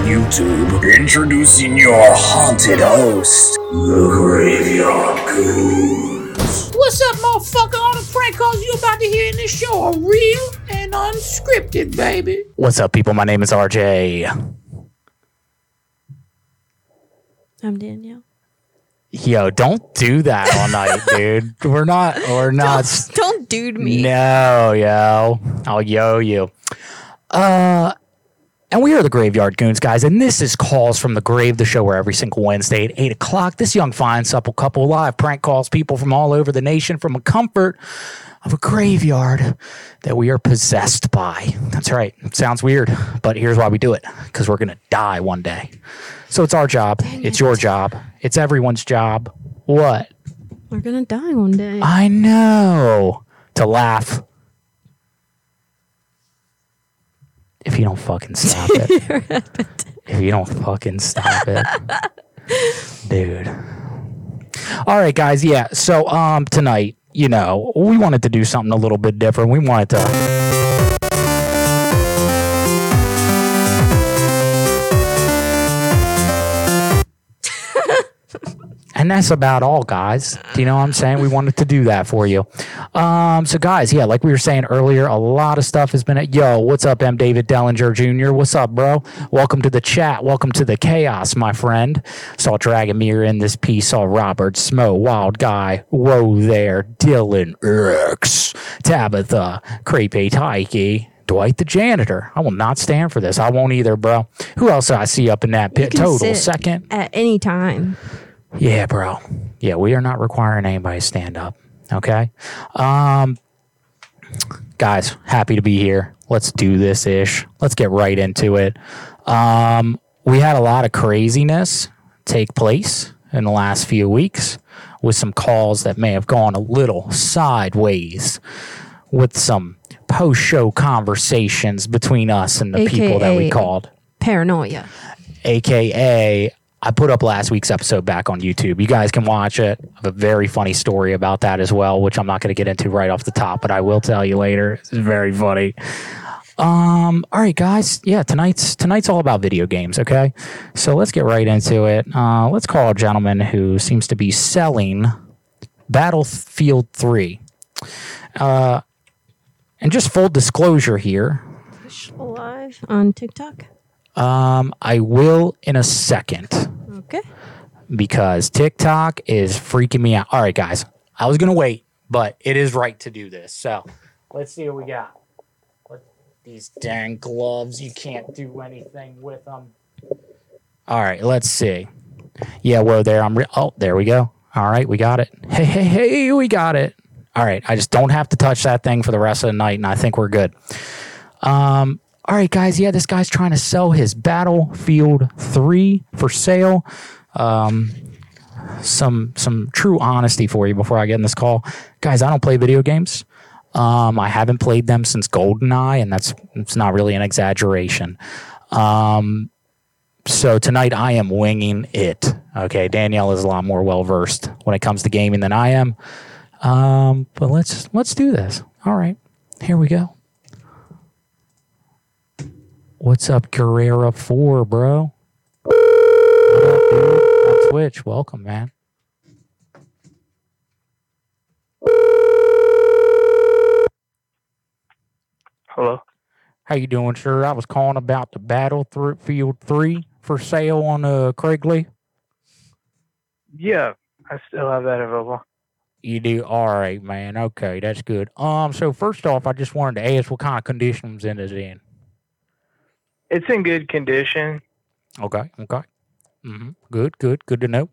YouTube. Introducing your haunted host, the Graveyard Goons. What's up, motherfucker? All the prank calls you about to hear in this show are real and unscripted, baby. What's up, people? My name is RJ. I'm Danielle. Yo, don't do that all night, dude. We're not. We're not. Don't dude me. No, yo. I'll yo you. Uh, and we are the Graveyard Goons, guys, and this is Calls from the Grave, the show where every single Wednesday at 8 o'clock, this young, fine, supple couple live prank calls people from all over the nation from a comfort of a graveyard that we are possessed by. That's right. It sounds weird, but here's why we do it because we're going to die one day. So it's our job. it's your job. It's everyone's job. What? We're gonna die one day. I know. To laugh. If you don't fucking stop it. if you don't fucking stop it. Dude. All right, guys. Yeah. So, um, tonight, you know, we wanted to do something a little bit different. We wanted to. And that's about all, guys. Do you know what I'm saying? We wanted to do that for you. Um, so, guys, yeah, like we were saying earlier, a lot of stuff has been at. Yo, what's up, M. David Dellinger Jr.? What's up, bro? Welcome to the chat. Welcome to the chaos, my friend. Saw Dragomir in this piece. Saw Robert Smo, Wild Guy. Whoa there, Dylan X, Tabitha, Creepy Tyke. Dwight the janitor. I will not stand for this. I won't either, bro. Who else do I see up in that pit? Total sit second. at any time. Yeah, bro. Yeah, we are not requiring anybody to stand up. Okay. Um guys, happy to be here. Let's do this ish. Let's get right into it. Um we had a lot of craziness take place in the last few weeks with some calls that may have gone a little sideways with some post-show conversations between us and the people that we called Paranoia. aka I put up last week's episode back on YouTube. You guys can watch it. I have a very funny story about that as well, which I'm not going to get into right off the top, but I will tell you later. It's very funny. Um, all right, guys. Yeah, tonight's tonight's all about video games. Okay, so let's get right into it. Uh, let's call a gentleman who seems to be selling Battlefield Three. Uh, and just full disclosure here, Live on TikTok. Um, I will in a second. Okay. because TikTok is freaking me out. All right, guys, I was gonna wait, but it is right to do this. So let's see what we got. What these dang gloves? You can't do anything with them. All right, let's see. Yeah, whoa there. I'm. Re- oh, there we go. All right, we got it. Hey, hey, hey, we got it. All right, I just don't have to touch that thing for the rest of the night, and I think we're good. Um. All right, guys. Yeah, this guy's trying to sell his Battlefield 3 for sale um, some some true honesty for you before I get in this call, guys. I don't play video games. Um, I haven't played them since GoldenEye, and that's it's not really an exaggeration. Um, so tonight I am winging it. Okay, Danielle is a lot more well versed when it comes to gaming than I am. Um, but let's let's do this. All right, here we go. What's up, Guerrera Four, bro? What up, dude? On Twitch, welcome, man. Hello. How you doing, sir? I was calling about the Battlefield Three for sale on uh Craigslist. Yeah, I still have that available. You do all right, man. Okay, that's good. Um, so first off, I just wanted to ask what kind of conditions it is in. It's in good condition. Okay, okay. Mm-hmm. Good, good, good to know.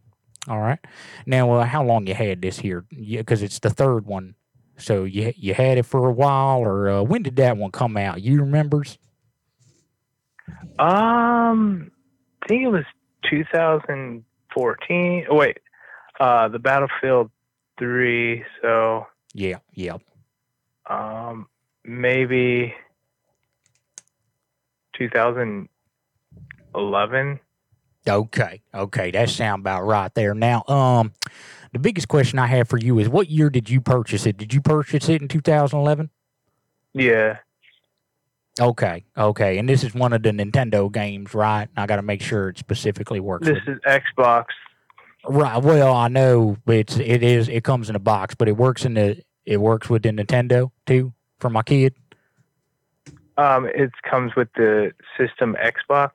All right. Now, uh, how long you had this here? Yeah, because it's the third one. So you you had it for a while, or uh, when did that one come out? You remembers? Um, I think it was 2014. Oh, wait, uh, the Battlefield 3. So Yeah, yeah. um, maybe 2011. Okay, okay, that sound about right there. Now, um, the biggest question I have for you is, what year did you purchase it? Did you purchase it in 2011? Yeah, Okay, okay, and this is one of the Nintendo games, right? I got to make sure it specifically works. this is Xbox. right. Well, I know it's it is it comes in a box, but it works in the it works with the Nintendo too for my kid. Um, it comes with the system Xbox.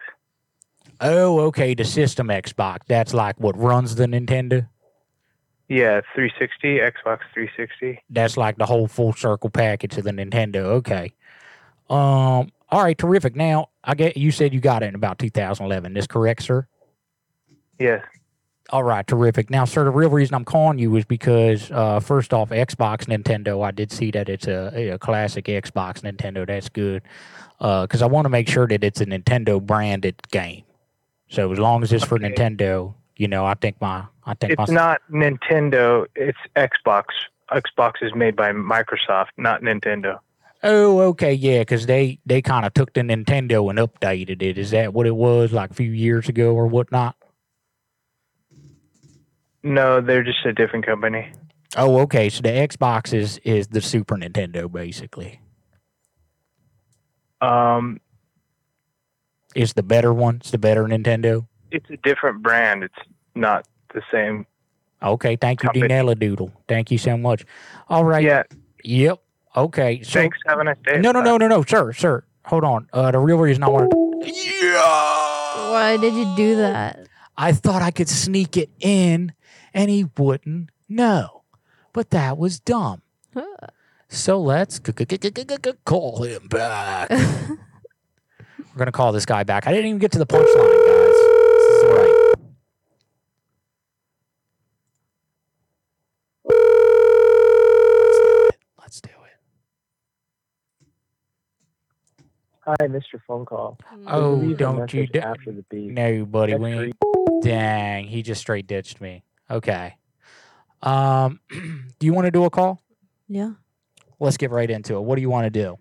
Oh, okay, the system Xbox. That's like what runs the Nintendo. Yeah, 360, Xbox 360. that's like the whole full circle package of the Nintendo. Okay. Um. All right. Terrific. Now, I get you said you got it in about 2011. Is correct, sir? Yes. All right. Terrific. Now, sir, the real reason I'm calling you is because, uh, first off, Xbox Nintendo. I did see that it's a, a classic Xbox Nintendo. That's good. Uh, because I want to make sure that it's a Nintendo branded game. So as long as it's for Okay. Nintendo, you know, I think my I think It's my not Nintendo, it's Xbox. Xbox is made by Microsoft, not Nintendo. Oh, okay, yeah, because they they kind of took the Nintendo and updated it. Is that what it was like a few years ago or whatnot? No, they're just a different company. Oh, okay. So the Xbox is is the Super Nintendo basically. Um, It's the better one. It's the better Nintendo. it's a different brand. It's not the same. Okay, thank you, Company. Dinella Doodle. Thank you so much. All right. Yeah. Yep. Okay. So Thanks. Have a nice day. no, no, no, no, no, sir, sir. Hold on. Uh, the real reason I wanted. Yeah. Why did you do that? I thought I could sneak it in, and he wouldn't know. But that was dumb. Huh. So let's c- c- c- c- c- call him back. We're gonna call this guy back. I didn't even get to the punchline, guys. This is right. Let's do it. Let's do it. Hi, I missed your phone call. Oh, Leave a don't you? message d- after the beep. No, buddy. That's We ain't- Dang, he just straight ditched me. Okay. Um, do you want to do a call? Yeah. Let's get right into it. What do you want to do?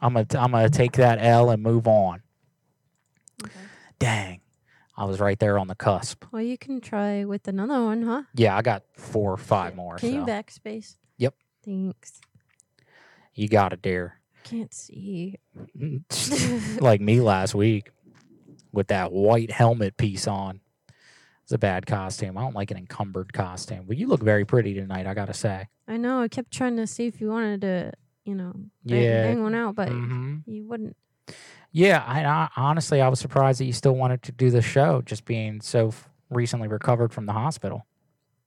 I'm gonna I'm gonna take that L and move on. Okay. Dang, I was right there on the cusp. Well, you can try with another one, huh? Yeah, I got four or five more. Can you backspace? Yep. Thanks. you got it there. Can't see. like me last week with that white helmet piece on. It's a bad costume. I don't like an encumbered costume, but you look very pretty tonight. I gotta say. I know. I kept trying to see if you wanted to, you know, bang, Yeah. bang one out, but hmm you wouldn't. Yeah, I, I honestly I was surprised that you still wanted to do the show, just being so f- recently recovered from the hospital.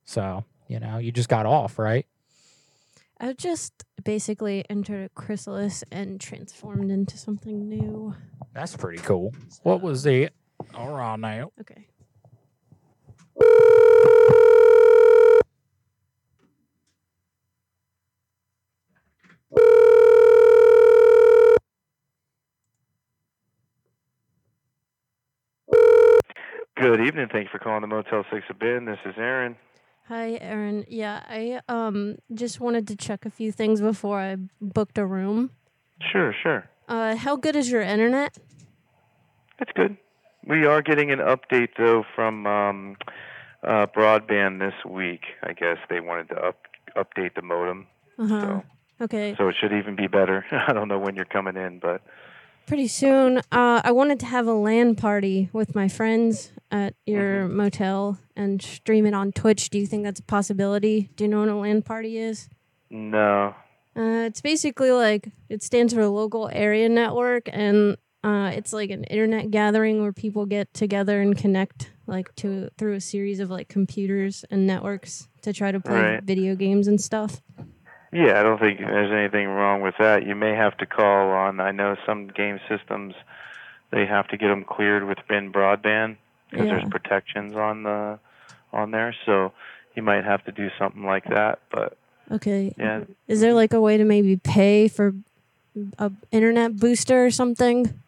So you know, you just got off, right? I just basically entered a chrysalis and transformed into something new. That's pretty cool. What was it? All right now. Okay. Good evening. Thank you for calling the Motel 6 of Bend. This is Aaron. Hi, Aaron. Yeah, I um just wanted to check a few things before I booked a room. Sure, sure. Uh, how good is your internet? That's good. We are getting an update, though, from um, uh, broadband this week. I guess they wanted to up, update the modem. Uh huh. So, Okay. so it should even be better. I don't know when you're coming in, but Pretty soon. Uh, I wanted to have a LAN party with my friends at your motel and stream it on Twitch. Do you think that's a possibility? Do you know what a LAN party is? no. Uh, it's basically like it stands for local area network, and uh, it's like an internet gathering where people get together and connect like to through a series of like computers and networks to try to play Right. video games and stuff. Yeah, I don't think there's anything wrong with that. You may have to call on. I know some game systems they have to get them cleared with Bend broadband because Yeah. there's protections on the on there. So you might have to do something like that. But Okay. yeah, Is there like a way to maybe pay for a internet booster or something?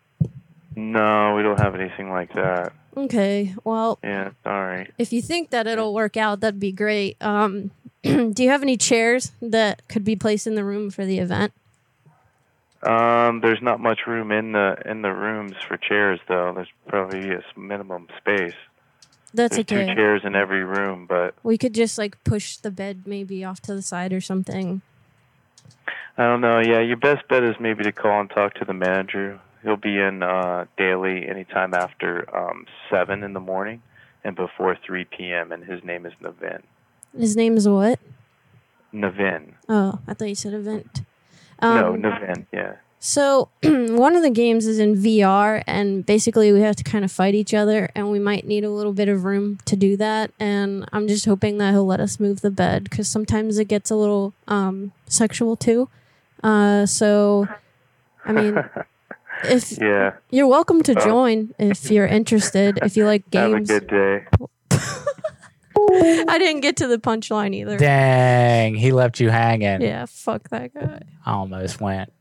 no, we don't have anything like that. Okay. Well, Yeah, sorry. if you think that it'll work out, that'd be great. Um, do you have any chairs that could be placed in the room for the event? Um, there's not much room in the in the rooms for chairs, though. There's probably a minimum space. That's There's okay. two chairs in every room, but We could just like push the bed maybe off to the side or something. I don't know. Yeah, your best bet is maybe to call and talk to the manager. He'll be in uh, daily anytime after um, seven in the morning and before three p.m. And his name is Navin. His name is what? Navin. Oh, I thought you said event. no, Um, Navin. Yeah. So one of the games is in VR, and basically we have to kind of fight each other, and we might need a little bit of room to do that. And I'm just hoping that he'll let us move the bed because sometimes it gets a little um, sexual too. Uh, so, I mean, if Yeah. you're welcome to Oh. join if you're interested, if you like games. Have a good day. I didn't get to the punchline either. Dang, he left you hanging. Yeah, fuck that guy. I almost went.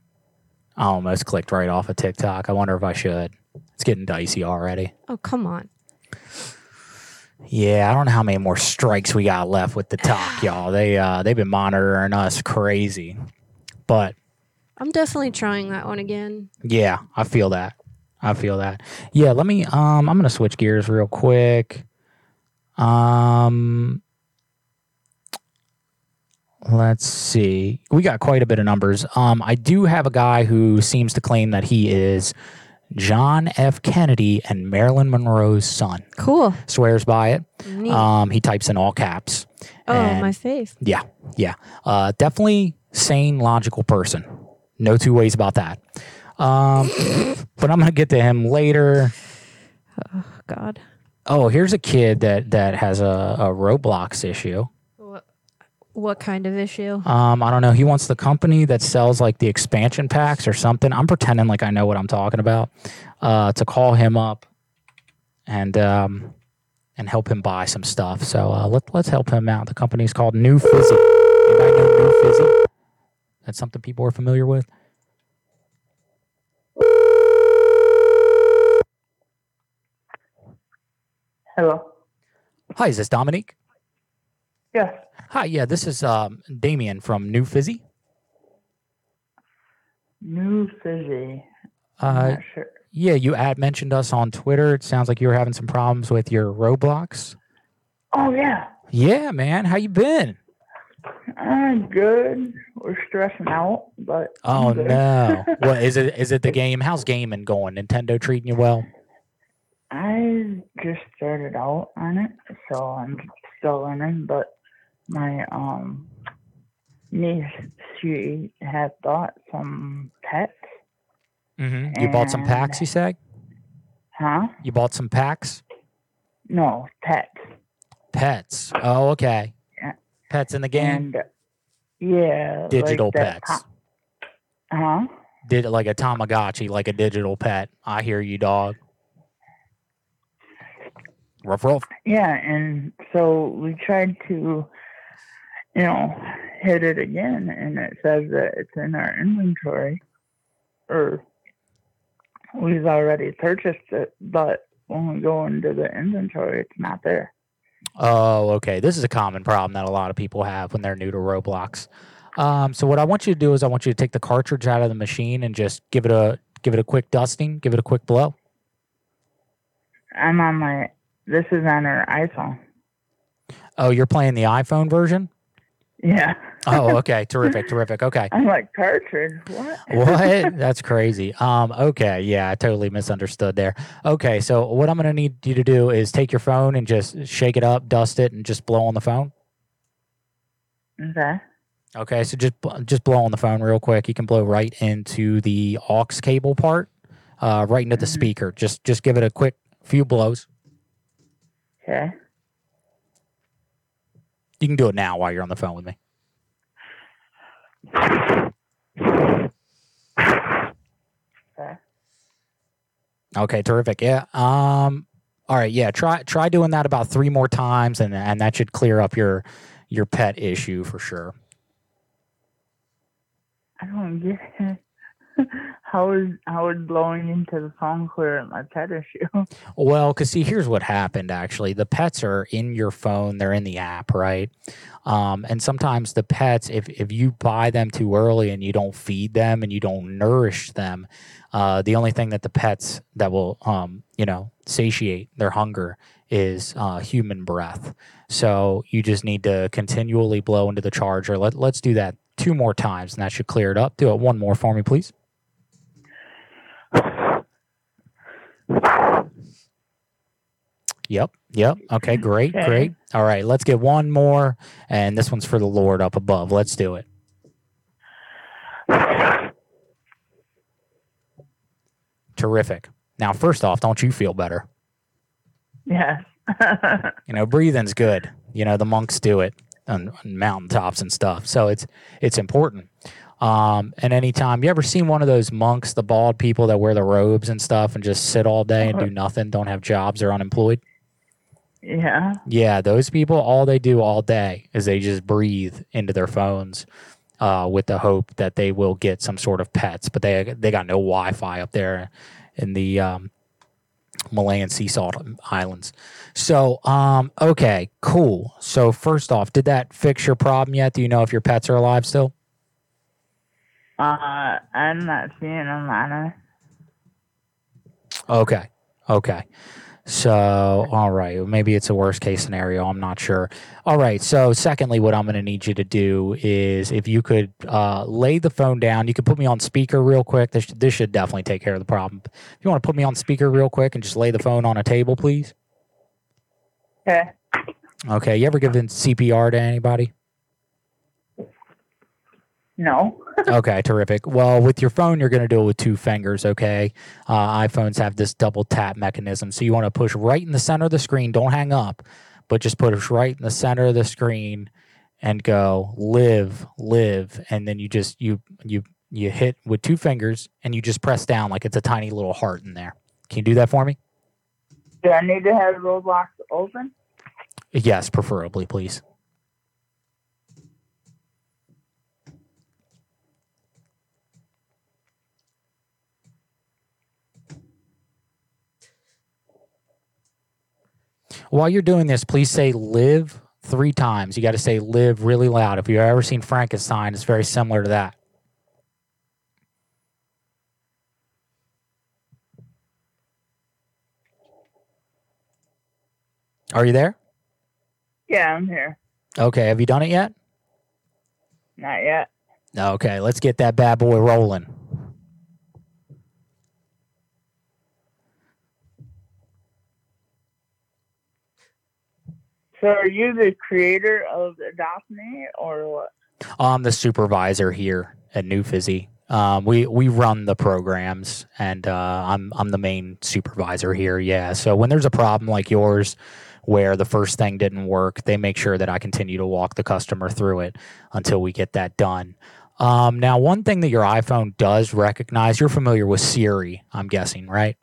I almost clicked right off of TikTok. I wonder if I should. It's getting dicey already. Oh come on. Yeah, I don't know how many more strikes we got left with the talk, y'all. They uh they've been monitoring us crazy. But I'm definitely trying that one again. yeah, I feel that. I feel that. Yeah, let me um I'm gonna switch gears real quick. Um let's see. We got quite a bit of numbers. Um I do have a guy who seems to claim that he is John F. Kennedy and Marilyn Monroe's son. Cool. Swears by it. Neat. Um he types in all caps. oh, and- my fave. yeah, yeah. Uh, definitely sane, logical person. No two ways about that. Um, but I'm gonna get to him later. Oh God. Oh, here's a kid that that has a, a Roblox issue. What, what kind of issue? Um, I don't know. He wants the company that sells like the expansion packs or something. I'm pretending like I know what I'm talking about. Uh, to call him up and um, and help him buy some stuff. So uh, let let's help him out. The company's called New Fizzy. Anybody know New Fizzy? That's something people are familiar with. Hello. Hi, is this Dominique? Yes. Hi, yeah, this is um, Damien from New Fizzy. New fizzy. Uh, not sure. yeah, you ad mentioned us on Twitter. It sounds like you were having some problems with your Roblox. Oh yeah. Yeah, man, how you been? I'm good. We're stressing out, but Oh no! what is it? Is it the game? How's gaming going? Nintendo treating you well? I just started out on it, so I'm still learning. But my um niece, she had bought some pets, Mm-hmm. You bought some packs, you say? huh? You bought some packs? No, pets. Pets. Oh, okay. Pets in the game. And yeah, Digital that pets. huh? Did like a Tamagotchi, like a digital pet. I hear you, dog. Ruff, ruff. Yeah, and so we tried to, you know, hit it again, and it says that it's in our inventory, or we've already purchased it, but when we go into the inventory, it's not there. Oh, okay. This is a common problem that a lot of people have when they're new to Roblox. Um, so what I want you to do is I want you to take the cartridge out of the machine and just give it a give it a quick dusting, give it a quick blow. I'm on my. This is on our iPhone. Oh, you're playing the iPhone version? Yeah. Oh, okay. terrific, terrific. Okay. I'm like cartridge. What? What? That's crazy. Um, okay, yeah, I totally misunderstood there. Okay, so what I'm gonna need you to do is take your phone and just shake it up, dust it, and just blow on the phone. Okay. Okay, so just just blow on the phone real quick. You can blow right into the aux cable part, uh, right into the speaker. Just just give it a quick few blows. Okay. You can do it now while you're on the phone with me. Okay. Okay, terrific. Yeah. Um. All right. Yeah. Try try doing that about three more times, and and that should clear up your your pet issue for sure. I don't get it. how is how is blowing into the phone clear my pet issue? Well, because see, here's what happened actually. The pets are in your phone, they're in the app, right? Um, and sometimes the pets, if, if you buy them too early and you don't feed them and you don't nourish them, uh, the only thing that the pets that will, um, you know, satiate their hunger is uh, human breath. So you just need to continually blow into the charger. Let, let's do that two more times and that should clear it up. Do it one more for me, please. Yep. Yep. Okay. Great. Okay. Great. All right. Let's get one more. And this one's for the Lord up above. Let's do it. Terrific. Now, first off, don't you feel better? yes. You know, breathing's good. You know, the monks do it on, on mountaintops and stuff. So it's it's important. Um, and anytime you ever seen one of those monks, the bald people that wear the robes and stuff and just sit all day and do nothing, don't have jobs, or unemployed? yeah. Yeah, those people, all they do all day is they just breathe into their phones uh, with the hope that they will get some sort of pets, but they they got no Wi-Fi up there in the um, Malayan Sea Salt Islands. So, um, okay, cool. So first off, did that fix your problem yet? Do you know if your pets are alive still? Uh, I'm not seeing them on. Okay. Okay. So, all right. Maybe it's a worst case scenario. I'm not sure. All right. So, secondly, what I'm going to need you to do is if you could uh, lay the phone down, you could put me on speaker real quick. This, this should definitely take care of the problem. If you want to put me on speaker real quick and just lay the phone on a table, please. Okay. Okay. You ever given CPR to anybody? No. Okay, terrific. Well, with your phone, you're going to do it with two fingers, okay? Uh, iPhones have this double tap mechanism. So you want to push right in the center of the screen. Don't hang up, but just push right in the center of the screen and go live, live. And then you just, you, you, you hit with two fingers and you just press down like it's a tiny little heart in there. Can you do that for me? Do I need to have Roblox open? Yes, preferably, please. While you're doing this, please say live three times. You got to say live really loud. If you've ever seen Frankenstein, it's very similar to that. Are you there? Yeah, I'm here. Okay. Have you done it yet? Not yet. Okay. Let's get that bad boy rolling. So, are you the creator of Adopt Me or what? I'm the supervisor here at New Fizzy. Um, we we run the programs, and uh, I'm I'm the main supervisor here. Yeah. So when there's a problem like yours, where the first thing didn't work, they make sure that I continue to walk the customer through it until we get that done. Um, now, one thing that your iPhone does recognize, you're familiar with Siri, I'm guessing, right?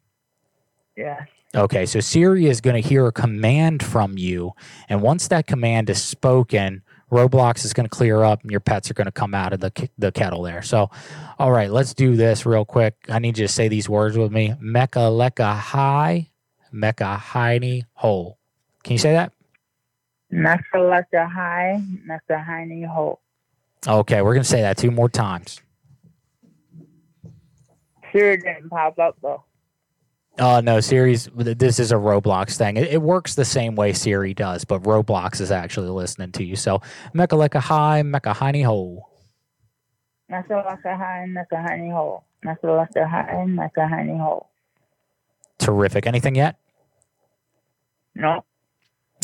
Yeah. Okay, so Siri is going to hear a command from you, and once that command is spoken, Roblox is going to clear up, and your pets are going to come out of the the kettle there. So, all right, let's do this real quick. I need you to say these words with me: Mecca lecca high, Mecca hiney hole. Can you say that? Nakalaka high, Nakahini hole. Okay, we're going to say that two more times. Sure didn't pop up though. Uh, no, Siri's. This is a Roblox thing. It, it works the same way Siri does, but Roblox is actually listening to you. So, Mecca lecca high, Mecca hiney hole. Nakalaka high, Nakahini hole. Nakalaka high, Nakahini hole. Terrific. Anything yet? No.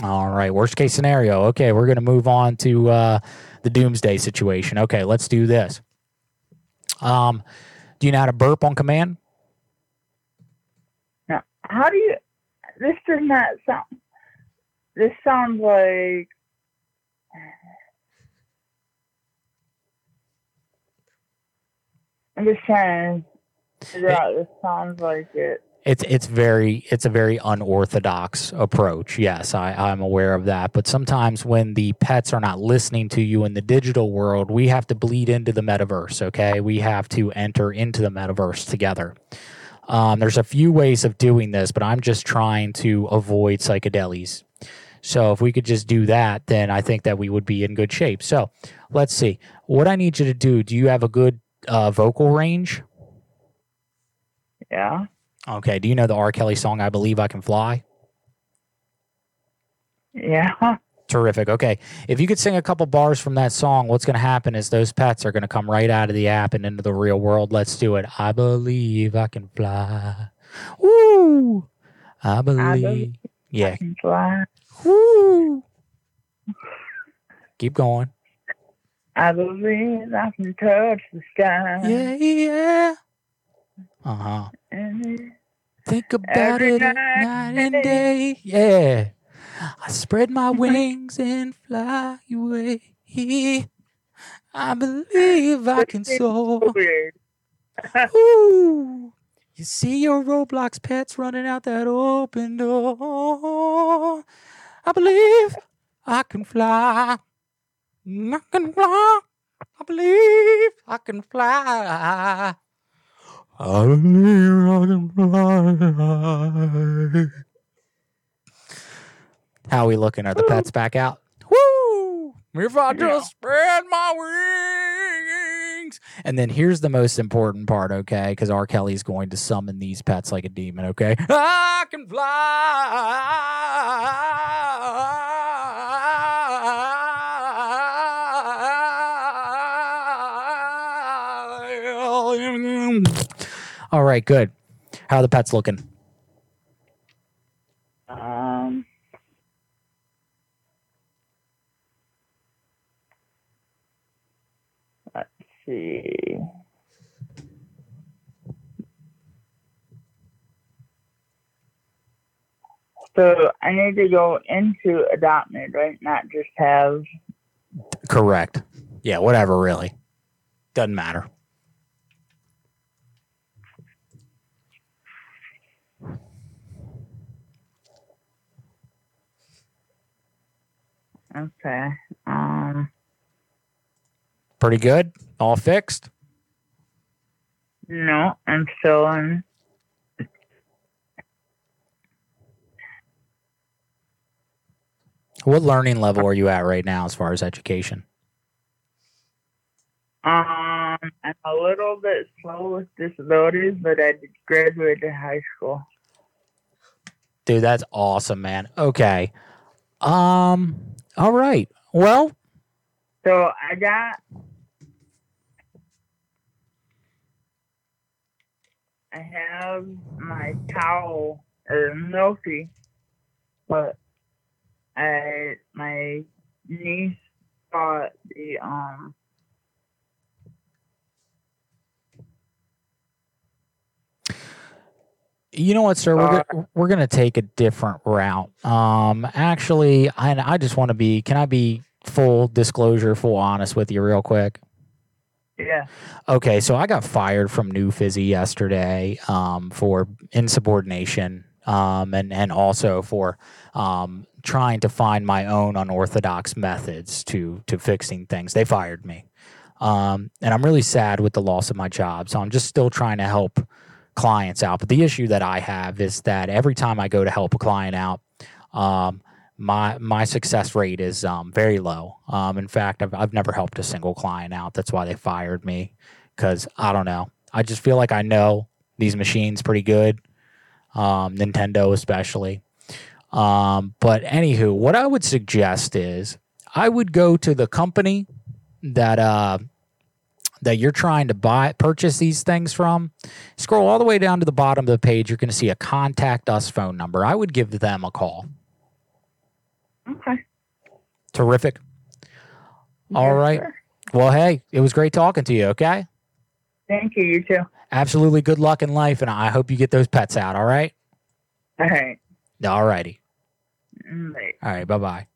All right. Worst case scenario. Okay, we're going to move on to uh, the doomsday situation. Okay, let's do this. Um, do you know how to burp on command? How do you? This does not sound. This sounds like. I'm just trying to figure out. This sounds like it. It's it's very it's a very unorthodox approach. Yes, I, I'm aware of that. But sometimes when the pets are not listening to you in the digital world, we have to bleed into the metaverse. Okay, we have to enter into the metaverse together. Um, there's a few ways of doing this, but I'm just trying to avoid psychedelics. So if we could just do that, then I think that we would be in good shape. So let's see. What I need you to do. Do you have a good uh, vocal range? Yeah. Okay. Do you know the R. Kelly song "I Believe I Can Fly"? Yeah. Terrific. Okay. If you could sing a couple bars from that song, what's going to happen is those pets are going to come right out of the app and into the real world. Let's do it. I believe I can fly. Woo! I believe. believe yeah. Can fly. Woo! Keep going. I believe I can touch the sky. Yeah, yeah. Uh huh. Think about Every it night night and day. Yeah. I spread my wings and fly away. I believe I can soar. Ooh. You see your Roblox pets running out that open door. I believe I can fly. I can fly. I believe I can fly. I believe I can fly. How we looking? Are the pets back out? Woo! If I just spread my wings. And then here's the most important part, okay? Because R. Kelly's going to summon these pets like a demon, okay? I can fly. All right, good. How are the pets looking? Um. See. So I need to go into adopt me, right? Not just have. Correct. Yeah, whatever, really. Doesn't matter. Okay. Um. Pretty good. All fixed. No, I'm still on. What learning level are you at right now as far as education? Um, I'm a little bit slow with disabilities, but I did graduated high school. Dude, that's awesome, man. Okay. Um, all right. Well, So I got. I have my towel or Milky, but I my niece bought the um you know what, sir? We're Uh, go- we're gonna take a different route. Um, actually, I I just want to be. Can I be full disclosure, full honest with you, real quick? Yeah Okay, so I got fired from New Fizzy yesterday um, for insubordination um, and and also for um, trying to find my own unorthodox methods to to fixing things. They fired me, um, and I'm really sad with the loss of my job. So I'm just still trying to help clients out. But the issue that I have is that every time I go to help a client out, um, my my success rate is um, very low. Um, in fact, I've I've never helped a single client out. That's why they fired me because I don't know. I just feel like I know these machines pretty good, um, Nintendo especially. Um, but anywho, what I would suggest is I would go to the company that uh, that you're trying to buy purchase these things from. Scroll all the way down to the bottom of the page. You're going to see a contact us phone number. I would give them a call. Okay Terrific. All Yes, right. sir. Well, hey, it was great talking to you. Okay. thank you you too Absolutely good luck in life, and I hope you get those pets out. All right. all right All righty. Mm, bye. All right. Bye bye.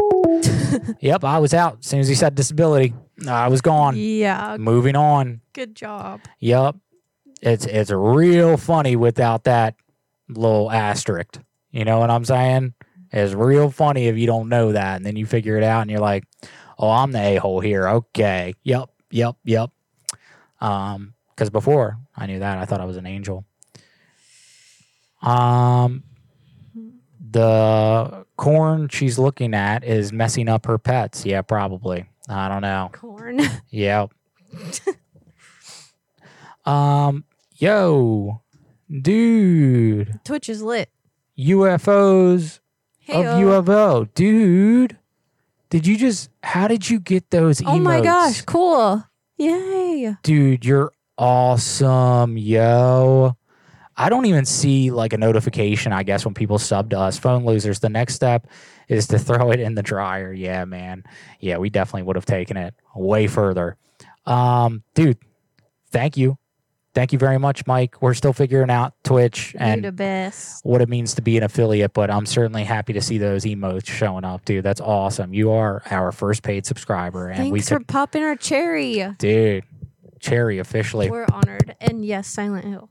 yep, I was out as soon as he said disability. I was gone. Yeah, Moving on. good job. Yep. It's it's real funny without that little asterisk. You know what I'm saying? It's real funny if you don't know that, and then you figure it out, and you're like, "Oh, I'm the a hole here." Okay, yep, yep, yep. Um, because before I knew that, I thought I was an angel. Um, the corn she's looking at is messing up her pets. Yeah, probably. I don't know. Corn. Yep. um, yo, dude, Twitch is lit. UFOs Of UFO, dude. Did you just? How did you get those? oh my gosh, cool. Yay. dude, you're awesome, yo. I don't even see like a notification, I guess, when people sub to us. Phone losers, the next step is to throw it in the dryer. Yeah, man. Yeah, we definitely would have taken it way further. Um, dude, thank you. Thank you very much, Mike. We're still figuring out Twitch and what it means to be an affiliate, but I'm certainly happy to see those emotes showing up, dude. That's awesome. You are our first paid subscriber, and we Thanks for could, popping our cherry. dude, Cherry officially We're honored. And yes, Silent Hill.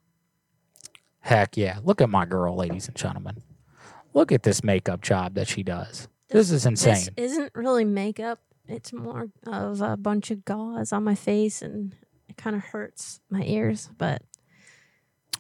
Heck yeah. Look at my girl, ladies and gentlemen. Look at this makeup job that she does. This, is insane. This isn't really makeup. It's more of a bunch of gauze on my face and kind of hurts my ears, but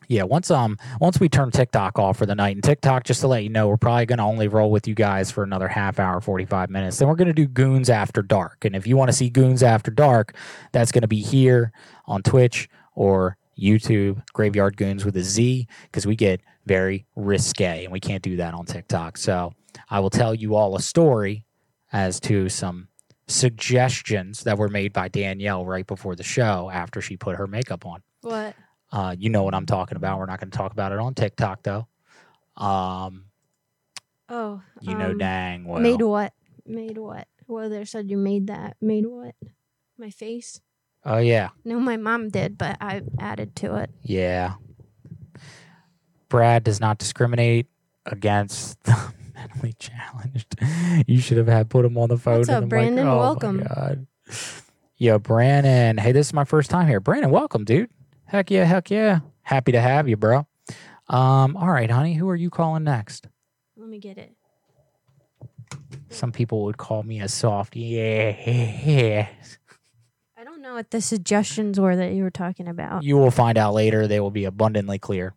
yeah, once um once we turn TikTok off for the night, and TikTok, just to let you know, we're probably gonna only roll with you guys for another half hour, forty five minutes. Then we're gonna do Goons After Dark, and if you want to see Goons After Dark, that's gonna be here on Twitch or YouTube, Graveyard Goons with a Z, because we get very risque, and we can't do that on TikTok. So I will tell you all a story as to some suggestions that were made by Danielle right before the show after she put her makeup on. what? Uh, you know what I'm talking about. We're not going to talk about it on TikTok though. Um, Oh, you know, um, dang well. Made what? Made what? Well, there said you made that. Made what? My face? Oh yeah, No, my mom did, but I added to it. yeah. Brad does not discriminate against the mentally challenged. You should have had put him on the phone. What's up, I'm Brandon? Like, oh, Welcome. God. Yo, Brandon. Hey, this is my first time here. Brandon, welcome, dude. Heck yeah, heck yeah. Happy to have you, bro. Um, all right, honey. Who are you calling next? Let me get it. Some people would call me a soft. Yeah. I don't know what the suggestions were that you were talking about. You will find out later. They will be abundantly clear.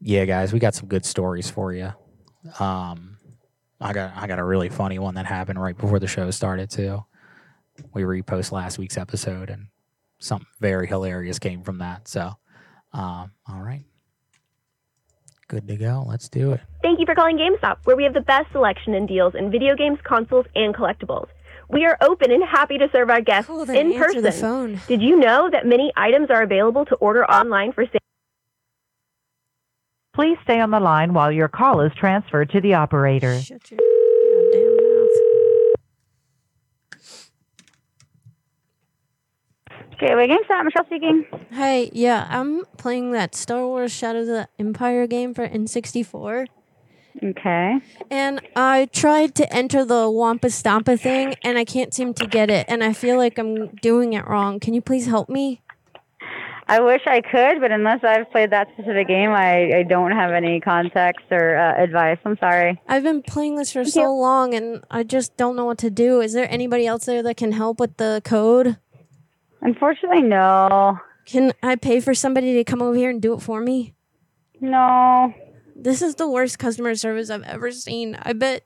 Yeah, guys, we got some good stories for you. Um, I got I got a really funny one that happened right before the show started too. We repost last week's episode, and something very hilarious came from that. So, um, all right, good to go. Let's do it. Thank you for calling GameStop, where we have the best selection and deals in video games, consoles, and collectibles. We are open and happy to serve our guests Cool, then in person. the phone. Did you know that many items are available to order online for sale? Please stay on the line while your call is transferred to the operator. Shut your goddamn mouth. Gateway GameStop, Michelle speaking. Hey, yeah, I'm playing that Star Wars Shadows of the Empire game for N64. Okay. And I tried to enter the Wampa Stompa thing and I can't seem to get it. And I feel like I'm doing it wrong. Can you please help me? I wish I could, but unless I've played that specific game, I, I don't have any context or uh, advice. I'm sorry. I've been playing this for so long and I just don't know what to do. Is there anybody else there that can help with the code? Unfortunately, no. Can I pay for somebody to come over here and do it for me? No. This is the worst customer service I've ever seen. I bet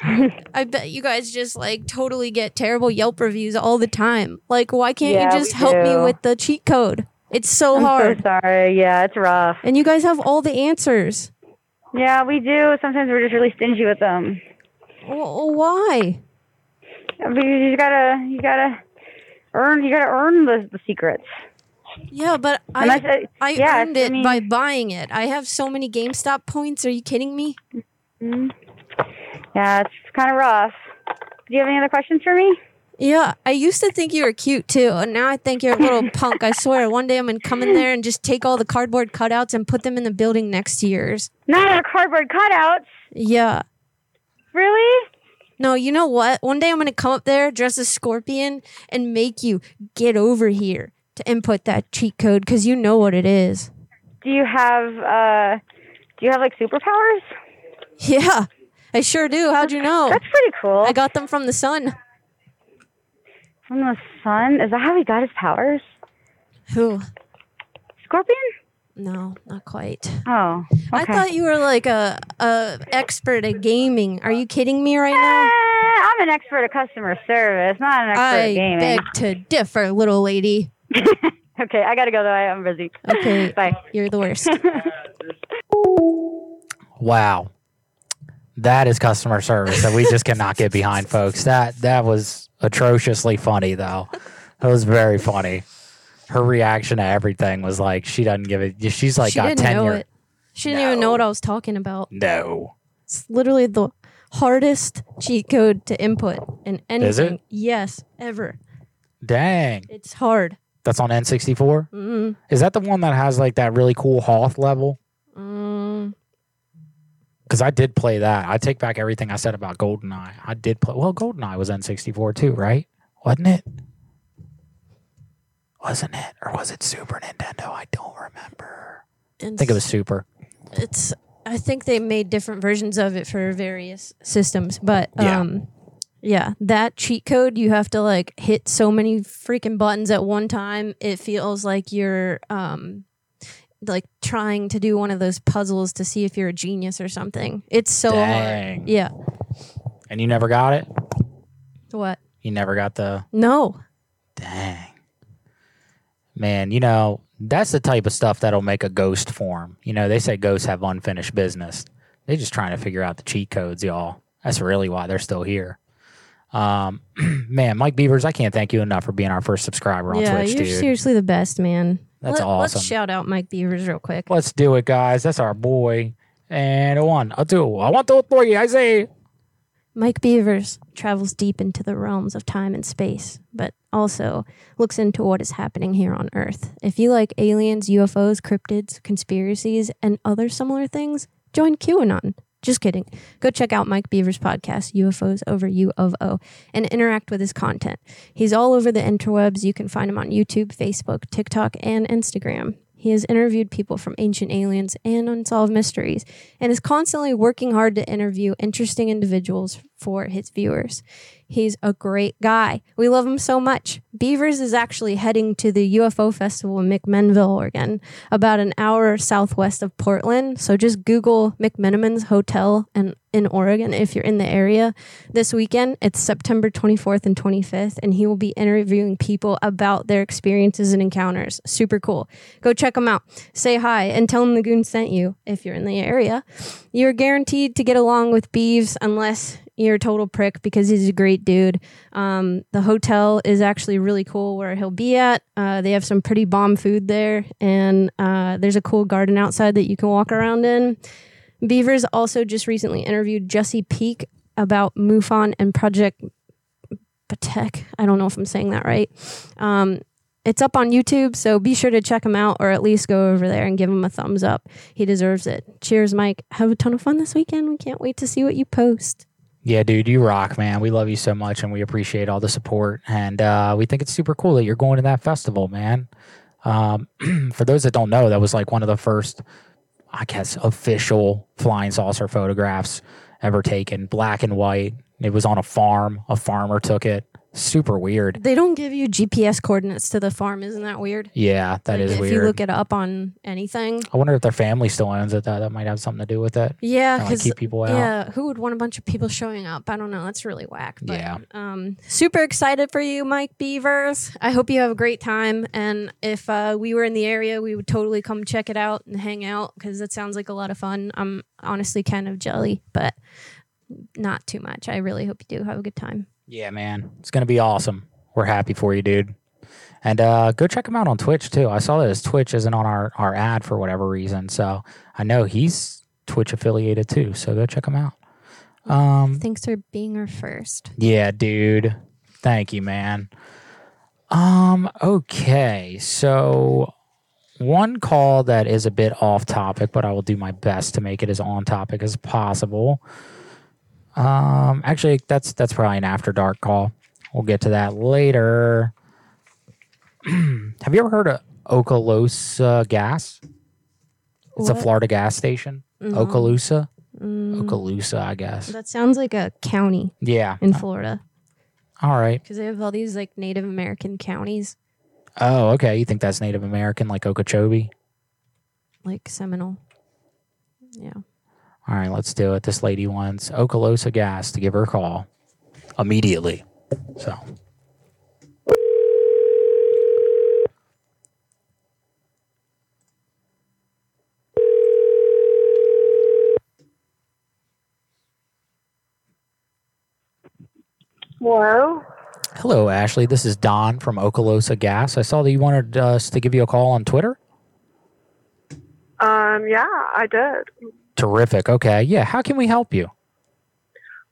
I bet you guys just like totally get terrible Yelp reviews all the time. Like why can't Yeah, you just we help me with the cheat code? It's so I'm hard. so sorry. Yeah, it's rough. And you guys have all the answers. Yeah, we do. Sometimes we're just really stingy with them. Well, why? Because you gotta, you gotta earn, you gotta earn the, the secrets. Yeah, but And I uh, I yeah, earned I it by buying it. I have so many GameStop points. Are you kidding me? Mhm. Yeah, it's kind of rough. Do you have any other questions for me? Yeah, I used to think you were cute too, and now I think you're a little punk. I swear, one day I'm gonna come in there and just take all the cardboard cutouts and put them in the building next to yours. Not our cardboard cutouts. Yeah. Really? No, you know what? One day I'm gonna come up there, dress as Scorpion, and make you get over here. to input that cheat code because you know what it is. Do you have uh do you have like superpowers? Yeah, I sure do. How'd you know? That's pretty cool. I got them from the sun. From the sun? Is that how he got his powers? Who? Scorpion? No, not quite. Oh. I thought you were like a a expert at gaming. Are you kidding me right now? Eh, I'm an expert at customer service, not an expert at I gaming. beg to differ, little lady. okay, I gotta go though. I am busy. Okay, Bye. You're the worst. Wow. That is customer service that we just cannot get behind, folks. That that was atrociously funny though. That was very funny. Her reaction to everything was like she doesn't give it she's like she got didn't know tenure. it. She didn't even know what I was talking about. No. It's literally the hardest cheat code to input in anything. Is it? Yes, ever. Dang. It's hard. That's on N64? Mm, Is that the one that has like that really cool Hoth level? mm, Because I did play that. I take back everything I said about GoldenEye. I did play. Well, GoldenEye was N64 too, right? Wasn't it? Wasn't it? Or was it Super Nintendo? I don't remember. I think it was Super. it's I think they made different versions of it for various systems, but Yeah. um yeah, that cheat code you have to like hit so many freaking buttons at one time. It feels like you're um like trying to do one of those puzzles to see if you're a genius or something. It's so Dang. hard. Yeah. And you never got it? What? You never got the. No. Dang. Man, you know, that's the type of stuff that'll make a ghost form. You know, they say ghosts have unfinished business. They're just trying to figure out the cheat codes, y'all. That's really why they're still here. Um, man, Mike Beavers, I can't thank you enough for being our first subscriber on yeah, Twitch, you're dude. seriously the best, man. That's awesome. Let's shout out Mike Beavers real quick. Let's do it, guys. That's our boy. And a one, a two, a one, two, three. I say. Mike Beavers travels deep into the realms of time and space, but also looks into what is happening here on Earth. If you like aliens, UFOs, cryptids, conspiracies, and other similar things, join QAnon. Just kidding. Go check out Mike Beaver's podcast, UFOs Over U of O, and interact with his content. He's all over the interwebs. You can find him on YouTube, Facebook, TikTok, and Instagram. He has interviewed people from ancient aliens and unsolved mysteries and is constantly working hard to interview interesting individuals for his viewers. He's a great guy. We love him so much. Beavers is actually heading to the UFO Festival in McMinnville, Oregon, about an hour southwest of Portland. So just Google McMenamins Hotel and in Oregon if you're in the area this weekend. It's September 24th and 25th, and he will be interviewing people about their experiences and encounters. Super cool. Go check him out. Say hi and tell him the goon sent you if you're in the area. You're guaranteed to get along with Beeves unless you're a total prick because he's a great dude. Um, the hotel is actually really cool where he'll be at. Uh, they have some pretty bomb food there, and uh, there's a cool garden outside that you can walk around in. Beavers also just recently interviewed Jesse Peak about MUFON and Project Patek. I don't know if I'm saying that right. Um, it's up on YouTube, so be sure to check him out or at least go over there and give him a thumbs up. He deserves it. Cheers, Mike. Have a ton of fun this weekend. We can't wait to see what you post. Yeah, dude, you rock, man. We love you so much and we appreciate all the support. And uh, we think it's super cool that you're going to that festival, man. Um, for those that don't know, that was like one of the first, I guess, official flying saucer photographs ever taken, black and white. It was on a farm. A farmer took it. Super weird. They don't give you GPS coordinates to the farm. Isn't that weird? Yeah, that is if weird. If you look it up on anything. I wonder if their family still owns it. That that might have something to do with it. Yeah, like keep people out. yeah, who would want a bunch of people showing up? I don't know. That's really whack. But, Yeah. Um, super excited for you, Mike Beavers. I hope you have a great time. And if uh, we were in the area, we would totally come check it out and hang out because it sounds like a lot of fun. I'm honestly kind of jelly, but not too much. I really hope you do have a good time. Yeah, man. It's gonna be awesome. We're happy for you, dude. And uh, go check him out on Twitch too. I saw that his Twitch isn't on our, our ad for whatever reason. So I know he's Twitch affiliated too. So go check him out. Um, Thanks for being our first. yeah, dude. Thank you, man. Um, okay. So one call that is a bit off topic, but I will do my best to make it as on topic as possible. Um, actually, that's that's probably an after dark call. We'll get to that later. Have you ever heard of Okaloosa Gas? It's a What? Florida gas station. No. Okaloosa? Mm, Okaloosa, I guess. that sounds like a county Yeah. in Florida All right. because they have all these like Native American counties, Oh, okay. You think that's Native American, like Okeechobee? like Seminole. Yeah. All right, let's do it. This lady wants Okaloosa Gas to give her a call immediately. So, Hello. hello, Ashley. This is Don from Okaloosa Gas. I saw that you wanted us to give you a call on Twitter. Um, yeah, I did. Terrific. Okay. Yeah. How can we help you?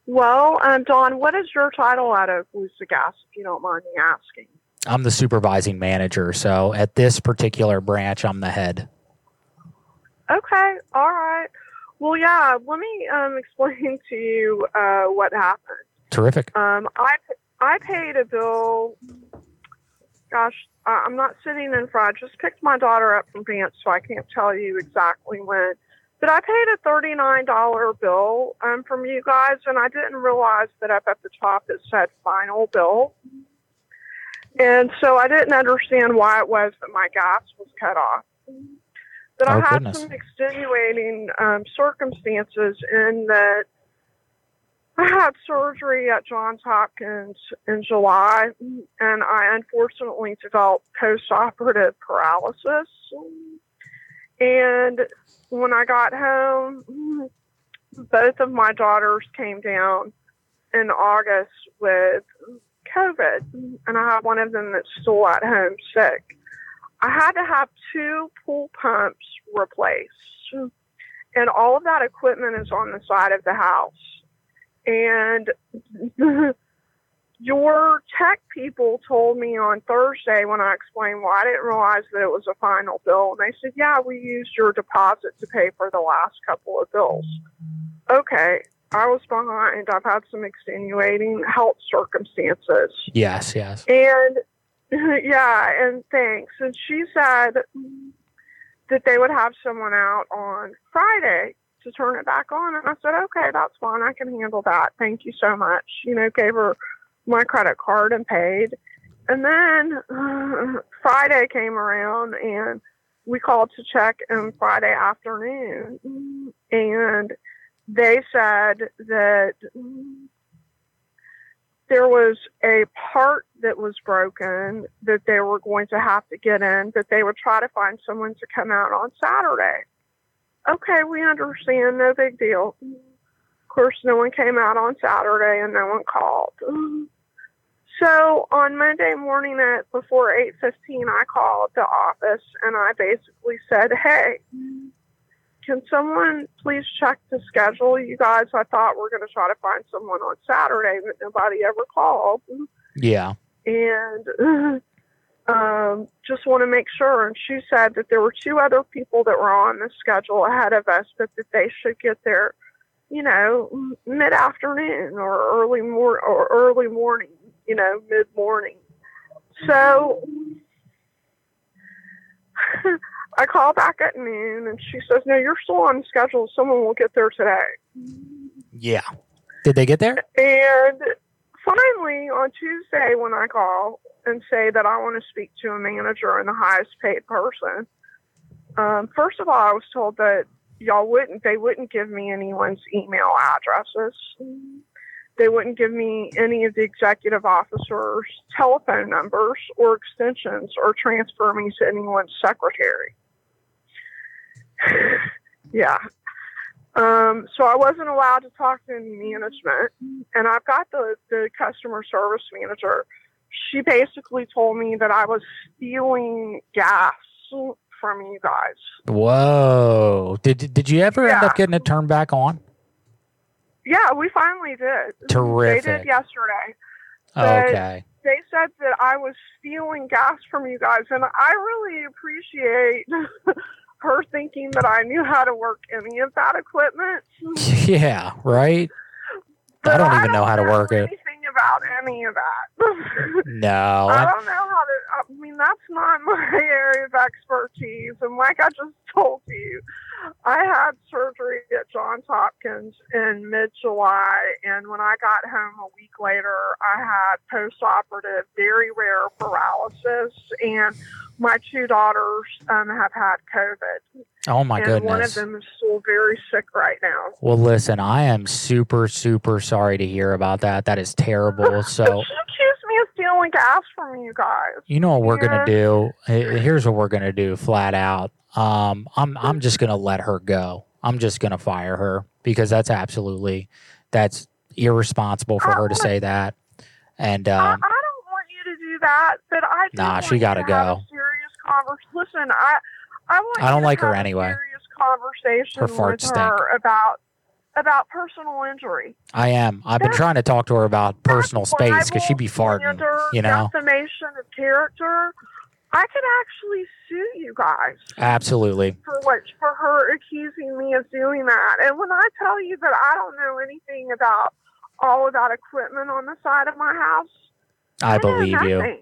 Well, um, Dawn, what is your title at Okaloosa Gas, if you don't mind me asking? I'm the supervising manager. So, at this particular branch, I'm the head. Okay, all right. Well, yeah, let me um, explain to you uh, what happened. Terrific. Um, I I paid a bill. Gosh, I'm not sitting in front. I just picked my daughter up from dance, so I can't tell you exactly when. But I paid a thirty-nine dollar bill um, from you guys, and I didn't realize that up at the top it said final bill. And so I didn't understand why it was that my gas was cut off. But I Oh, had goodness. some extenuating um, circumstances in that I had surgery at Johns Hopkins in July, and I unfortunately developed postoperative paralysis. And when I got home, both of my daughters came down in August with COVID, and I have one of them that's still at home sick. I had to have two pool pumps replaced, and all of that equipment is on the side of the house. And your tech people told me on Thursday when I explained why I didn't realize that it was a final bill. And they said, Yeah, we used your deposit to pay for the last couple of bills. Okay, I was behind. I've had some extenuating health circumstances. Yes. Yes. And yeah, and thanks. And she said that they would have someone out on Friday to turn it back on. And I said, okay, that's fine. I can handle that. Thank you so much. You know, gave her my credit card and paid. And then uh, Friday came around and we called to check in Friday afternoon. And they said that there was a part that was broken that they were going to have to get in, that they would try to find someone to come out on Saturday. Okay, we understand, no big deal. Of course, no one came out on Saturday and no one called. So on Monday morning at before eight fifteen, I called the office and I basically said, "Hey, can someone please check the schedule? You guys, I thought we're going to try to find someone on Saturday, but nobody ever called." Yeah. and um, just want to make sure. And she said that there were two other people that were on the schedule ahead of us, but that they should get there, you know, mid afternoon or early mor- or early morning, you know, mid morning. So I call back at noon, and she says, "No, you're still on schedule. Someone will get there today." Yeah. Did they get there? And finally, on Tuesday, when I call and say that I want to speak to a manager and the highest paid person, um, first of all, I was told that y'all wouldn't, they wouldn't give me anyone's email addresses. They wouldn't give me any of the executive officers' telephone numbers or extensions or transfer me to anyone's secretary. yeah. Um, so I wasn't allowed to talk to any management, and I've got the the customer service manager. She basically told me that I was stealing gas from you guys. Whoa. Did did you ever end up getting it turned back on? Yeah, we finally did. They did yesterday. But Okay. They said that I was stealing gas from you guys, and I really appreciate her thinking that I knew how to work any of that equipment. Yeah, right? I don't even know how to work it. Anything about any of that. No. I I- don't know how to. I mean, that's not my area of expertise. And like I just told you, I had surgery at Johns Hopkins in mid July. And when I got home a week later, I had post operative, very rare paralysis. And my two daughters um, have had COVID. Oh my and goodness. one of them is still very sick right now. Well, listen, I am super, super sorry to hear about that. That is terrible. So, She accused me of stealing gas from you guys. you know what we're Yeah. gonna do? Here's what we're gonna do, flat out. Um, I'm I'm just gonna let her go. I'm just gonna fire her because that's absolutely that's irresponsible for her to say that. And um, I don't want you to do that, but I Nah, she gotta to go. serious conversation. Listen, I I want I don't to like her anyway. serious conversation Her farts with stink. her about about personal injury. I am. I've been trying to talk to her about personal space because she'd be farting. You know, defamation of character. I could actually sue you guys absolutely. for what for her accusing me of doing that. And when I tell you that I don't know anything about all of that equipment on the side of my house, I know believe you.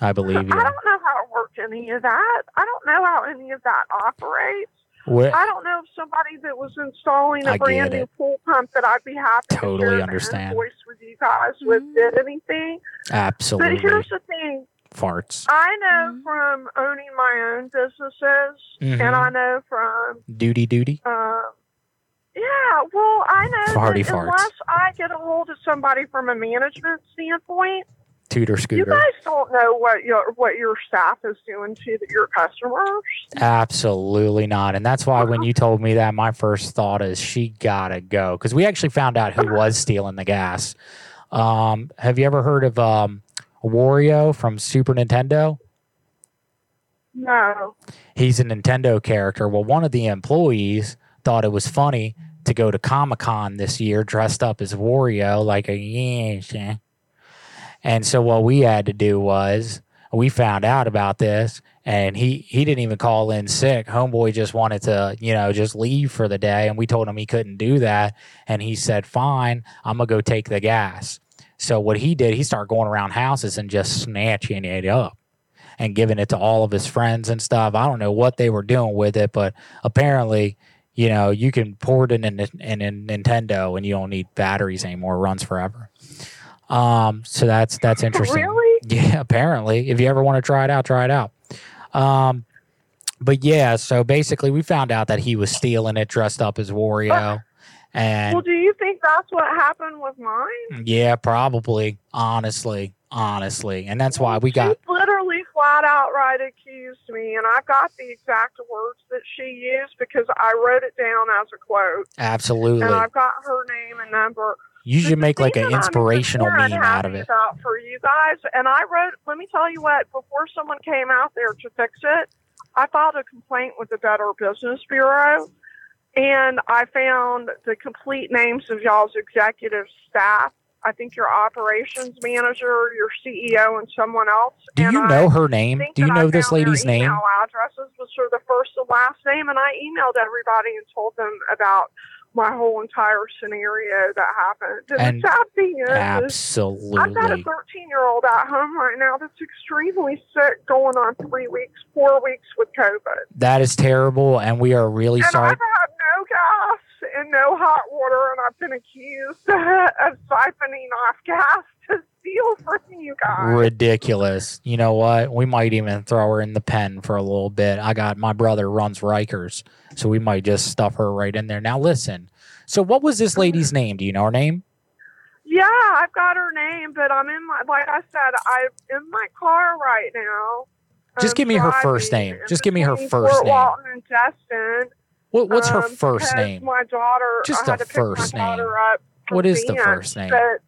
I believe you. I don't know how to work any of that. I don't know how any of that operates. What- I don't know if somebody that was installing a I brand new pool pump that I'd be happy Totally to share understand. the invoice with you guys with did anything. Absolutely. But here's the thing. Farts. I know from owning my own businesses, Mhm. and I know from Duty, duty. uh, yeah, well, I know Farty that farts. unless I get a hold of somebody from a management standpoint, Tutor you guys don't know what your what your staff is doing to the, your customers. Absolutely not. And that's why when you told me that, my first thought is she gotta go because we actually found out who was stealing the gas. Um, have you ever heard of um, Wario from Super Nintendo? No. He's a Nintendo character. Well, one of the employees thought it was funny to go to Comic Con this year dressed up as Wario, like a yeah. And so what we had to do was we found out about this and he he didn't even call in sick. Homeboy just wanted to, you know, just leave for the day and we told him he couldn't do that and he said, "Fine, I'm going to go take the gas." So what he did, he started going around houses and just snatching it up and giving it to all of his friends and stuff. I don't know what they were doing with it, but apparently, you know, you can port it in, in, in Nintendo and you don't need batteries anymore. It runs forever. Um, so that's that's interesting. Really? Yeah, apparently. If you ever want to try it out, try it out. Um, but yeah, so basically, we found out that he was stealing it, dressed up as Wario, and well, do you think that's what happened with mine? yeah, probably. Honestly, honestly, and that's why we got She literally flat out right accused me, and I've got the exact words that she used because I wrote it down as a quote, absolutely. and I've got her name and number. You should make like an inspirational meme out of it. About for you guys, and I wrote. Let me tell you what. Before someone came out there to fix it, I filed a complaint with the Better Business Bureau, and I found the complete names of y'all's executive staff. I think your operations manager, your CEO, and someone else. Do and you I know her name? Do you that I know this lady's name? Email addresses was for the first and last name, and I emailed everybody and told them about my whole entire scenario that happened. And, And the sad thing is, is I've got a 13 year old at home right now that's extremely sick, going on three weeks, four weeks with COVID. That is terrible, and we are really and sorry. I've had no gas and no hot water, and I've been accused of siphoning off gas to steal from you guys. Ridiculous. You know what? We might even throw her in the pen for a little bit. I got my brother runs Rikers, so we might just stuff her right in there. Now listen. So what was this lady's name? Do you know her name? Yeah, I've got her name, but I'm in my like I said, I'm in my car right now. Just um, give me her first name. Just give me her first Fort name. Walton and Destin. What, what's her um, first name? My daughter. Just I the to pick my first name. What is the first name? But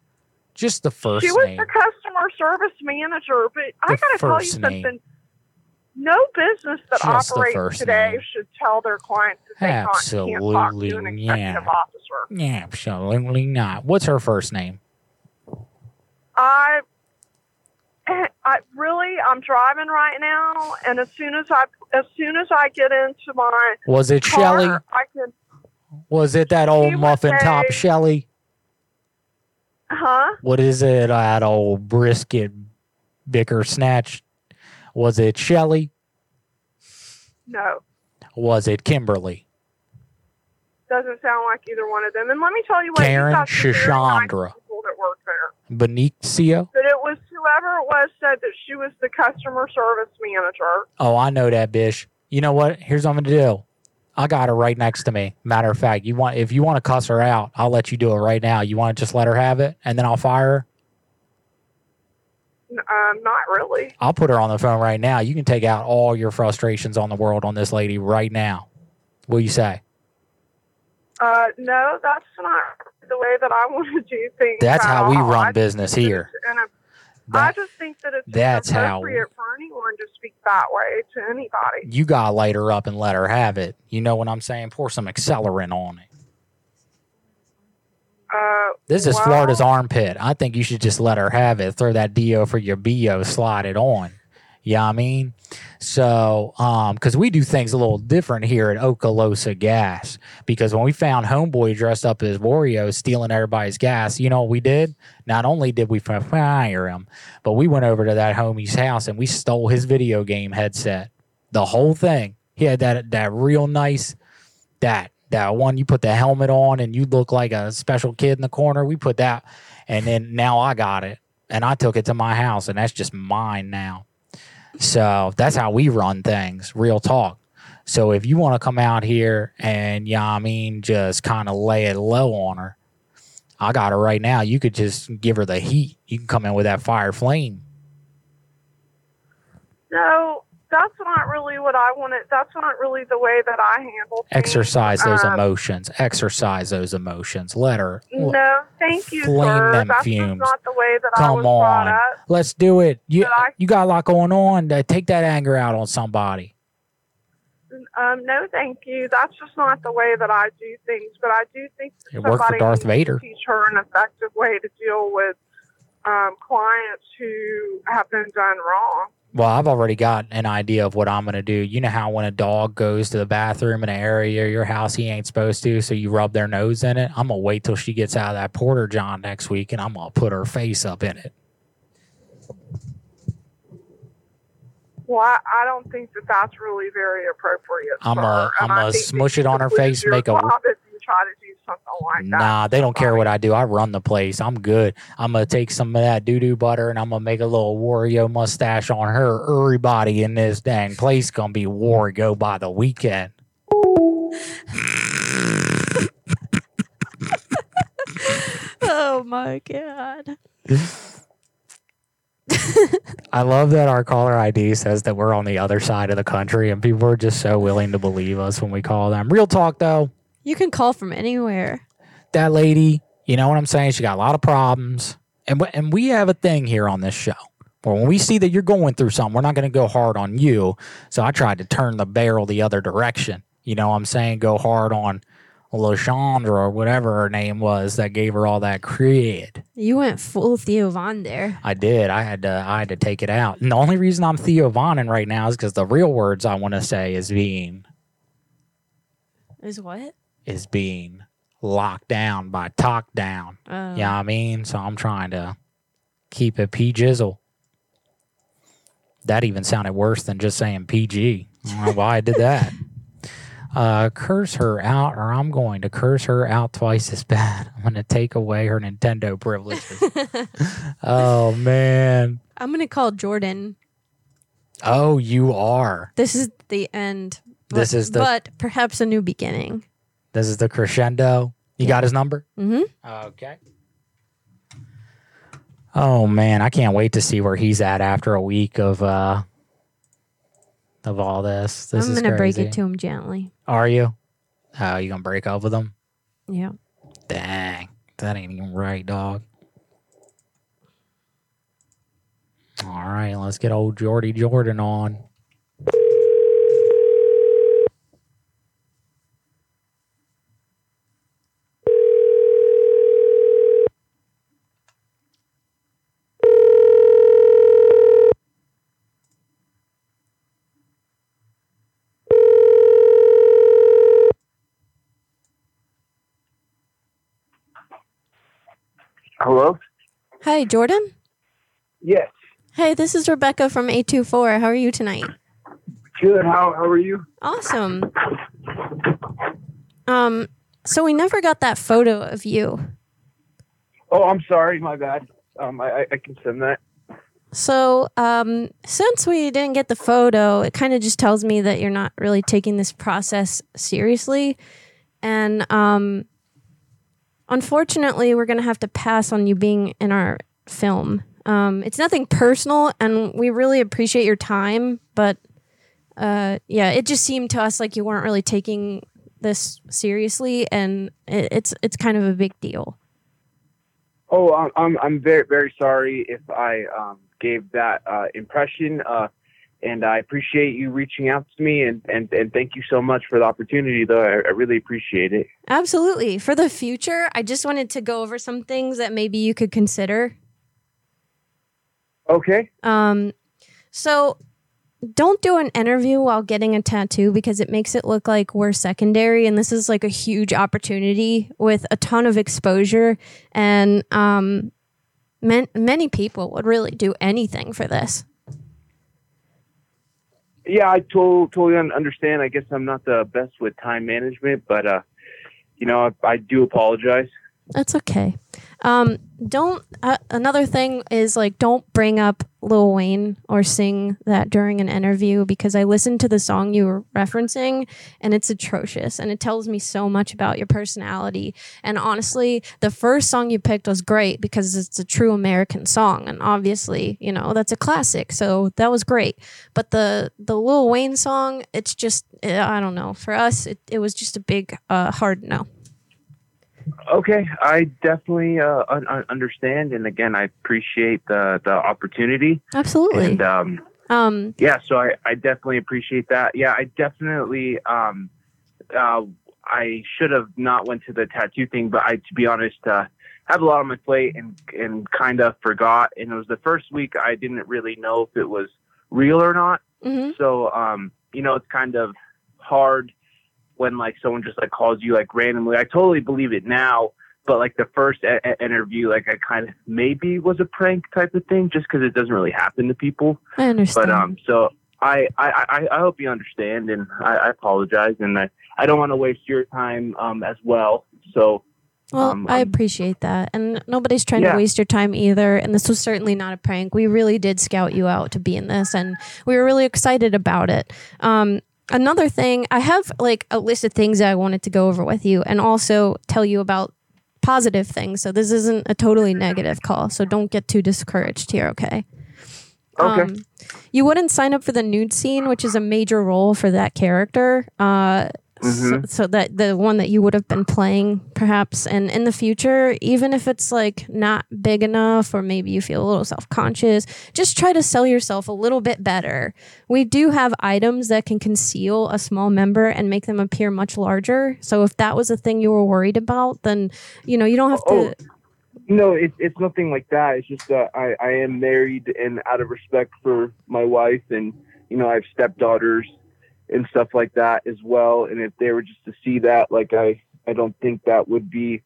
Just the first she was name. the customer service manager, but I The gotta tell you first name. something. No business that Just operates today name. should tell their clients that they can't, can't talk Absolutely, to an yeah. executive officer. Yeah, absolutely not. What's her first name? I, I really, I'm driving right now, and as soon as I, as soon as I get into my Was it car, Shelley? I can, Was it that old muffin top Shelley? Huh? What is it? That old brisket bicker snatch? Was it Shelly? No, Was it Kimberly? doesn't sound like either one of them. And let me tell you what, Karen? you've got some very nice Shashandra? people that work there. Benicio? But it was whoever it was said that she was the customer service manager. Oh, I know that bitch. You know what? Here's what I'm gonna do. I got her right next to me. Matter of fact, you want if you want to cuss her out, I'll let you do it right now. You want to just let her have it, and then I'll fire her. Um, not really. I'll put her on the phone right now. You can take out all your frustrations on the world on this lady right now. What do you say? Uh, no, that's not the way that I want to do things. That's at how we run business here. And I just think that it's that's how- for anyone to speak that way to anybody. You gotta light her up and let her have it. You know what I'm saying? Pour some accelerant on it. Uh, This is well, Florida's armpit. I think you should just let her have it. Throw that DO for your BO, slide it on. Yeah, I mean, so um, because we do things a little different here at Okaloosa Gas. Because when we found Homeboy dressed up as Wario stealing everybody's gas, you know what we did? Not only did we fire him, but we went over to that homie's house and we stole his video game headset. The whole thing. He had that that real nice that that one you put the helmet on and you look like a special kid in the corner. We put that, and then now I got it, and I took it to my house, and that's just mine now. So that's how we run things, real talk. So if you want to come out here and yeah, I mean, just kind of lay it low on her, I got her right now. You could just give her the heat. You can come in with that fire flame. No, that's not really what I wanted. That's not really the way that I handle. things. Exercise those Um, emotions. Exercise those emotions. Let her. No, thank you, Flame sir. them That's fumes. not the way that I was Come brought on. up. Let's do it. You, I- you got a lot going on. Uh, Take that anger out on somebody. Um, no, thank you. That's just not the way that I do things. But I do think It worked for Darth Vader. teach her an effective way to deal with um, clients who have been done wrong. Well, I've already got an idea of what I'm going to do. You know how when a dog goes to the bathroom in an area of your house he ain't supposed to, so you rub their nose in it? I'm going to wait till she gets out of that Porta John next week and I'm going to put her face up in it. Well, I, I don't think that that's really very appropriate. I'm going to I'm I a think smush it on her face, make a- if you try to do something like that. Nah, they don't care what I do. I run the place. I'm good. I'm going to take some of that doo doo butter and I'm going to make a little Wario mustache on her. Everybody in this dang place going to be Wario by the weekend. oh my god. I love that our caller ID says that we're on the other side of the country and people are just so willing to believe us when we call them. Real talk though, You can call from anywhere. that lady, you know what I'm saying? She got a lot of problems. And, w- and we have a thing here on this show where when we see that you're going through something, we're not going to go hard on you. So I tried to turn the barrel the other direction. You know what I'm saying? Go hard on LaShandra or whatever her name was that gave her all that cred. You went full Theo Von there. I did. I had to. I had to take it out. And the only reason I'm Theo Vonin right now is because the real words I want to say is being Is what? Is being locked down by talk down. Oh. Yeah, I mean, so I'm trying to keep it P jizzle. That even sounded worse than just saying PG. I don't know why I did that. Uh, curse her out, or I'm going to curse her out twice as bad. I'm going to take away her Nintendo privileges. oh man. I'm gonna call Jordan. Oh, you are. This is the end. This but- is the- but perhaps a new beginning. This is the crescendo. You got his number? Mm-hmm. Okay. Oh man, I can't wait to see where he's at after a week of uh of all this. This I'm is gonna break it to him gently. Are you? Oh, you gonna break up with him? Yeah. Dang, that ain't even right, dog. All right, let's get old Jordy Jordan on. Hello? Hi, Jordan. Yes. Hey, this is Rebecca from 824. How are you tonight? Good. How how are you? Awesome. Um, so we never got that photo of you. Oh, I'm sorry. My bad. Um, I- I can send that. So, um, since we didn't get the photo, it kind of just tells me that you're not really taking this process seriously. And um, unfortunately, we're going to have to pass on you being in our film. Um, it's nothing personal, and we really appreciate your time. But uh, yeah, it just seemed to us like you weren't really taking this seriously, and it, it's it's kind of a big deal. Oh, I'm I'm, very very sorry if I um, gave that uh, impression. Uh, and I appreciate you reaching out to me, and, and, and thank you so much for the opportunity. Though I, I really appreciate it. Absolutely. For the future, I just wanted to go over some things that maybe you could consider. Okay. Um, so don't do an interview while getting a tattoo because it makes it look like we're secondary, and this is like a huge opportunity with a ton of exposure, and um, man- many people would really do anything for this. Yeah, I to- totally understand. I guess I'm not the best with time management, but uh, you know, I, I do apologize. That's okay. Um, don't. Uh, another thing is like, don't bring up Lil Wayne or sing that during an interview because I listened to the song you were referencing and it's atrocious and it tells me so much about your personality. And honestly, the first song you picked was great because it's a true American song and obviously, you know, that's a classic. So that was great. But the the Lil Wayne song, it's just eh, I don't know. For us, it, it was just a big uh, hard no. Okay, I definitely uh, un- un- understand, and again, I appreciate the the opportunity. Absolutely. And um, Um, yeah, so I, I definitely appreciate that. Yeah, I definitely um, uh, I should have not went to the tattoo thing, but I, to be honest, uh, have a lot on my plate and and kind of forgot. And it was the first week I didn't really know if it was real or not. Mhm. So um, you know, it's kind of hard when like someone just like calls you like randomly. I totally believe it now, but like the first a- a- interview, like I kind of maybe was a prank type of thing, just because it doesn't really happen to people. I understand. But um, so I I, I, I hope you understand, and I, I apologize, and I, I don't want to waste your time um as well. So Well, um, I appreciate that. And nobody's trying Yeah. to waste your time either. And this was certainly not a prank. We really did scout you out to be in this, and we were really excited about it. Um, another thing, I have like a list of things that I wanted to go over with you and also tell you about positive things. So this isn't a totally negative call. So don't get too discouraged here, okay? Okay. Um, you wouldn't sign up for the nude scene, which is a major role for that character. Uh, so, Mhm. so that the one that you would have been playing, perhaps, and in the future, even if it's like not big enough, or maybe you feel a little self conscious, just try to sell yourself a little bit better. We do have items that can conceal a small member and make them appear much larger. So if that was a thing you were worried about, then you know you don't have Oh, to. no, it's it's nothing like that. It's just that I I am married, and out of respect for my wife, and you know I have stepdaughters and stuff like that as well. And if they were just to see that, like I I don't think that would be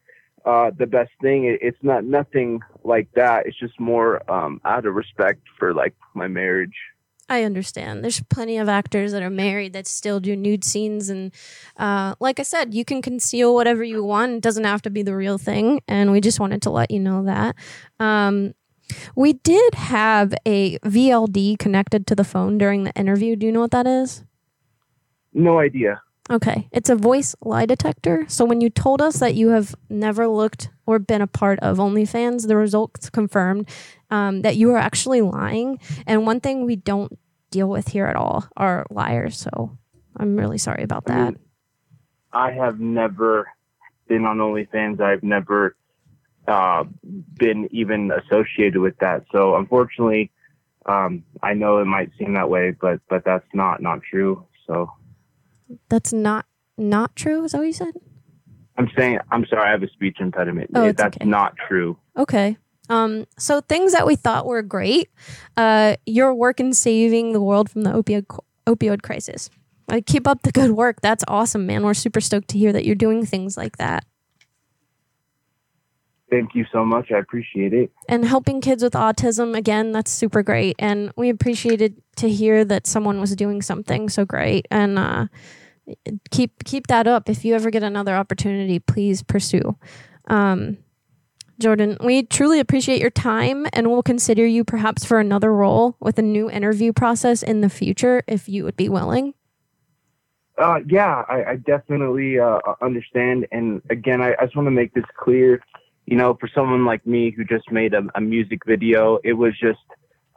uh, the best thing. It, it's not nothing like that. It's just more um, out of respect for like my marriage. I understand. There's plenty of actors that are married that still do nude scenes, and uh, like I said, you can conceal whatever you want. It doesn't have to be the real thing, and we just wanted to let you know that. Um, we did have a VLD connected to the phone during the interview. Do you know what that is? No idea. Okay, it's a voice lie detector. So when you told us that you have never looked or been a part of OnlyFans, the results confirmed um, that you are actually lying. And one thing we don't deal with here at all are liars. So I'm really sorry about I that. mean, I have never been on OnlyFans. I've never uh, been even associated with that. So unfortunately, um, I know it might seem that way, but but that's not not true. So That's not not true. Is that what you said? I'm saying I'm sorry. I have a speech impediment. Oh, that's okay. not true. Okay. Um, so things that we thought were great, uh, your work in saving the world from the opioid opioid crisis. Like, keep up the good work. That's awesome, man. We're super stoked to hear that you're doing things like that. Thank you so much. I appreciate it. and helping kids with autism again that's super great and we appreciated to hear that someone was doing something so great and uh, keep keep that up if you ever get another opportunity please pursue um, jordan we truly appreciate your time and we'll consider you perhaps for another role with a new interview process in the future if you would be willing Uh, yeah, I, I definitely uh, understand. And again, I, I just want to make this clear. You know, for someone like me who just made a, a music video, it was just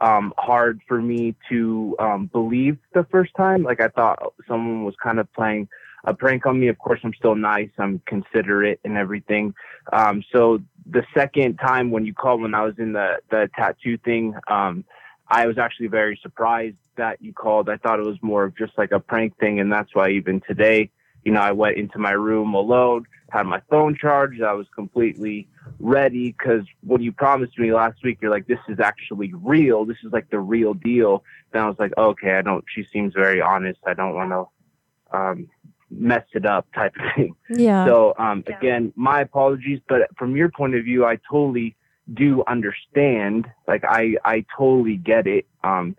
um, hard for me to um, believe the first time. Like I thought someone was kind of playing a prank on me. Of course, I'm still nice. I'm considerate and everything. Um, so the second time when you called, when I was in the the tattoo thing, um, I was actually very surprised that you called. I thought it was more of just like a prank thing, and that's why even today, you know, I went into my room alone, had my phone charged. I was completely ready because when you promised me last week, you're like, "This is actually real. This is like the real deal." Then I was like, "Okay, I don't." She seems very honest. I don't want to um, mess it up, type of thing. Yeah. So um, again, my apologies, but from your point of view, I totally do understand. Like I, I totally get it. Um,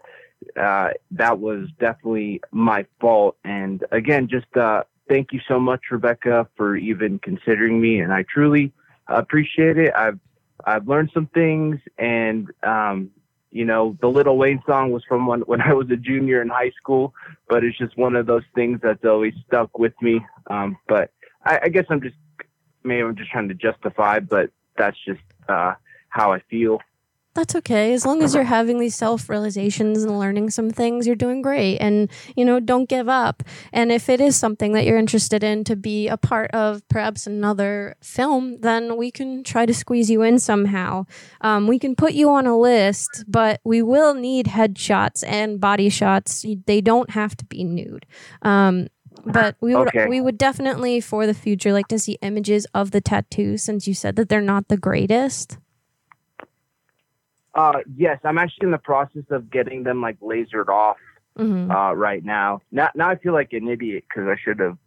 uh, that was definitely my fault. And again, just uh, thank you so much, Rebecca, for even considering me, and I truly appreciate it. I've I've learned some things, and um, you know, the Little Wayne song was from when when I was a junior in high school, but it's just one of those things that's always stuck with me. Um, but I, I guess I'm just maybe I'm just trying to justify, but that's just uh, how I feel. That's okay. As long as you're having these self realizations and learning some things, you're doing great. And, you know, don't give up. And if it is something that you're interested in to be a part of perhaps another film, then we can try to squeeze you in somehow. Um, we can put you on a list, but we will need headshots and body shots. They don't have to be nude. Um, but we would Okay. we would definitely for the future like to see images of the tattoos since you said that they're not the greatest. Uh, yes, I'm actually in the process of getting them like lasered off Mhm. uh, right now. Now, now I feel like an idiot because I should have.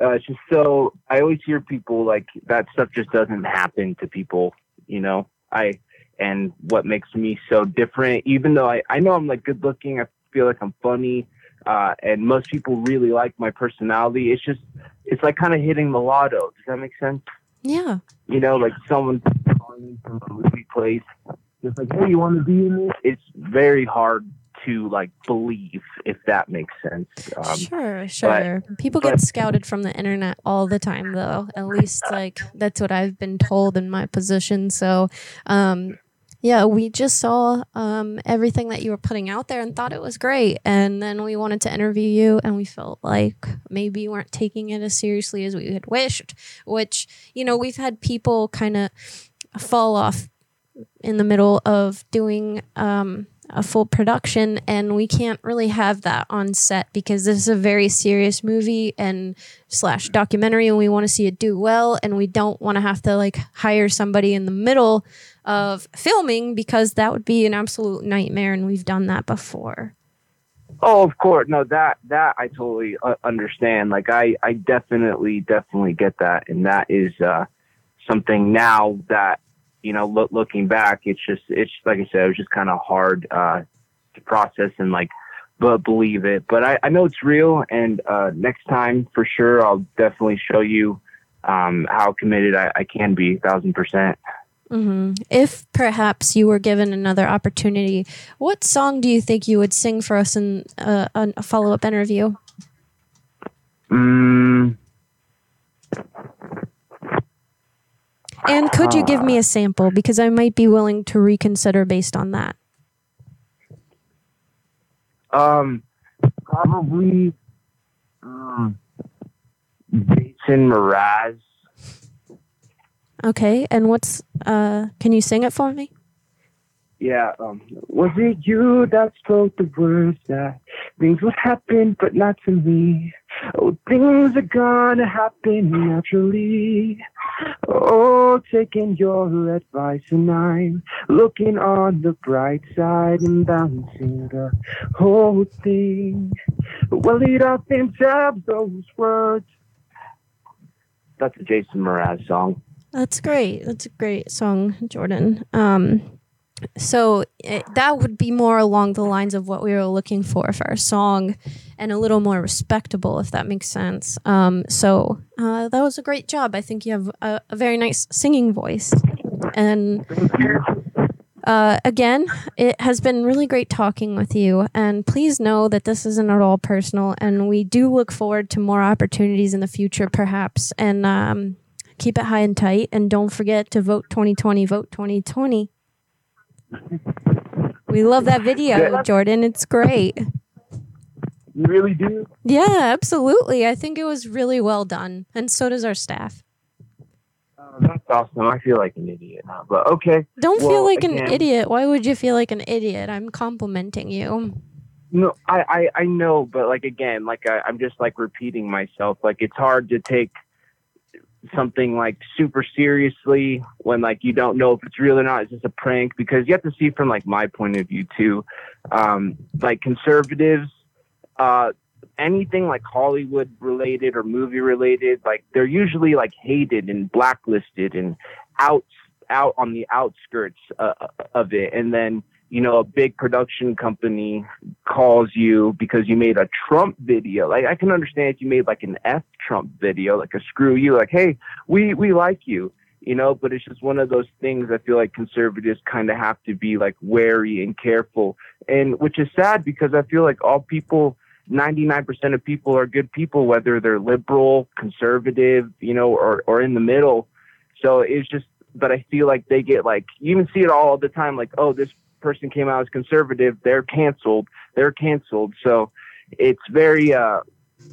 Uh, it's just so I always hear people like that stuff just doesn't happen to people, you know. I and what makes me so different, even though I I know I'm like good looking, I feel like I'm funny, uh, and most people really like my personality. It's just it's like kind of hitting the lotto. Does that make sense? Yeah. you know, like someone calling me from a movie place, just like, hey, you want to be in this? It's very hard to like believe if that makes sense. Um, Sure, sure. People get scouted from the internet all the time, though. At least, like, that's what I've been told in my position. So, um, yeah, we just saw um, everything that you were putting out there and thought it was great. And then we wanted to interview you, and we felt like maybe you weren't taking it as seriously as we had wished, which, you know, we've had people kind of fall off in the middle of doing um, a full production, and we can't really have that on set because this is a very serious movie and slash documentary, and we want to see it do well, and we don't want to have to like hire somebody in the middle of filming because that would be an absolute nightmare, and we've done that before. oh, of course, no, that that I totally uh, understand. Like, I I definitely definitely get that, and that is uh, something now that you know, look, looking back, it's just it's like I said, it was just kind of hard uh, to process and like but believe it. But I, I know it's real, and uh, next time for sure, I'll definitely show you um, how committed I, I can be, thousand percent. hmm If perhaps you were given another opportunity, what song do you think you would sing for us in uh, a, a follow up interview? Mm, And could you give me a sample because I might be willing to reconsider based on that? um, probably um, Jason Mraz. Okay, and what's uh can you sing it for me? Yeah, um, was it you that spoke the words that things would happen, but not to me? Oh, things are gonna happen naturally. Oh, taking your advice, and I'm looking on the bright side and balancing the whole thing. Well, it often have those words. That's a Jason Mraz song. That's great. That's a great song, Jordan. Um, so it, that would be more along the lines of what we were looking for for our song, and a little more respectable, if that makes sense. Um, so uh, that was a great job. I think you have a, a very nice singing voice, and uh, again, it has been really great talking with you. And please know that this isn't at all personal, and we do look forward to more opportunities in the future, perhaps. And um, keep it high and tight, and don't forget to vote 2020. Vote 2020. We love that video, Yeah. Jordan. It's great. You really do? Yeah, absolutely. I think it was really well done, and so does our staff. Oh, that's awesome. I feel like an idiot now, but okay. Don't feel Well, like an idiot. Why would you feel like an idiot? I'm complimenting you. No, I, I, I know, but like again, like I, I'm just like repeating myself. Like it's hard to take something like super seriously when like you don't know if it's real or not. It's just a prank because you have to see from like my point of view too. Um, like conservatives, uh, anything like Hollywood related or movie related, like they're usually like hated and blacklisted and out out on the outskirts uh, of it, and then you know a big production company calls you because you made a Trump video. Like I can understand if you made like an F Trump video, like a screw you, like hey, we we like you, you know. But it's just one of those things. I feel like conservatives kind of have to be like wary and careful, and which is sad because I feel like all people. 99% of people are good people, whether they're liberal, conservative, you know, or, or in the middle. So it's just, but I feel like they get like, you even see it all the time, like, oh, this person came out as conservative, they're canceled, they're canceled. So it's very, uh,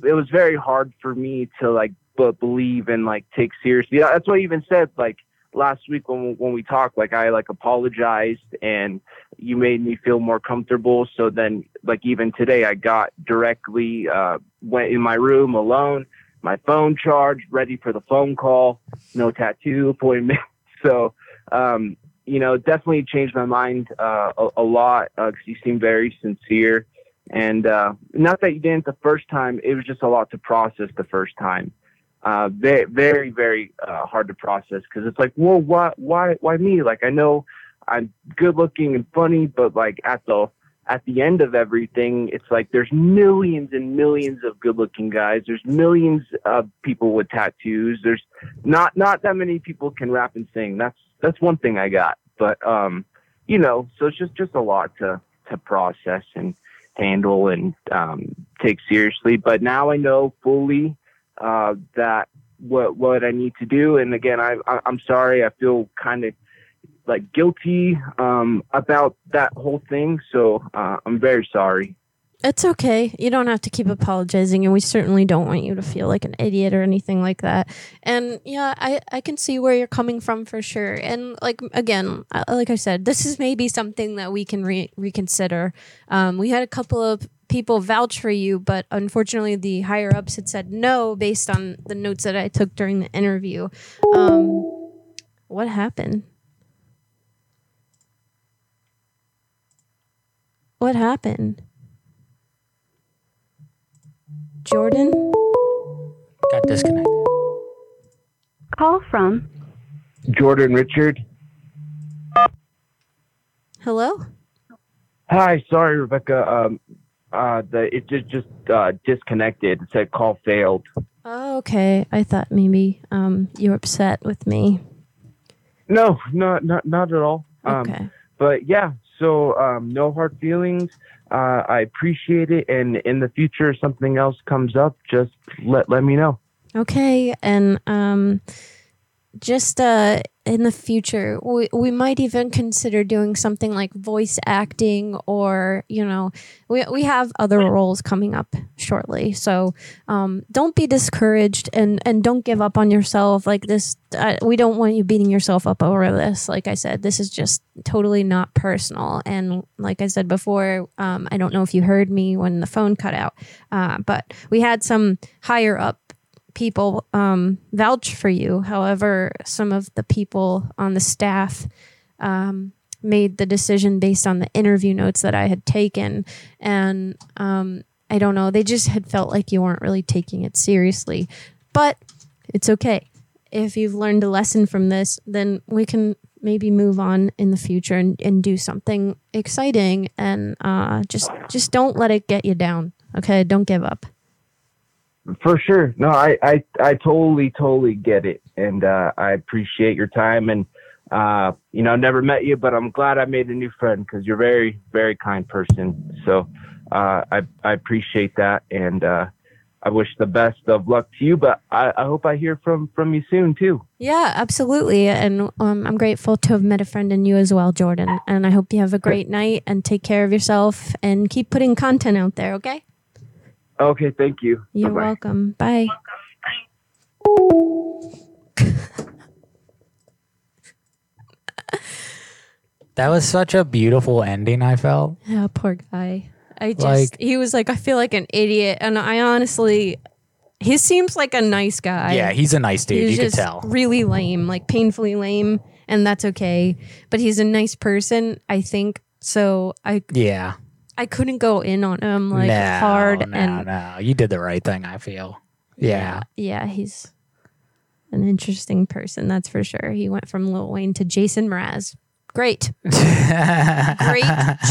it was very hard for me to like, but believe and like take seriously. That's what I even said, like, last week when when we talked like I like apologized and you made me feel more comfortable so then like even today I got directly uh went in my room alone my phone charged ready for the phone call no tattoo appointment so um you know definitely changed my mind uh a, a lot because you seem very sincere and uh not that you didn't the first time it was just a lot to process the first time uh, very, very, very uh, hard to process because it's like, well, why, why, why me? Like, I know I'm good looking and funny, but like at the at the end of everything, it's like there's millions and millions of good looking guys. There's millions of people with tattoos. There's not not that many people can rap and sing. That's that's one thing I got. But um, you know, so it's just just a lot to to process and handle and um, take seriously. But now I know fully uh, that what what I need to do. And again, I, I I'm sorry. I feel kind of like guilty um, about that whole thing. So uh, I'm very sorry. It's okay. You don't have to keep apologizing, and we certainly don't want you to feel like an idiot or anything like that. And yeah, I, I can see where you're coming from for sure. And like again, uh, like I said, this is maybe something that we can re- reconsider. Um, we had a couple of people vouch for you, but unfortunately, the higher ups had said no based on the notes that I took during the interview. Um, what happened? What happened? Jordan? Got disconnected. Call from Jordan Richard. Hello? Hi, sorry, Rebecca. Um, uh, the it just just uh, disconnected. It said call failed. Oh, okay. I thought maybe um you were upset with me. No, not not not at all. Um, Okay. But yeah, so um, no hard feelings. Uh, I appreciate it, and in the future, if something else comes up, just let let me know. Okay, and um just uh in the future we, we might even consider doing something like voice acting or you know we, we have other roles coming up shortly. So um, don't be discouraged and and don't give up on yourself. Like this uh, we don't want you beating yourself up over this. Like i said this is just totally not personal. And like i said before um, i don't know if you heard me when the phone cut out uh, but we had some higher up people um, vouch for you. However, some of the people on the staff um, made the decision based on the interview notes that I had taken. And um, I don't know, they just had felt like you weren't really taking it seriously. But it's okay. if you've learned a lesson from this, then we can maybe move on in the future and, and do something exciting and uh, just just don't let it get you down. Okay, don't give up. For sure. No, I, I, I totally, totally get it. And, uh, I appreciate your time and, uh, you know, never met you, but I'm glad I made a new friend because you're a very, very kind person. So, uh, I, I appreciate that. And, uh, I wish the best of luck to you, but I, I hope I hear from, from you soon too. Yeah, absolutely. And um, I'm grateful to have met a friend in you as well, Jordan. And I hope you have a great night and take care of yourself and keep putting content out there, okay? Okay. Thank you. You're Bye-bye. welcome. Bye. That was such a beautiful ending. I felt. Yeah, poor guy. I just Like- he was like I feel like an idiot, and I honestly, he seems like a nice guy. yeah, he's a nice dude. He's You could tell. really lame, like painfully lame, and that's okay. But he's a nice person, I think. So I Yeah. I couldn't go in on him like no, hard no, and no. You did the right thing. I feel. Yeah. yeah, he's an interesting person, that's for sure. He went from Lil Wayne to Jason Mraz. Great. Great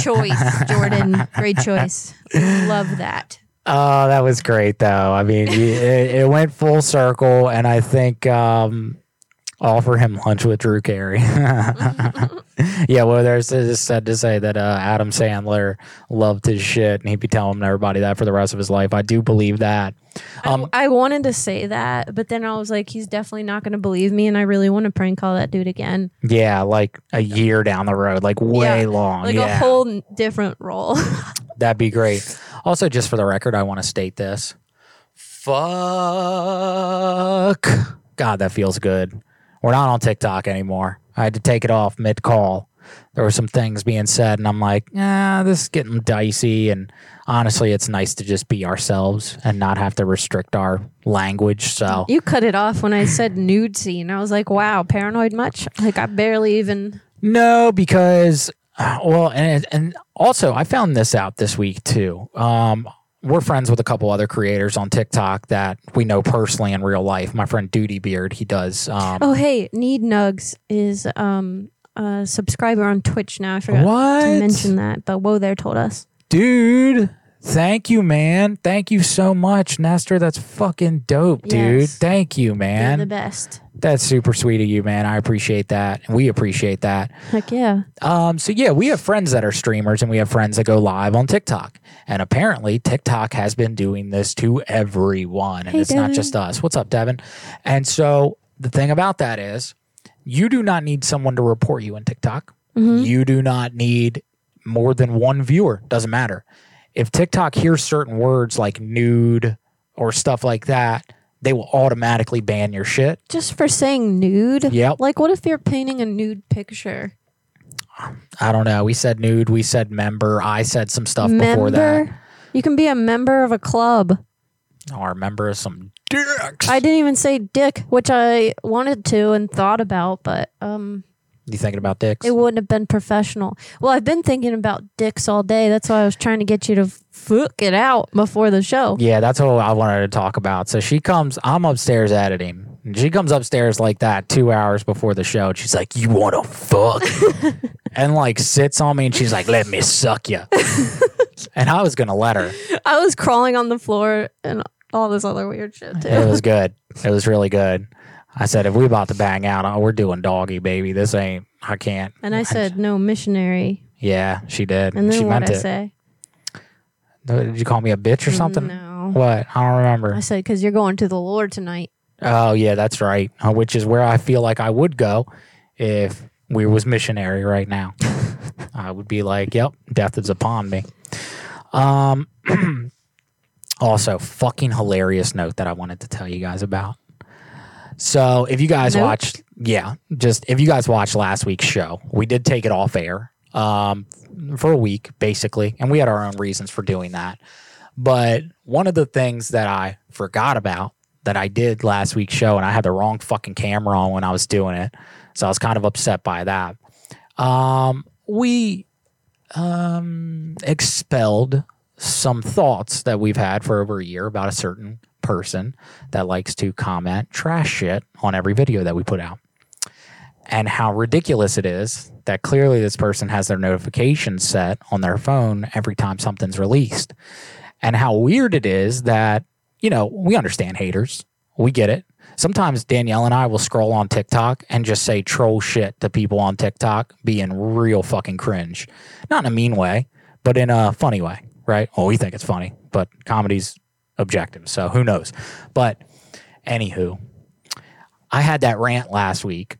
choice, Jordan. Great choice. Love that. Oh, that was great, though. I mean, it, it went full circle, and I think um, offer him lunch with Drew Carey. yeah, well, there's just said to say that uh, Adam Sandler loved his shit, and he'd be telling everybody that for the rest of his life. I do believe that. Um, I wanted to say that, but then I was like, he's definitely not going to believe me, and I really want to prank call that dude again. yeah, like a year down the road, like way Yeah, long. like yeah. a whole different role. That'd be great. Also, just for the record, I want to state this. Fuck. God, that feels good. We're not on TikTok anymore. I had to take it off mid call. There were some things being said, and I'm like, ah, this is getting dicey. And honestly, it's nice to just be ourselves and not have to restrict our language. So, you cut it off when I said nude scene. I was like, wow, paranoid much? Like I barely even. No, because uh, well, and and also I found this out this week too. Um, we're friends with a couple other creators on TikTok that we know personally in real life. My friend Duty Beard, he does. Um, Oh, hey, Need Nugs is um a subscriber on Twitch now. I forgot What? to mention that, but Whoa there told us. dude. Thank you, man. Thank you so much, Nestor. That's fucking dope, dude. Yes. Thank you, man. You're the best. That's super sweet of you, man. I appreciate that. And we appreciate that. Heck yeah. Um, so yeah, we have friends that are streamers and we have friends that go live on TikTok. And apparently TikTok has been doing this to everyone. And Hey, it's not just us. What's up, Devin? And so the thing about that is you do not need someone to report you in TikTok. Mhm. You do not need more than one viewer. Doesn't matter. If TikTok hears certain words like nude or stuff like that, they will automatically ban your shit. Just for saying nude. Yep. Like, what if you're painting a nude picture? I don't know. We said nude. We said member. I said some stuff before that. member. You can be a member of a club. Or member of some dicks. I didn't even say dick, which I wanted to and thought about, but um, You thinking about dicks? it wouldn't have been professional. Well, I've been thinking about dicks all day. That's why I was trying to get you to fuck it out before the show. yeah, that's what I wanted to talk about. So she comes. I'm upstairs editing. And she comes upstairs like that two hours before the show. And she's like, "You want to fuck?" and like sits on me, and she's like, "Let me suck you." and I was gonna let her. I was crawling on the floor and all this other weird shit too. It was good. It was really good. I said, "If we about to bang out, oh, we're doing doggy, baby. This ain't. I can't." and I said, "No missionary." Yeah, she did. And then she what meant I it. say? Did you call me a bitch or something? No. What? I don't remember. I said, "Because you're going to the Lord tonight." Oh yeah, that's right. Uh, which is where I feel like I would go if we was missionary right now. I would be like, "Yep, death is upon me." Um. also, fucking hilarious note that I wanted to tell you guys about. So, if you guys Note? watched, yeah, just if you guys watched last week's show, we did take it off air um, for a week, basically, and we had our own reasons for doing that. But one of the things that I forgot about that I did last week's show, and I had the wrong fucking camera on when I was doing it, so I was kind of upset by that. Um, we um, expelled some thoughts that we've had for over a year about a certain person that likes to comment trash shit on every video that we put out. And how ridiculous it is that clearly this person has their notifications set on their phone every time something's released. And how weird it is that, you know, we understand haters. We get it. Sometimes Danielle and I will scroll on TikTok and just say troll shit to people on TikTok, being real fucking cringe. Not in a mean way, but in a funny way, right? Oh, we think it's funny, but comedy's objective. So who knows? But anywho, I had that rant last week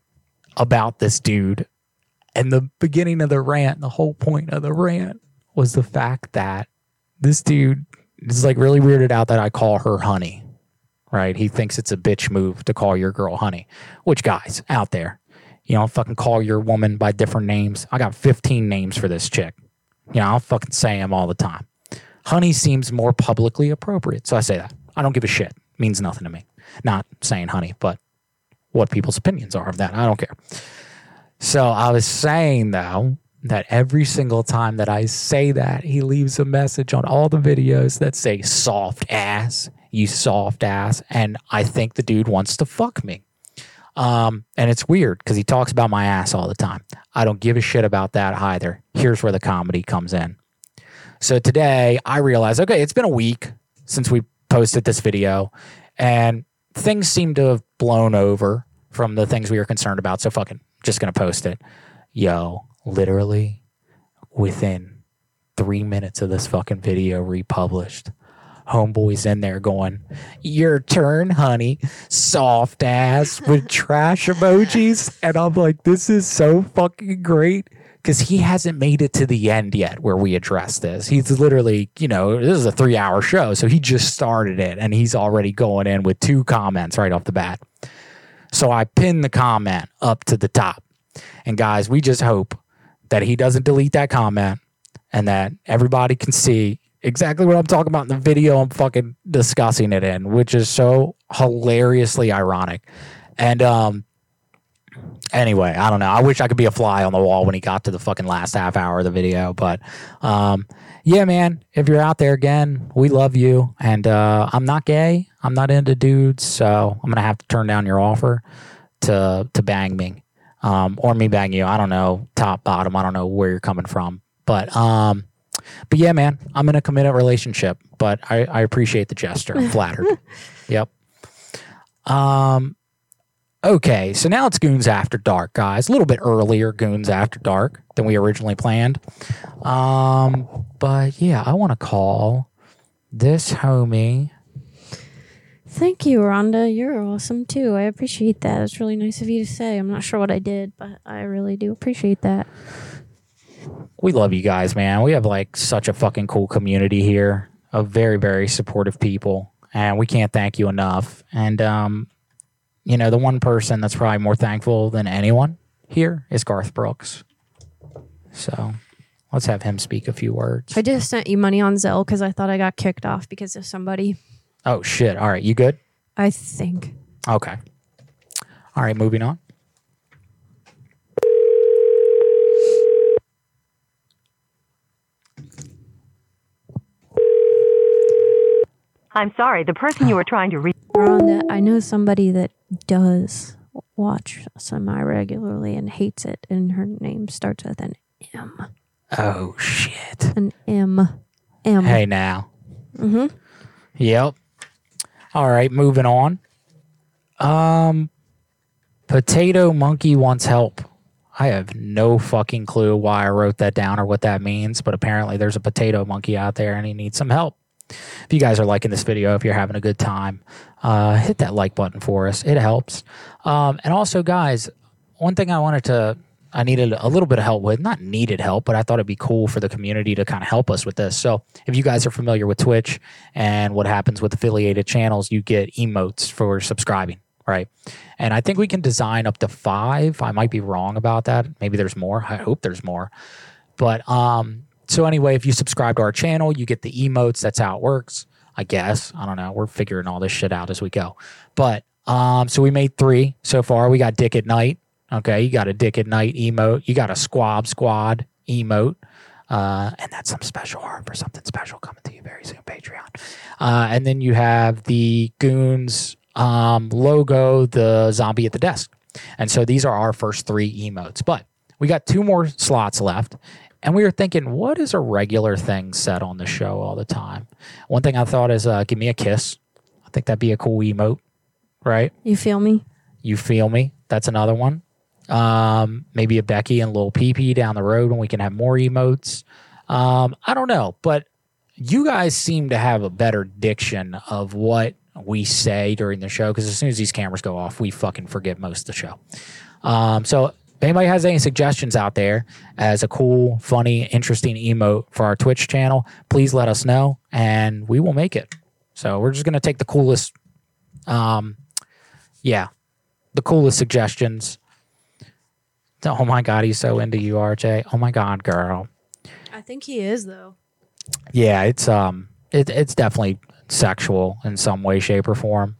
about this dude. And the beginning of the rant, the whole point of the rant was the fact that this dude is like really weirded out that I call her honey, right? He thinks it's a bitch move to call your girl honey, which guys out there, you know, fucking call your woman by different names. I got 15 names for this chick. You know, I'll fucking say them all the time. Honey seems more publicly appropriate. So I say that. I don't give a shit. means nothing to me. Not saying honey, but what people's opinions are of that. I don't care. So I was saying though that every single time that I say that, he leaves a message on all the videos that say soft ass, you soft ass. And I think the dude wants to fuck me. Um, and it's weird because he talks about my ass all the time. I don't give a shit about that either. Here's where the comedy comes in. So today I realized, okay, it's been a week since we posted this video, and things seem to have blown over from the things we were concerned about. So fucking just gonna post it. Yo, literally within three minutes of this fucking video republished. Homeboy's in there going, Your turn, honey. Soft ass with trash emojis. And I'm like, This is so fucking great because he hasn't made it to the end yet where we address this. He's literally, you know, this is a three hour show. So he just started it and he's already going in with two comments right off the bat. So I pinned the comment up to the top. And guys, we just hope that he doesn't delete that comment and that everybody can see exactly what I'm talking about in the video I'm fucking discussing it in, which is so hilariously ironic. And um anyway, I don't know. I wish I could be a fly on the wall when he got to the fucking last half hour of the video, but um yeah, man, if you're out there again, we love you and uh I'm not gay. I'm not into dudes, so I'm going to have to turn down your offer to to bang me. Um or me bang you. I don't know, top bottom, I don't know where you're coming from. But um but yeah, man, I'm in a committed relationship, but I, I appreciate the gesture. I'm flattered. yep. Um, okay, so now it's Goons After Dark, guys. A little bit earlier Goons After Dark than we originally planned. Um, but yeah, I want to call this homie. Thank you, Rhonda. You're awesome too. I appreciate that. It's really nice of you to say. I'm not sure what I did, but I really do appreciate that. We love you guys, man. We have like such a fucking cool community here of very, very supportive people. And we can't thank you enough. And um, you know, the one person that's probably more thankful than anyone here is Garth Brooks. So let's have him speak a few words. I just sent you money on Zelle because I thought I got kicked off because of somebody. Oh shit. All right, you good? I think. Okay. All right, moving on. I'm sorry, the person you were trying to reach. Rhonda, I know somebody that does watch semi regularly and hates it, and her name starts with an M. Oh shit. An M. M. Hey now. Mm-hmm. Yep. All right, moving on. Um Potato Monkey wants help. I have no fucking clue why I wrote that down or what that means, but apparently there's a potato monkey out there and he needs some help. If you guys are liking this video, if you're having a good time, uh, hit that like button for us. It helps. Um, and also, guys, one thing I wanted to, I needed a little bit of help with, not needed help, but I thought it'd be cool for the community to kind of help us with this. So, if you guys are familiar with Twitch and what happens with affiliated channels, you get emotes for subscribing, right? And I think we can design up to five. I might be wrong about that. Maybe there's more. I hope there's more. But um, so anyway, if you subscribe to our channel, you get the emotes. That's how it works. I guess. I don't know. We're figuring all this shit out as we go. But um, so we made three so far. We got Dick at Night. Okay, you got a Dick at Night emote. You got a Squab Squad emote. Uh, and that's some special art for something special coming to you very soon, Patreon. Uh, and then you have the Goons um, logo, the zombie at the desk. And so these are our first three emotes. But we got two more slots left. And we were thinking, what is a regular thing said on the show all the time? One thing I thought is, uh, give me a kiss. I think that'd be a cool emote, right? You feel me? You feel me? That's another one. Um, maybe a Becky and Lil PP down the road when we can have more emotes. Um, I don't know, but you guys seem to have a better diction of what we say during the show because as soon as these cameras go off, we fucking forget most of the show. Um, so if anybody has any suggestions out there as a cool, funny, interesting emote for our Twitch channel, please let us know and we will make it. So we're just gonna take the coolest, um, yeah, the coolest suggestions. Oh my god, he's so into you, RJ. Oh my god, girl. I think he is though. Yeah, it's um, it, it's definitely sexual in some way, shape, or form.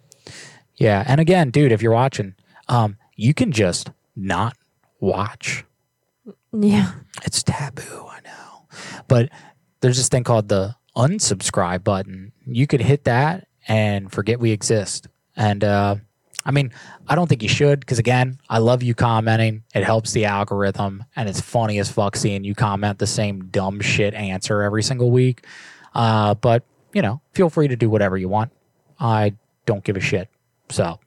Yeah, and again, dude, if you're watching, um, you can just not watch. Yeah. It's taboo, I know. But there's this thing called the unsubscribe button. You could hit that and forget we exist. And uh, I mean, I don't think you should because again, I love you commenting. It helps the algorithm, and it's funny as fuck seeing you comment the same dumb shit answer every single week. Uh, but you know, feel free to do whatever you want. I don't give a shit. So,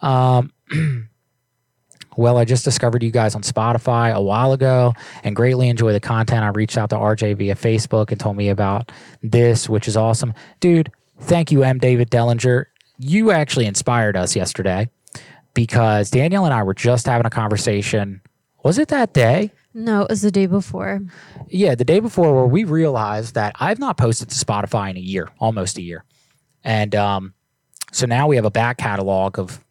um, well, I just discovered you guys on Spotify a while ago and greatly enjoy the content. I reached out to RJ via Facebook and told me about this, which is awesome. Dude, thank you, M. David Dellinger. You actually inspired us yesterday because Danielle and I were just having a conversation. Was it that day? No, it was the day before. Yeah, the day before where we realized that I've not posted to Spotify in a year, almost a year. And um, so now we have a back catalog of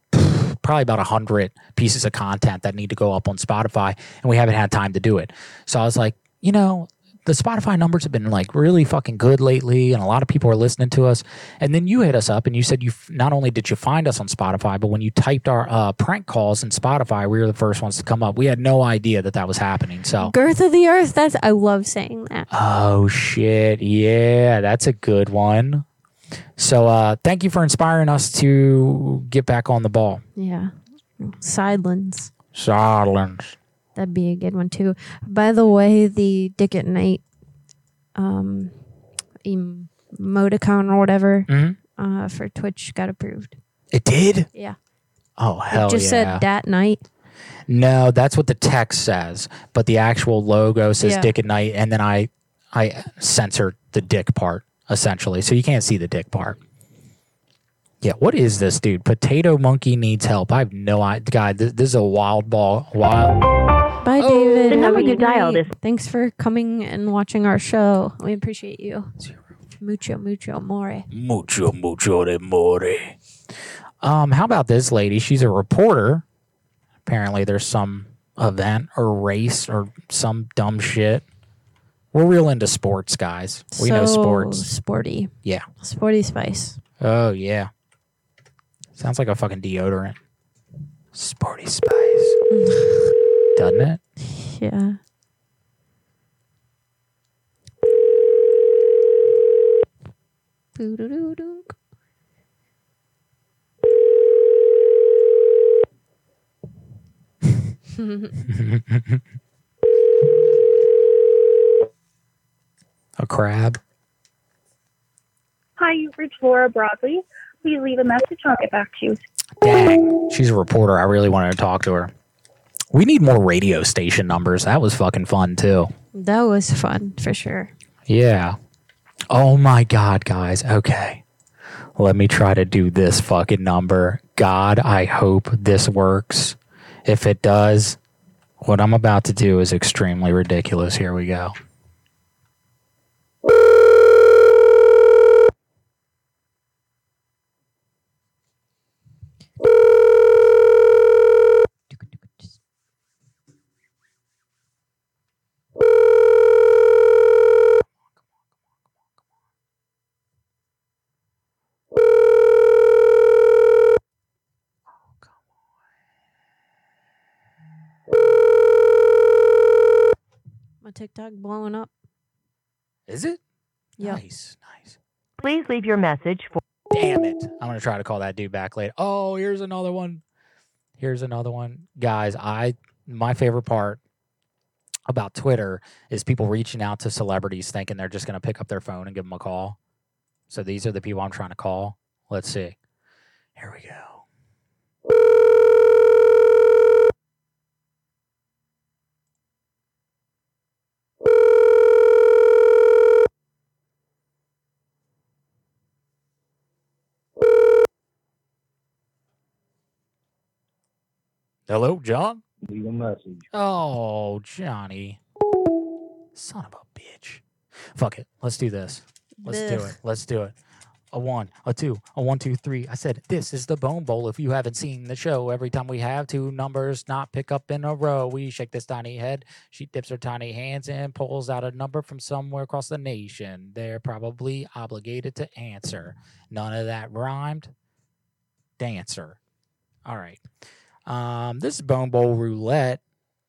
probably about 100 pieces of content that need to go up on Spotify, and we haven't had time to do it. So I was like, you know, the Spotify numbers have been like really fucking good lately, and a lot of people are listening to us. And then you hit us up and you said you f- not only did you find us on Spotify, but when you typed our uh, prank calls in Spotify, we were the first ones to come up. We had no idea that that was happening. So Girth of the Earth. That's I love saying that. Oh shit. Yeah, that's a good one. So uh thank you for inspiring us to get back on the ball. Yeah. Sidelands. Silence. That'd be a good one too. By the way, the Dick at Night um emoticon or whatever Mhm. uh for Twitch got approved. It did? Yeah. Oh hell it just yeah. said dat night. no, that's what the text says, but the actual logo says Yeah. Dick at Night, and then I I censored the dick part essentially, so you can't see the dick part. Yeah, what is this, dude? Potato Monkey needs help. I have no idea. God, this, this is a wild ball. Wild. Bye, Oh. David. The Have number a you good dialed night. Thanks for coming and watching our show. We appreciate you. Mucho, mucho more. Mucho, mucho de more. Um, how about this lady? She's a reporter. Apparently, there's some event or race or some dumb shit. We're real into sports, guys. We know sports. Sporty. Yeah. Sporty spice. Oh yeah. Sounds like a fucking deodorant. Sporty Spice. Mm. Doesn't it? Yeah. A crab. Hi, you've reached Laura Broadley. Please leave a message. I'll get back to you. Dang. She's a reporter. I really wanted to talk to her. We need more radio station numbers. That was fucking fun too. That was fun for sure. Yeah. Oh my God, guys. Okay. Let me try to do this fucking number. God, I hope this works. If it does, what I'm about to do is extremely ridiculous. Here we go. My TikTok blowing up. Is it? Yeah. Nice. Nice. Please leave your message for. Damn it. I'm gonna try to call that dude back later. Oh, here's another one. Here's another one. Guys, I my favorite part about Twitter is people reaching out to celebrities thinking they're just gonna pick up their phone and give them a call. So these are the people I'm trying to call. Let's see. Here we go. Hello, John? Leave a message. Oh, Johnny. Son of a bitch. Fuck it. Let's do this. Let's do it. Let's do it. A one, a two, a one, two, three. I said, this is the Bone Bowl. If you haven't seen the show, every time we have two numbers not pick up in a row, we shake this tiny head. She dips her tiny hands and pulls out a number from somewhere across the nation. They're probably obligated to answer. None of that rhymed. Dancer. All right. Um, this is Bone Bowl Roulette.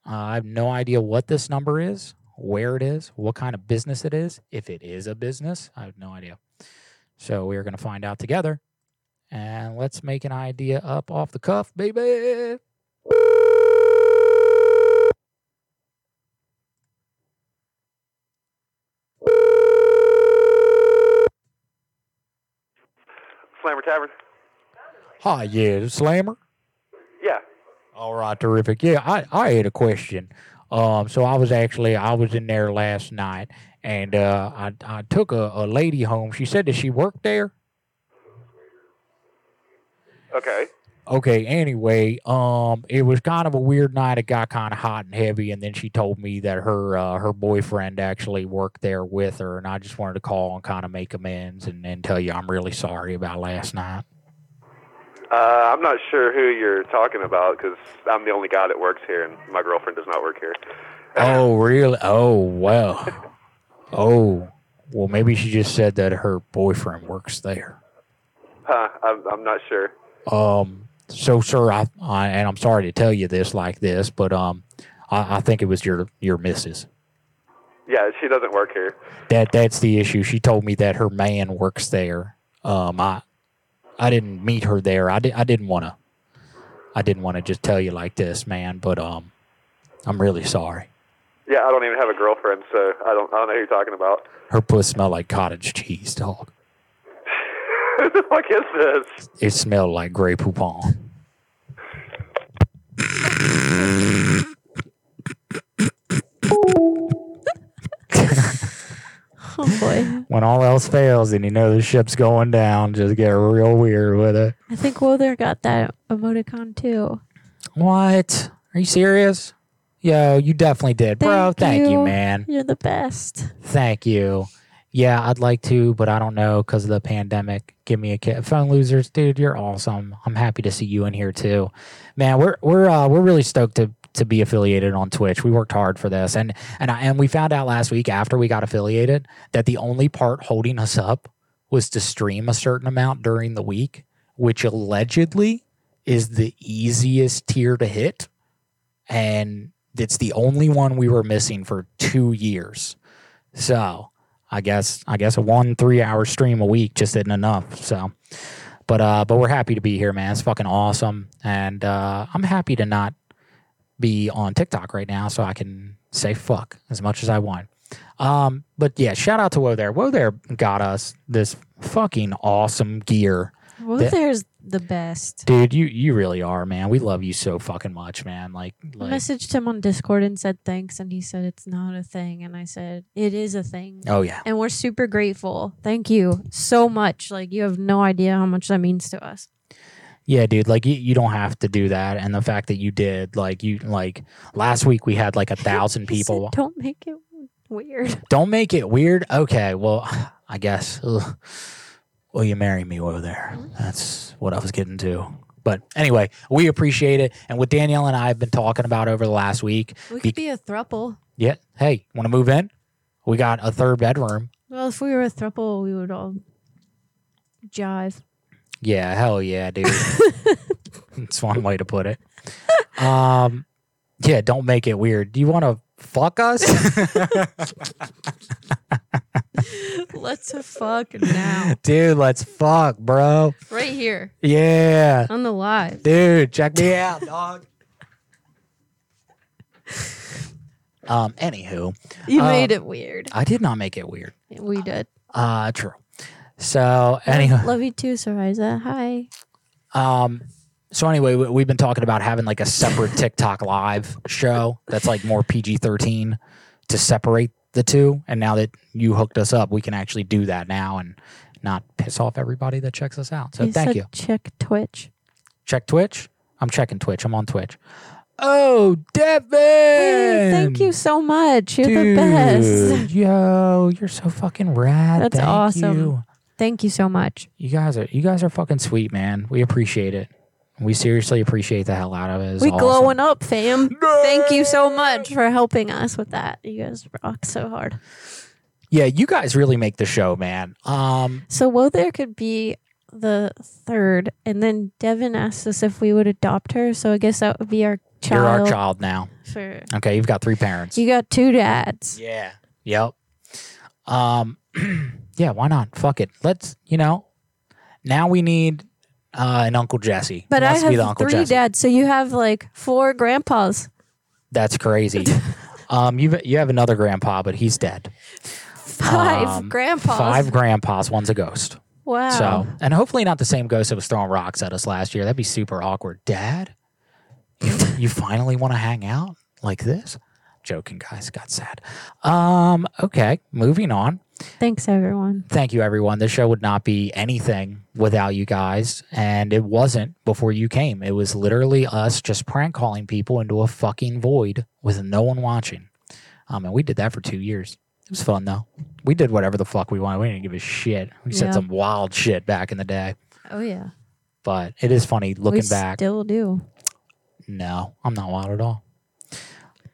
Uh, I have no idea what this number is, where it is, what kind of business it is. If it is a business, I have no idea. So we are going to find out together. And let's make an idea up off the cuff, baby. Slammer Tavern. Hi, yeah, Slammer. All right, terrific. Yeah, I, I had a question. Um, so I was actually I was in there last night, and uh, I I took a, a lady home. She said that she worked there. Okay. Okay. Anyway, um, it was kind of a weird night. It got kind of hot and heavy, and then she told me that her uh, her boyfriend actually worked there with her, and I just wanted to call and kind of make amends and, and tell you I'm really sorry about last night. Uh, I'm not sure who you're talking about because I'm the only guy that works here, and my girlfriend does not work here. Oh, really? Oh, well. Oh, well, maybe she just said that her boyfriend works there. Huh? I'm, I'm not sure. Um, so, sir, I, I and I'm sorry to tell you this like this, but um, I, I think it was your your missus. Yeah, she doesn't work here. That that's the issue. She told me that her man works there. Um, I I didn't meet her there. I, di- I didn't want to. I didn't want to just tell you like this, man. But um, I'm really sorry. Yeah, I don't even have a girlfriend, so I don't I don't know who you're talking about. Her puss smelled like cottage cheese, dog. Who the fuck is this? It smelled like Grey Poupon. Oh boy. When all else fails and you know the ship's going down, just get real weird with it. I think Wother got that emoticon too. What? Are you serious? Yo, you definitely did, bro. Thank you, man. You're the best. Thank you. Yeah, I'd like to, but I don't know because of the pandemic. Give me a kid. Phone losers, dude, you're awesome. I'm happy to see you in here too, man. We're we're uh, we're really stoked to to be affiliated on Twitch. We worked hard for this, and and I, and we found out last week after we got affiliated that the only part holding us up was to stream a certain amount during the week, which allegedly is the easiest tier to hit, and it's the only one we were missing for two years. So I guess I guess a one three hour stream a week just isn't enough. So, but uh, but we're happy to be here, man. It's fucking awesome, and uh, I'm happy to not be on TikTok right now, so I can say fuck as much as I want. Um, but yeah, shout out to Woe there. Woe there got us this fucking awesome gear. that- Wother's the best. dude, you you really are, man. We love you so fucking much, man. Like I messaged him on Discord and said thanks, and he said it's not a thing, and I said it is a thing. Oh, yeah. and we're super grateful. Thank you so much. Like you have no idea how much that means to us. Yeah, dude, like you, you don't have to do that. And the fact that you did, like you like last week we had like a thousand He said, people. Don't make it weird. Don't make it weird. Okay, well, I guess. Ugh. Will you marry me over there? That's what I was getting to. But anyway, we appreciate it. And what Danielle and I have been talking about over the last week. We be- could be a thruple. yeah. Hey, want to move in? We got a third bedroom. Well, if we were a thruple, we would all jive. Yeah, hell yeah, dude. That's one way to put it. Um, yeah, don't make it weird. Do you want to fuck us? Let's fuck now. Dude, let's fuck, bro. Right here Yeah. on the live. Dude, check me out, dog. Um, anywho. You um, made it weird. I did not make it weird. We did. Uh true. So anyway, Love you too, Sariza. Hi. um so anyway, we- we've been talking about having like a separate TikTok live show that's like more PG-13 to separate the two. And now that you hooked us up, we can actually do that now and not piss off everybody that checks us out. So You thank said you. Check Twitch. Check Twitch. I'm checking Twitch. I'm on Twitch. Oh, Devin! Hey, thank you so much. You're the best. Yo, you're so fucking rad. That's Thank awesome. You. Thank you so much. You guys are you guys are fucking sweet, man. We appreciate it. We seriously appreciate the hell out of it. It's we awesome. glowing up, fam. Thank you so much for helping us with that. You guys rock so hard. Yeah, you guys really make the show, man. Um, So, well, there could be the third, and then Devin asked us if we would adopt her. So, I guess that would be our child. you're our child now. Okay, you've got three parents. you got two dads. Yeah. Yep. Um yeah, why not? Fuck it. Let's, you know, now we need uh an Uncle Jesse. But I wants be the have Uncle three Jesse? dads, so you have like four grandpas. That's crazy. um you you have another grandpa, but he's dead. Five Um, grandpas. Five grandpas, one's a ghost. Wow. So, and hopefully not the same ghost that was throwing rocks at us last year. That'd be super awkward. Dad, you, you finally want to hang out like this? Joking, guys. Got sad. Um. Okay. Moving on. Thanks, everyone. Thank you, everyone. This show would not be anything without you guys, and it wasn't before you came. It was literally us just prank calling people into a fucking void with no one watching. Um, and we did that for two years. It was fun though. We did whatever the fuck we wanted. We didn't give a shit. We said Yeah. some wild shit back in the day. Oh yeah. But it is funny looking we back. Still do. No, I'm not wild at all.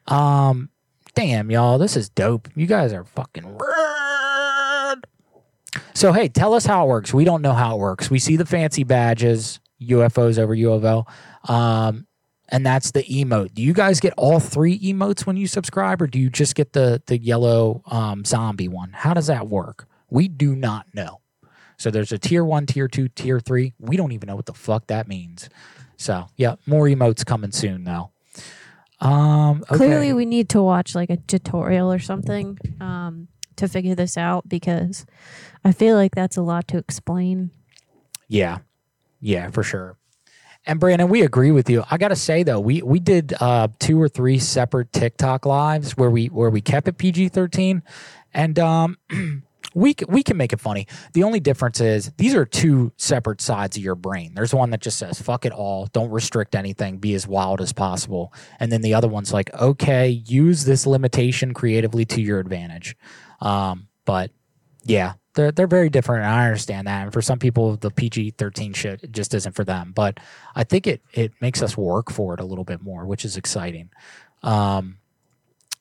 Um, damn, y'all, this is dope. You guys are fucking. So hey, tell us how it works. We don't know how it works. We see the fancy badges, UFOs over UFO, um, and that's the emote. Do you guys get all three emotes when you subscribe, or do you just get the the yellow um, zombie one? How does that work? We do not know. So there's a tier one, tier two, tier three. We don't even know what the fuck that means. So yeah, more emotes coming soon though. Um, okay. Clearly, we need to watch like a tutorial or something um, to figure this out because I feel like that's a lot to explain. Yeah. Yeah, for sure. And Brandon, we agree with you. I gotta say though, we we did uh, two or three separate TikTok lives where we where we kept it PG thirteen, and um, we we can make it funny. The only difference is these are two separate sides of your brain. There's one that just says "fuck it all," don't restrict anything, be as wild as possible, and then the other one's like, okay, use this limitation creatively to your advantage. Um, but yeah, they're they're very different, and I understand that. And for some people, the PG thirteen shit just isn't for them. But I think it it makes us work for it a little bit more, which is exciting. Um,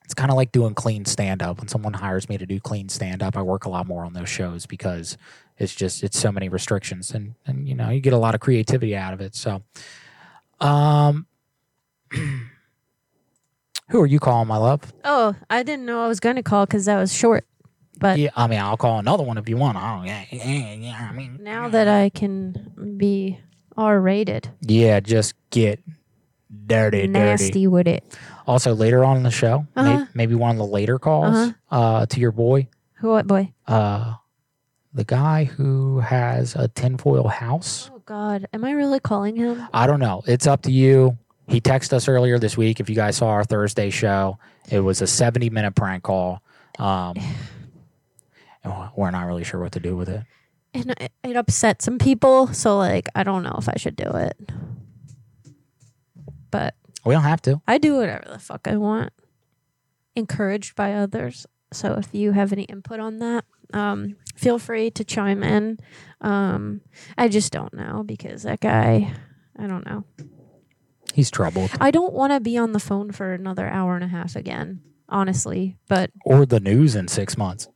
it's kind of like doing clean stand up. When someone hires me to do clean stand up, I work a lot more on those shows because it's just it's so many restrictions, and and you know you get a lot of creativity out of it. So, um, who are you calling, my love? Oh, I didn't know I was going to call because that was short. But yeah, I mean, I'll call another one if you want. I don't. Yeah, yeah, yeah. I mean, now that I can be R rated, Yeah, just get dirty, nasty dirty. with it. Also, later on in the show, Uh-huh. maybe one of the later calls Uh-huh. uh, to your boy, Who? What boy? uh, the guy who has a tinfoil house. Oh God, am I really calling him? I don't know. It's up to you. He texted us earlier this week. If you guys saw our Thursday show, it was a 70 minute prank call. Um, and we're not really sure what to do with it. And it, it upset some people, so like I don't know if I should do it. But We don't have to. I do whatever the fuck I want. Encouraged by others. So if you have any input on that, um, feel free to chime in. Um, I just don't know because that guy, I don't know. He's troubled. I don't want to be on the phone for another hour and a half again, honestly. But Or the news in six months.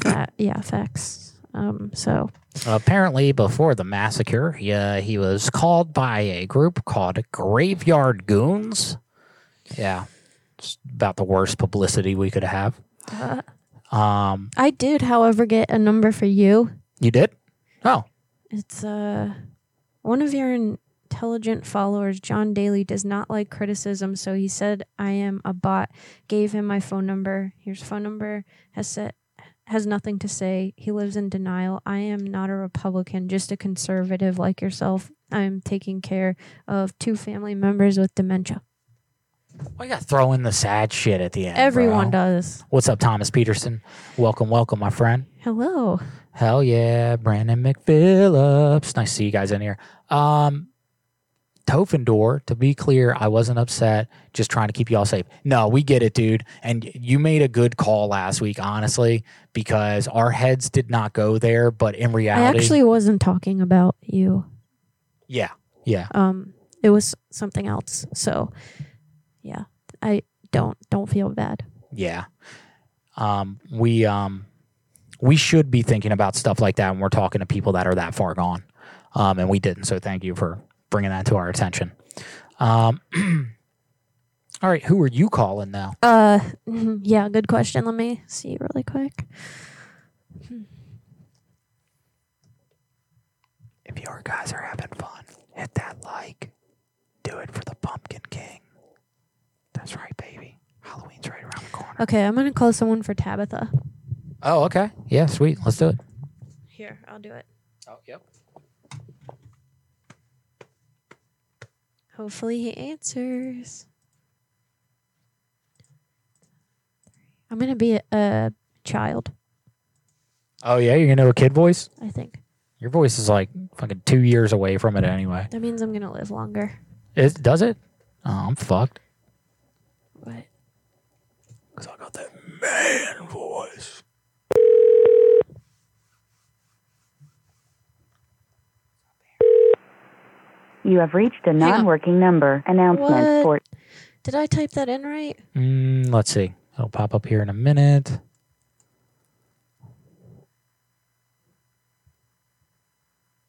That, yeah, facts. Um, so Apparently, before the massacre, he, uh, he was called by a group called Graveyard Goons. Yeah, it's about the worst publicity we could have. uh, Um, I did, however, get a number for you. you did? Oh, It's uh one of your intelligent followers, John Daly, does not like criticism, so he said I am a bot. Gave him my phone number. Here's phone number. Has said has nothing to say. He lives in denial. I am not a Republican, just a conservative like yourself. I am taking care of two family members with dementia. why you got to throw in the sad shit at the end? Everyone bro? does. What's up, Thomas Peterson? Welcome, welcome, my friend. Hello. Hell yeah, Brandon McPhillips. Nice to see you guys in here. Um, Tofendor, to be clear, I wasn't upset, just trying to keep you all safe. No, we get it, dude. And you made a good call last week, honestly, because our heads did not go there, but in reality I actually wasn't talking about you. yeah, yeah. Um it was something else. So yeah. I don't don't feel bad. Yeah. Um, we um, we should be thinking about stuff like that when we're talking to people that are that far gone, um, and we didn't. So thank you for bringing that to our attention. Um, all right, who are you calling now? Uh, yeah, good question. Let me see really quick. If your guys are having fun, hit that like. Do it for the Pumpkin King. That's right, baby. Halloween's right around the corner. Okay, I'm gonna call someone for Tabitha. Oh, okay. Yeah, sweet. Let's do it. Here, I'll do it. Oh, yep. Hopefully he answers. I'm gonna be a, a child. Oh yeah, you're gonna do a kid voice. I think Your voice is like fucking two years away from it anyway. that means I'm gonna live longer. Is does it? Oh, I'm fucked. What? Cause I got that man voice. You have reached a non-working number. Announcement for Did I type that in right? Mm, let's see. It'll pop up here in a minute.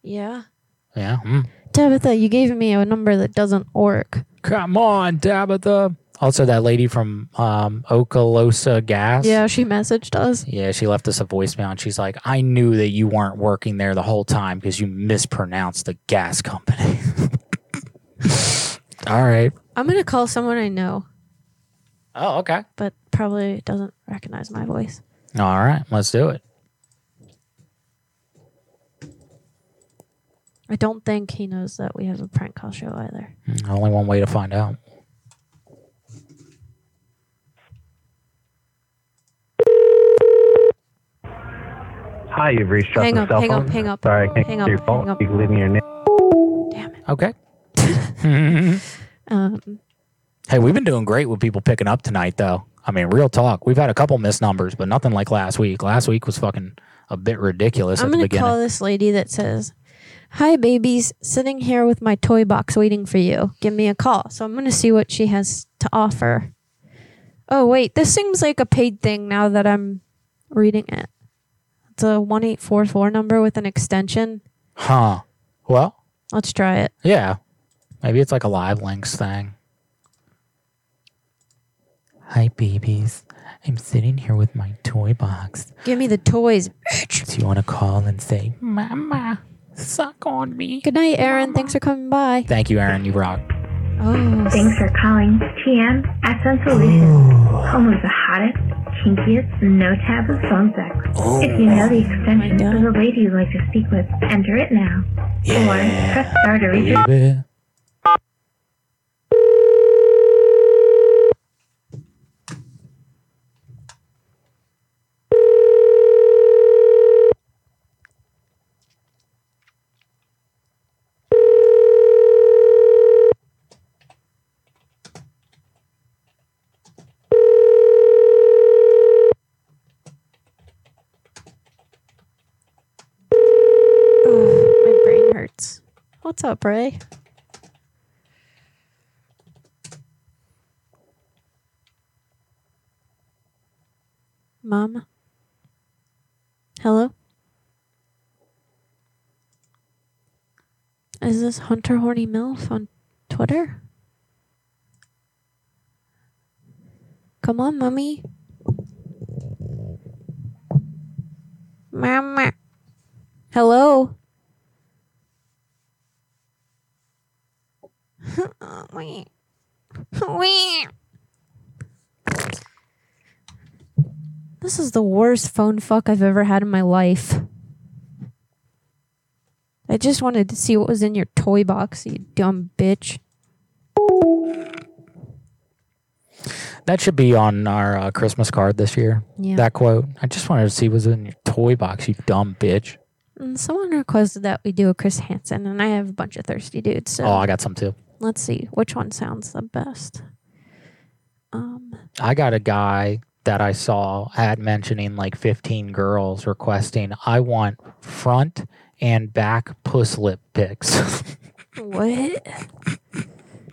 Yeah. Yeah. mm. Tabitha, you gave me a number that doesn't work. Come on, Tabitha. Also, that lady from um, Okaloosa Gas. Yeah, she messaged us. Yeah, she left us a voicemail and she's like, I knew that you weren't working there the whole time because you mispronounced the gas company. All right. I'm gonna call someone I know, Oh, okay. but probably doesn't recognize my voice. All right. Let's do it. I don't think he knows that we have a prank call show either. Only one way to find out. Hi, you've reached Hang Justin's up, cell hang up, phone. hang up, Sorry, I can't hang get up, your hang phone. up. You can leave me your name. Damn it. Okay. Um, Hey, we've been doing great with people picking up tonight, though. I mean, real talk. We've had a couple missed numbers, but nothing like last week. Last week was fucking a bit ridiculous I'm at the gonna beginning. call this lady that says, "Hi, babies, sitting here with my toy box waiting for you. Give me a call." So I'm gonna see what she has to offer. Oh wait, this seems like a paid thing now that I'm reading it. It's a one eight four four number with an extension. Huh. Well, Let's try it. yeah. Maybe it's like a live links thing. Hi, babies. I'm sitting here with my toy box. Give me the toys. Bitch. Do you want to call and say, Mama, suck on me? Good night, Aaron. Thanks for coming by. Thank you, Aaron. You rock. Oh. Thanks for calling TM Accent Solutions, oh. home of the hottest, kinkiest, no taboo phone sex. Oh. if you know the extension of the lady you'd like to speak with, enter it now. Or press star to reach your Baby. Oh, my brain hurts. Ray? Mom? Hello? Is this Hunter Horny MILF on Twitter? Come on, Mummy. Mama. Hello. Wait. Wait. This is the worst phone fuck I've ever had in my life. I just wanted to see what was in your toy box, you dumb bitch. That should be on our uh, Christmas card this year. Yeah. That quote. I just wanted to see what was in your toy box, you dumb bitch. And someone requested that we do a Chris Hansen, and I have a bunch of thirsty dudes. So Oh, I got some too. Let's see which one sounds the best. Um, I got a guy that I saw ad mentioning like 15 girls requesting, I want front and back puss lip pics. what?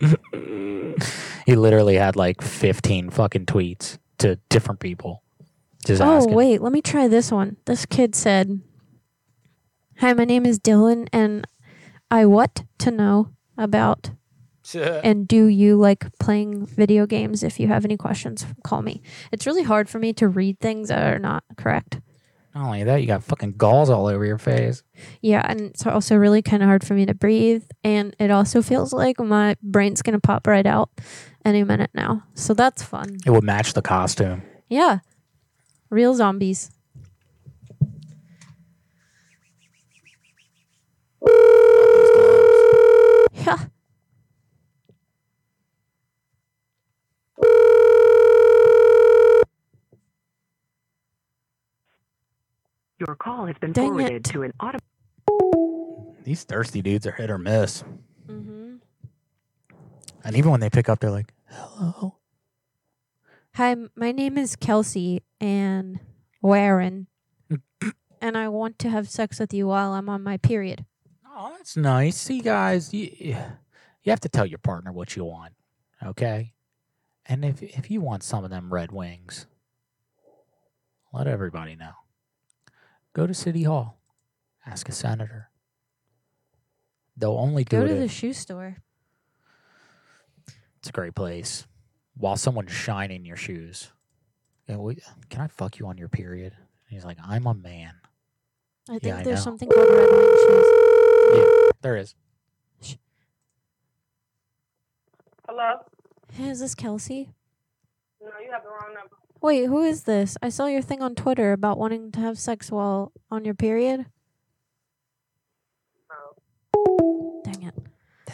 he literally had like 15 fucking tweets to different people. Just oh asking. wait, let me try this one. This kid said, "Hi, my name is Dylan, and I want to know about and do you like playing video games? If you have any questions, call me. It's really hard for me to read things that are not correct. Not only that, you got fucking galls all over your face. Yeah, and it's also really kind of hard for me to breathe, and it also feels like my brain's gonna pop right out any minute now. So that's fun. It would match the costume. Yeah, real zombies. Yeah. Your call has been Dang forwarded it. to an auto. These thirsty dudes are hit or miss. Mm-hmm. And even when they pick up, they're like, hello. Hi, my name is Kelsey and Warren, and I want to have sex with you while I'm on my period. Oh, that's nice. See, guys, you, you have to tell your partner what you want, okay? And if if you want some of them red wings, let everybody know. Go to City Hall. Ask a senator. They'll only do Go it. to the if- shoe store. it's a great place. While someone's shining your shoes. Yeah, we, can I fuck you on your period? And he's like, I'm a man. I think Yeah, I there's know. something called red wing shoes. Yeah, there is. Hello? Is this Kelsey? No, you have the wrong number. Wait, who is this? I saw your thing on Twitter about wanting to have sex while on your period. Dang it.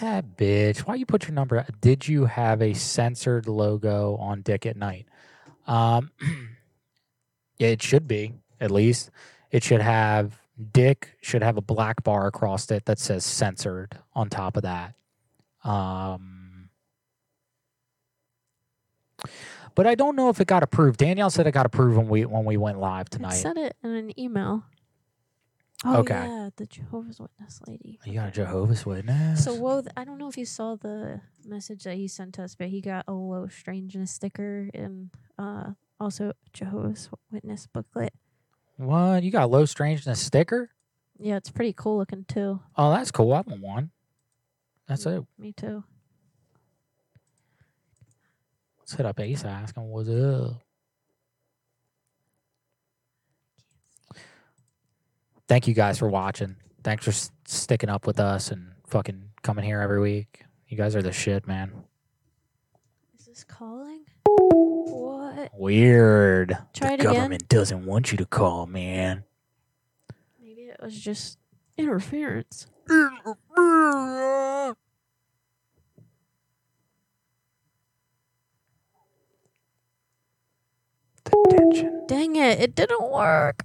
That bitch. Why you put your number? Did you have a censored logo on Dick at Night? Um, yeah, it should be at least. It should have Dick should have a black bar across it that says censored on top of that. Um, but I don't know if it got approved. Danielle said it got approved when we when we went live I tonight. sent it in an email. Oh Okay. yeah, the Jehovah's Witness lady. You got a Jehovah's Witness. So th- I don't know if you saw the message that he sent us, but he got a low strangeness sticker and uh, also Jehovah's Witness booklet. what? You got a low strangeness sticker? Yeah, it's pretty cool looking too. Oh, that's cool. I want one. That's it. Me too. Let's hit up Ace ask him what's up. Thank you guys for watching. Thanks for s- sticking up with us and fucking coming here every week. You guys are the shit, man. Is this calling? What? Weird. Try the it again. government doesn't want you to call, man. Maybe it was just interference. Dang it! It didn't work.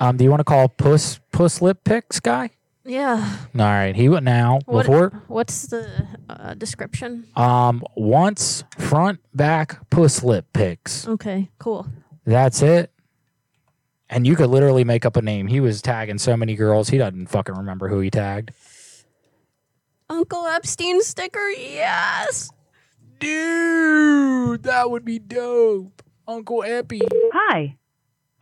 Um, do you want to call Puss Puss Lip Picks guy? Yeah. All right, he went now. What? Before What's the uh, description? um once front back Puss Lip picks. Okay. Cool. That's it. And you could literally make up a name. He was tagging so many girls, he doesn't fucking remember who he tagged. Uncle Epstein sticker. Yes. Dude, that would be dope. Uncle Epi. Hi.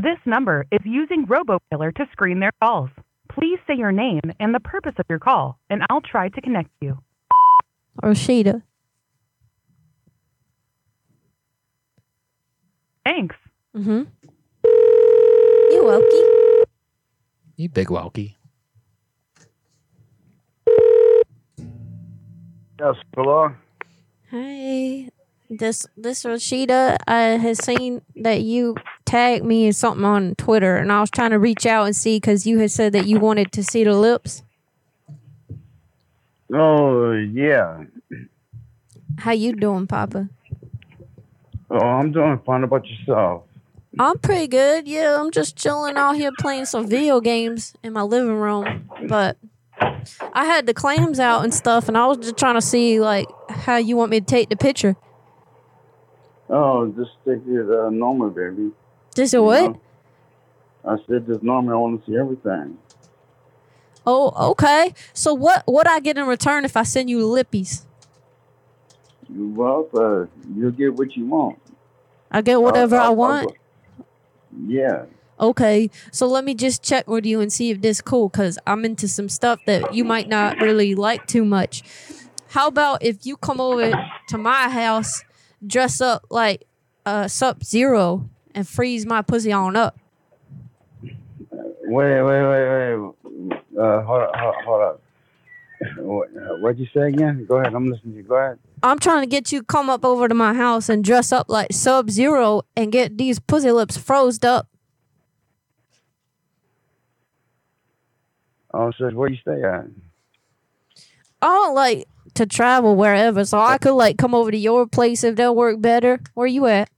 This number is using RoboKiller to screen their calls. Please say your name and the purpose of your call, and I'll try to connect you. Rashida. Thanks. Mm-hmm. Welky. You big Welky. Yes, hello. This this Rashida I has seen that you tagged me in something on Twitter, and I was trying to reach out and see because you had said that you wanted to see the lips. Oh yeah. How you doing, Papa? Oh, I'm doing fine. About yourself? I'm pretty good. Yeah, I'm just chilling out here playing some video games in my living room. But I had the clams out and stuff, and I was just trying to see like how you want me to take the picture. Oh, just take it uh, normal, baby. Just a what? I said just normal. I want to see everything. Oh, okay. So what what I get in return if I send you lippies? Well, uh, you'll get what you want. I get whatever I want. Yeah. Okay, so let me just check with you and see if this cool, cause I'm into some stuff that you might not really like too much. How about if you come over to my house, dress up like uh Sub Zero, and freeze my pussy on up? Wait, wait, wait, wait. Uh, hold up, hold, hold up. What, what'd you say again? Go ahead. I'm listening to you. Go ahead. I'm trying to get you to come up over to my house and dress up like Sub Zero and get these pussy lips froze up. Oh, so where you stay at? Don't like to travel wherever, so I could like come over to your place if that work better. Where you at?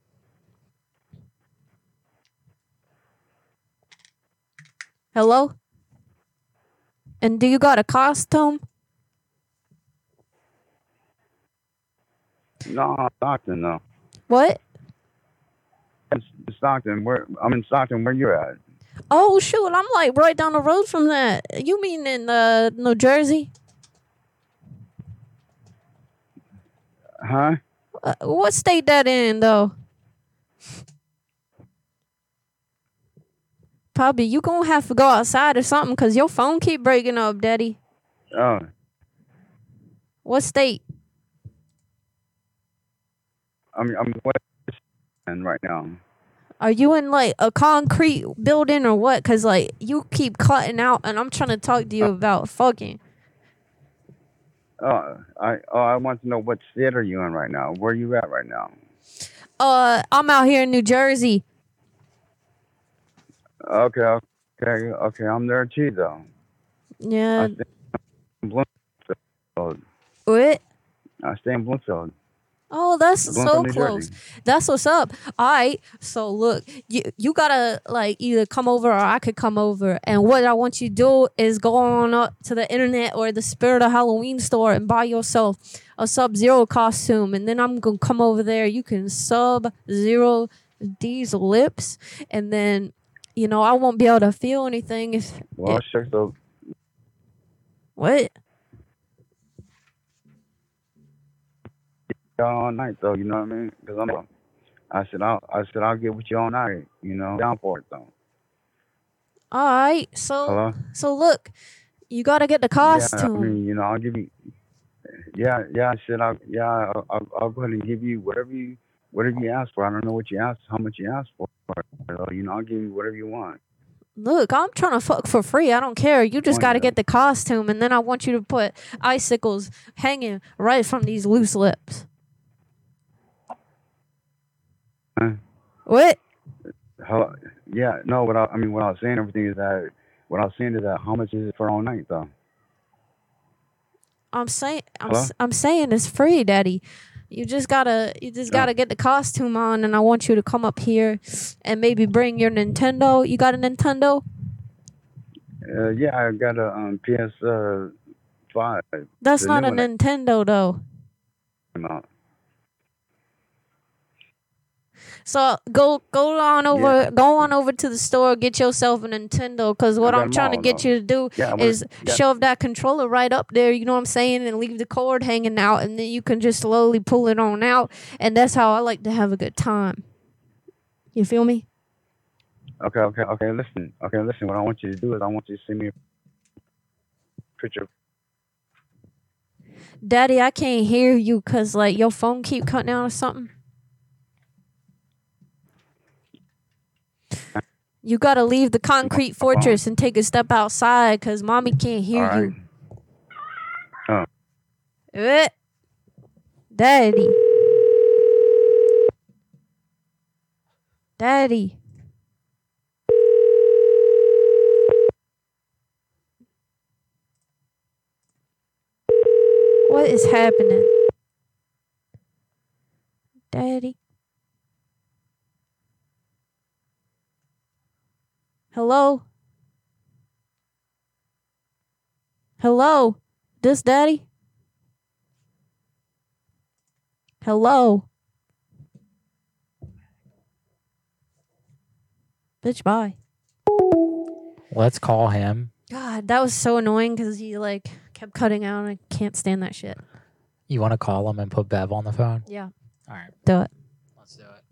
Hello? And do you got a costume? No, Stockton. No, What? It's Stockton. Where I'm in Stockton. Where you at? Oh shoot, I'm like right down the road from that. You mean in uh New Jersey? Huh? Uh, what state that in though? Probably you gonna have to go outside or something because your phone keep breaking up, Daddy. Oh, What state? I'm I'm west end right now. Are you in like a concrete building or what? Cause like you keep cutting out, and I'm trying to talk to you about fucking. Oh, I oh I want to know what state are you in right now? Where are you at right now? Uh, I'm out here in New Jersey. Okay, okay, okay. I'm there too, though. Yeah. I stay in Bloomfield. What? I stay in Bloomfield. Oh, that's so close. That's what's up. All right. So look, you you gotta like either come over or I could come over. And what I want you to do is go on up to the internet or the Spirit of Halloween store and buy yourself a Sub Zero costume. And then I'm gonna come over there. You can Sub Zero these lips, and then you know I won't be able to feel anything if Well, sure. So what. All night though. You know what I mean? Because I'm. A, I said I'll. I said I'll get with you all night. You know, down for it though. All right. So Hello. so look, you gotta get the Yeah, I costume. mean, you know, I'll give you. Yeah, yeah. I said I'll. Yeah, I'll, I'll, I'll go ahead and give you whatever you whatever you ask for. I don't know what you asked, how much you asked for. So, uh, you know, I'll give you whatever you want. Look, I'm trying to fuck for free. I don't care. You just got to get the costume, and then I want you to put icicles hanging right from these loose lips. Huh? What? How, yeah, no. What I, I mean, what I was saying, everything is that what I was saying is that how much is it for all night though? I'm saying, I'm, Hello? I'm saying it's free, Daddy. You just gotta, you just gotta get the costume on, and I want you to come up here and maybe bring your Nintendo. You got a Nintendo? Uh, yeah, I got a um, PS uh, five. That's the not new a one that Nintendo though. came out. So go go on over go on over to the store get yourself a Nintendo because what I'm trying to get though. you to do Yeah, I wanna- is yeah. shove that controller right up there. You know what I'm saying, and leave the cord hanging out, and then you can just slowly pull it on out, and that's how I like to have a good time. You feel me? Okay, okay, okay. Listen, okay, listen. What I want you to do is I want you to send me a picture. Daddy, I can't hear you because like your phone keep cutting out or something. You gotta leave the concrete fortress and take a step outside because mommy can't hear right. you. Oh. Eh. Daddy. Daddy. What is happening? Daddy. Hello? Hello? This daddy? Hello? Bitch, bye. Let's call him. God, that was so annoying because he like kept cutting out and I can't stand that shit. You want to call him and put Bev on the phone? Yeah. All right. Do it. Let's do it.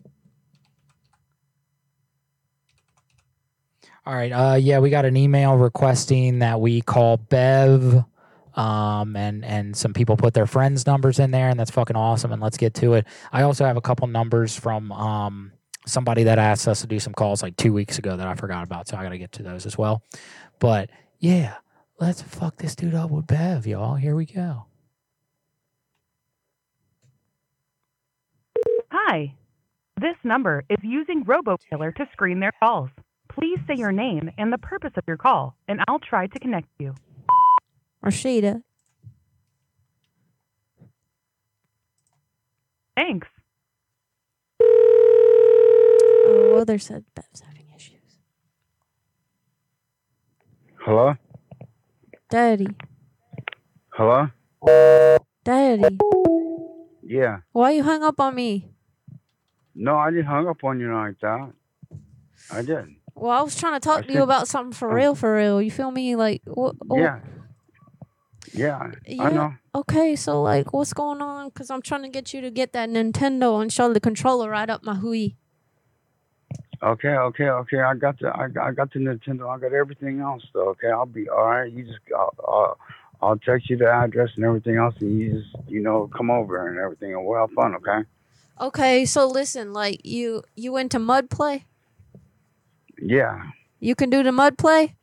All right. Uh, yeah, we got an email requesting that we call Bev. Um, and and some people put their friends' numbers in there, and that's fucking awesome. And let's get to it. I also have a couple numbers from um somebody that asked us to do some calls like two weeks ago that I forgot about, so I got to get to those as well. But yeah, let's fuck this dude up with Bev, y'all. Here we go. Hi. This number is using RoboKiller to screen their calls. Please say your name and the purpose of your call, and I'll try to connect you. Rashida. Thanks. Oh, other said Bev's having issues. Hello? Daddy. Hello? Daddy. Yeah. Why you hung up on me? No, I didn't hung up on you like that. I didn't. Well, I was trying to talk to you about something for oh. real, for real. You feel me? Like, what? Yeah. Yeah, I know. Okay, so like, what's going on? Cause I'm trying to get you to get that Nintendo and show the controller right up my hui. Okay, okay, okay. I got the I, got- I got the Nintendo. I got everything else though. Okay, I'll be all right. You just I'll, I'll, I'll text you the address and everything else, and you just you know come over and everything, and we'll have fun. Okay. Okay, so listen, like, you you into mud play? Yeah, You can do the mud play.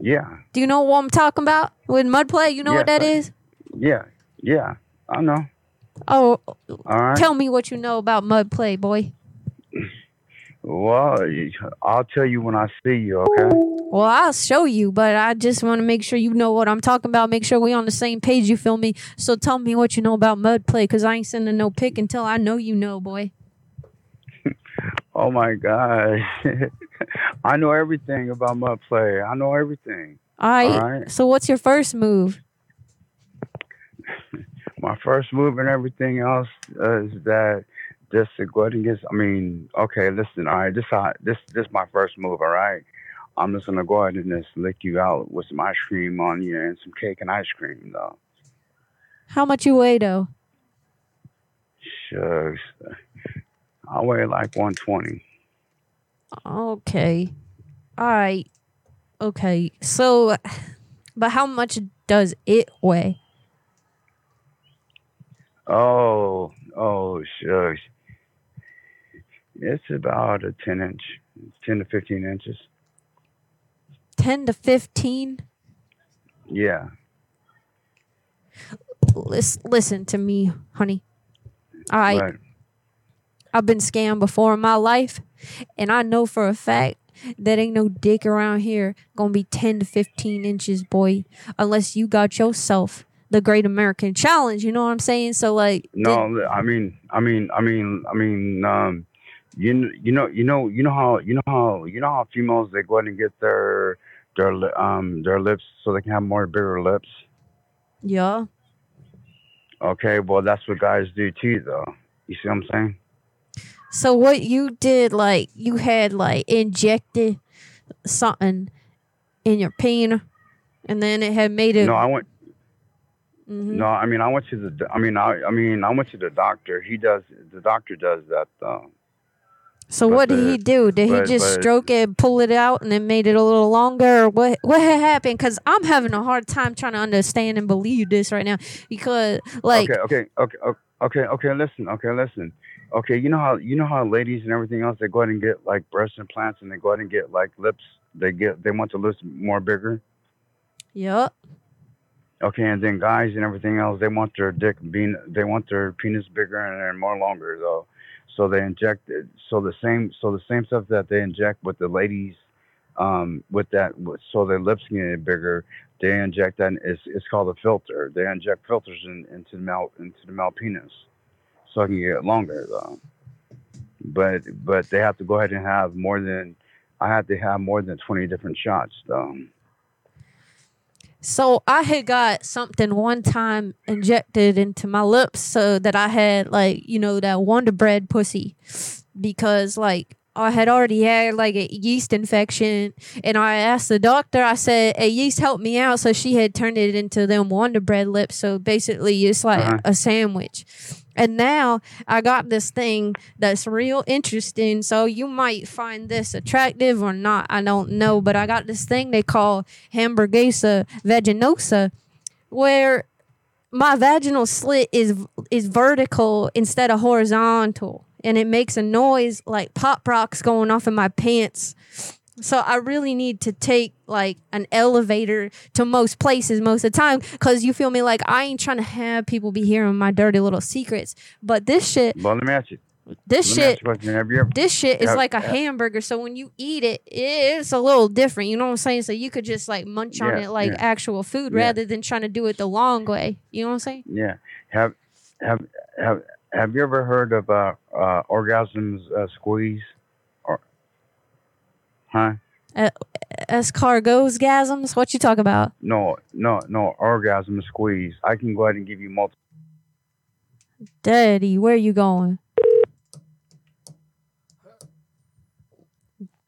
yeah, Do you know what I'm talking about with mud play? You know what that I- is? yeah, yeah. I know. Oh, All right. tell me what you know about mud play, boy. Well, I'll tell you when I see you. Okay. Well, I'll show you, but I just want to make sure you know what I'm talking about. Make sure we're on the same page. You feel me? So tell me what you know about mud play, cause I ain't sending no pic until I know you know, boy. Oh my God. I know everything about my play. I know everything. All right. All right. So what's your first move? my first move and everything else is that just to go ahead and get. I mean, okay, listen. All right, this this this my first move. All right, I'm just gonna go ahead and just lick you out with some ice cream on you and some cake and ice cream though. How much you weigh though? Shucks. I weigh like 120. Okay. All right. Okay. So, but how much does it weigh? Oh, oh, shucks. It's about a 10 inch, 10 to 15 inches. 10 to 15? Yeah. Listen, listen to me, honey. All right. I've been scammed before in my life, and I know for a fact that ain't no dick around here gonna be 10 to 15 inches, boy, unless you got yourself the Great American Challenge. You know what I'm saying? So, like, No, I mean, I mean, I mean, I mean, um, you you know, you know, you know how you know how you know how females they go ahead and get their their um their lips so they can have more bigger lips. yeah. Okay, well that's what guys do too, though. You see what I'm saying? So what you did, like you had like injected something in your penis, and then it had made it. No, I went. Mhm. No, I mean, I went to the. I mean, I I mean, I went to the doctor. He does. The doctor does that though. So what did the- he do? Did he just but- stroke it, pull it out, and then made it a little longer? Or what what happened? Because I'm having a hard time trying to understand and believe this right now. Because like okay, okay, okay, okay, Okay, okay, listen, okay, listen. Okay, you know how you know how ladies and everything else they go ahead and get like breast implants and they go ahead and get like lips. They get they want the lips more bigger. Yup. Okay, and then guys and everything else they want their dick being they want their penis bigger and, and more longer though. So they inject it. So the same so the same stuff that they inject with the ladies, um, with that so their lips can get bigger. They inject that. It's it's called a filter. They inject filters in, into the male into the male penis, so I can get longer though. But but they have to go ahead and have more than I have to have more than twenty different shots though. So I had got something one time injected into my lips so that I had like, you know, that Wonder Bread pussy because like I had already had like a yeast infection and I asked the doctor, I said, Hey, yeast helped me out. So she had turned it into them Wonder Bread lips. So basically it's like Uh-huh. a sandwich. And now I got this thing that's real interesting. So you might find this attractive or not. I don't know. But I got this thing they call Hamburguesa vaginosa, where my vaginal slit is is vertical instead of horizontal. And it makes a noise like pop rocks going off in my pants. So I really need to take like an elevator to most places most of the time because you feel me like I ain't trying to have people be hearing my dirty little secrets. But this shit, Well, let me ask you. this let me ask shit, you a question. Have you ever, this shit is have- like a have- hamburger. So when you eat it, it's a little different. You know what I'm saying? So you could just like munch on Yeah, it like yeah. actual food Yeah. rather than trying to do it the long way. You know what I'm saying? Yeah. Have have have have you ever heard of uh, uh orgasms uh, squeeze? Or huh? Uh, escargots gasms. What you talk about? No, no, no. Orgasm squeeze. I can go ahead and give you multiple. Daddy, where you going?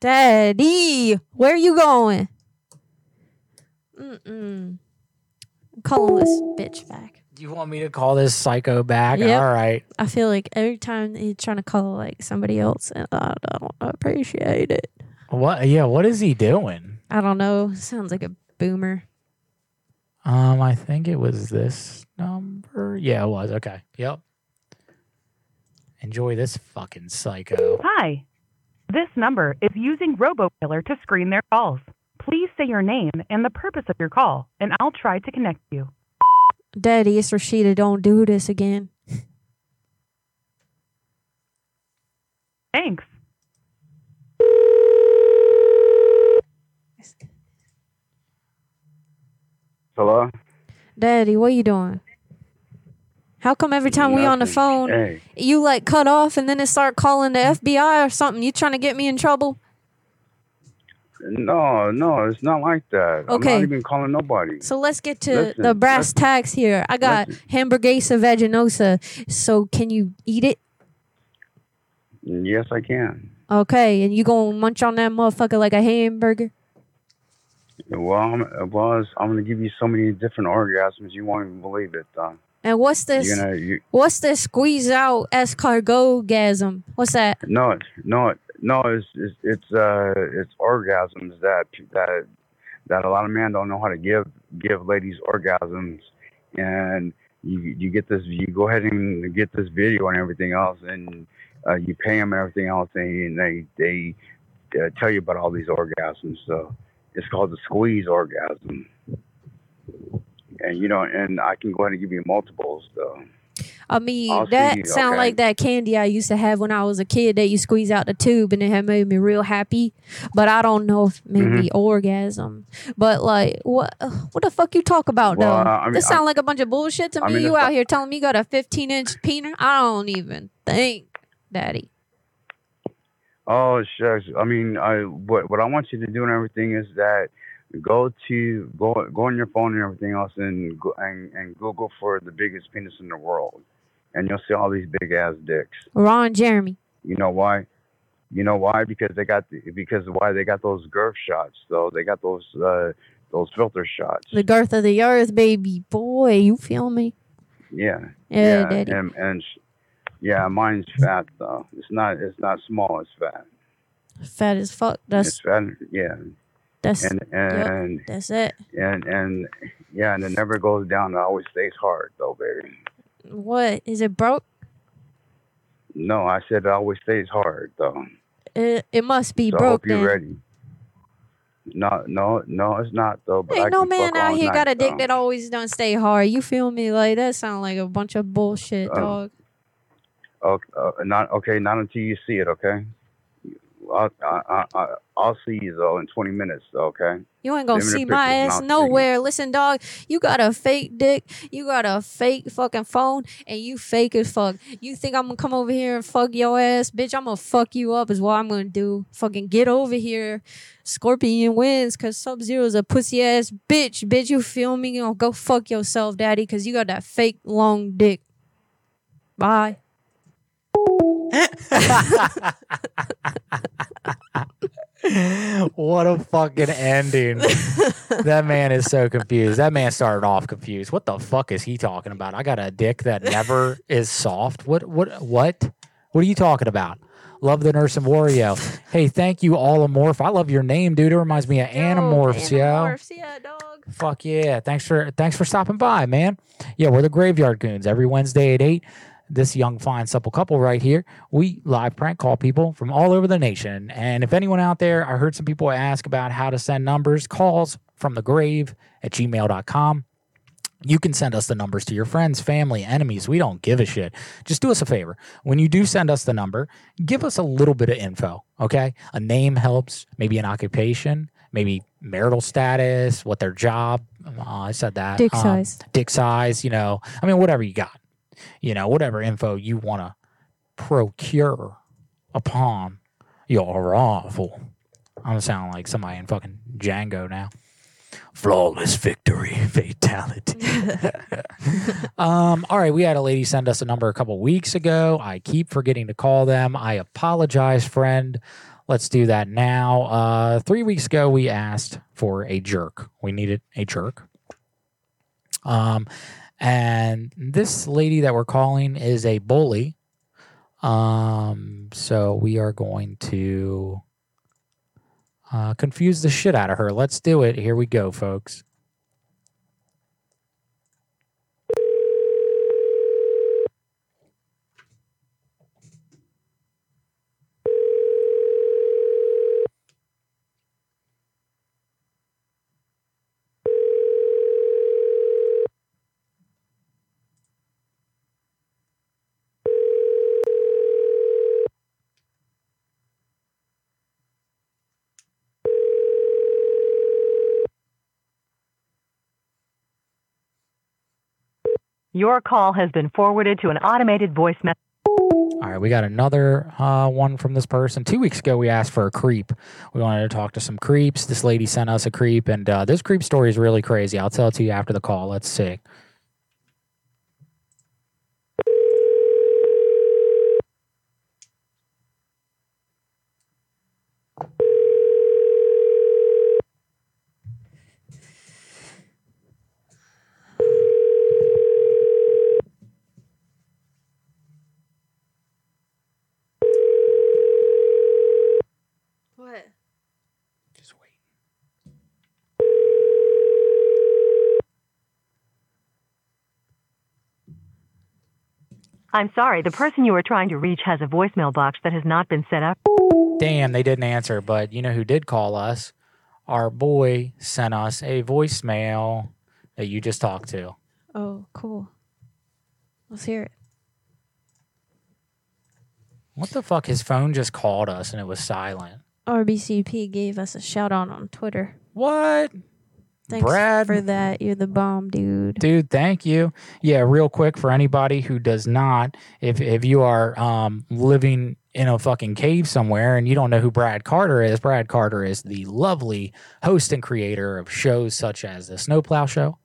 Daddy, where you going? Mm-mm. I'm calling this bitch back. You want me to call this psycho back? Yep. All right. I feel like every time he's trying to call like somebody else, and I don't appreciate it. What? Yeah. What is he doing? I don't know. Sounds like a boomer. Um, I think it was this number. Yeah, it was. Okay. Yep. Enjoy this fucking psycho. Hi. This number is using RoboKiller to screen their calls. Please say your name and the purpose of your call, and I'll try to connect you. Daddy, it's Rashida. Don't do this again. Thanks. Hello. Daddy, what you doing? How come every time we on the phone, Hey. you like cut off and then it start calling the FBI or something? You trying to get me in trouble? No, no, it's not like that. Okay. I'm not even calling nobody. So let's get to Listen, the brass listen. tacks here. I got hamburguesa vaginosa. So can you eat it? Yes, I can. Okay, and you gonna munch on that motherfucker like a hamburger? Well, I'm, well, I'm gonna give you so many different orgasms you won't even believe it. Though. And what's this? Gonna, you, What's this squeeze out escargot-gasm? What's that? no, no, no, it's it's it's uh it's orgasms that that that a lot of men don't know how to give give ladies orgasms, and you you get this you go ahead and get this video and everything else, and uh, you pay them and everything else, and they they uh, tell you about all these orgasms. So it's called the squeeze orgasm, and you know, and I can go ahead and give you multiples though. I mean, I'll that sound okay. like that candy I used to have when I was a kid that you squeeze out the tube and it had made me real happy. But I don't know if maybe Mhm. orgasm. But like, what what the fuck you talk about Well, though? I mean, this sound I- like a bunch of bullshit to I me. mean, you out here telling me you got a 15 inch penis? I don't even think, Daddy. Oh shucks. I mean, I what what I want you to do and everything is that go to go go on your phone and everything else and go and, and Google for the biggest penis in the world, and you'll see all these big ass dicks. Ron Jeremy. You know why? You know why? Because they got the, because why they got those girth shots though. They got those uh those filter shots. The girth of the earth, baby. Boy, you feel me? Yeah. Yeah, Daddy. And and sh- yeah, mine's fat though. It's not it's not small. It's fat. Fat as fuck. it's That's fat. Yeah. that's and yep, that's it. and and yeah, and it never goes down. It always stays hard, though, baby. What is it broke? No, I said it always stays hard though. It, it must be So I broke hope you're then. ready. No, no, no, it's not though. But I Ain't no man out here got a dick though. that always don't stay hard. You feel me? Like that sound like a bunch of bullshit, Oh. dog. Okay, uh, not okay. Not until you see it. Okay. I'll, I, I, I'll see you though in 20 minutes. Okay. You ain't gonna Send me the see my ass I'll see you. nowhere. Listen, dog, you got a fake dick, you got a fake fucking phone, and you fake as fuck. You think I'm gonna come over here and fuck your ass, bitch? I'm gonna fuck you up is what I'm gonna do. Fucking get over here. Scorpion wins cause Sub Zero's a pussy ass bitch. Bitch, you feel me? You know, go fuck yourself, daddy, cause you got that fake long dick. Bye. What a fucking ending. that man is so confused. That man started off confused. What the fuck is he talking about? I got a dick that never is soft. What what what? What are you talking about? Love the nurse and Wario. Hey, thank you, Allamorph. I love your name, dude. It reminds me of Animorphs, yo. Animorphs, yeah, dog. Fuck yeah. Thanks for thanks for stopping by, man. Yeah, we're the Graveyard Goons every Wednesday at 8. This young, fine, supple couple right here, we live prank call people from all over the nation. And if anyone out there, I heard some people ask about how to send numbers, calls from the grave at gmail.com. You can send us the numbers to your friends, family, enemies. We don't give a shit. Just do us a favor. When you do send us the number, give us a little bit of info, okay? A name helps, maybe an occupation, maybe marital status, what their job. Uh, I said that. Dick Um, size. Dick size, you know. I mean, whatever you got. You know, whatever info you want to procure upon your arrival. I'm sounding like somebody in fucking Django now. Flawless victory, fatality. um, all right, we had a lady send us a number a couple weeks ago. I keep forgetting to call them. I apologize, friend. Let's do that now. Uh, three weeks ago, we asked for a jerk. We needed a jerk. Um, and this lady that we're calling is a bully. Um, so we are going to uh, confuse the shit out of her. Let's do it. Here we go, folks. Your call has been forwarded to an automated voice message. All right, we got another uh, one from this person. Two weeks ago, we asked for a creep. We wanted to talk to some creeps. This lady sent us a creep, and uh, this creep story is really crazy. I'll tell it to you after the call. Let's see. I'm sorry, the person you are trying to reach has a voicemail box that has not been set up. Damn, they didn't answer. But you know who did call us? Our boy sent us a voicemail that you just talked to. Oh, cool. Let's hear it. What the fuck? His phone just called us and it was silent. RBCP gave us a shout out on Twitter. What? Thanks Brad? for that. You're the bomb, dude. Dude, thank you. Yeah, real quick for anybody who does not, if if you are um, living in a fucking cave somewhere and you don't know who Brad Carter is, Brad Carter is the lovely host and creator of shows such as the Snowplow Show,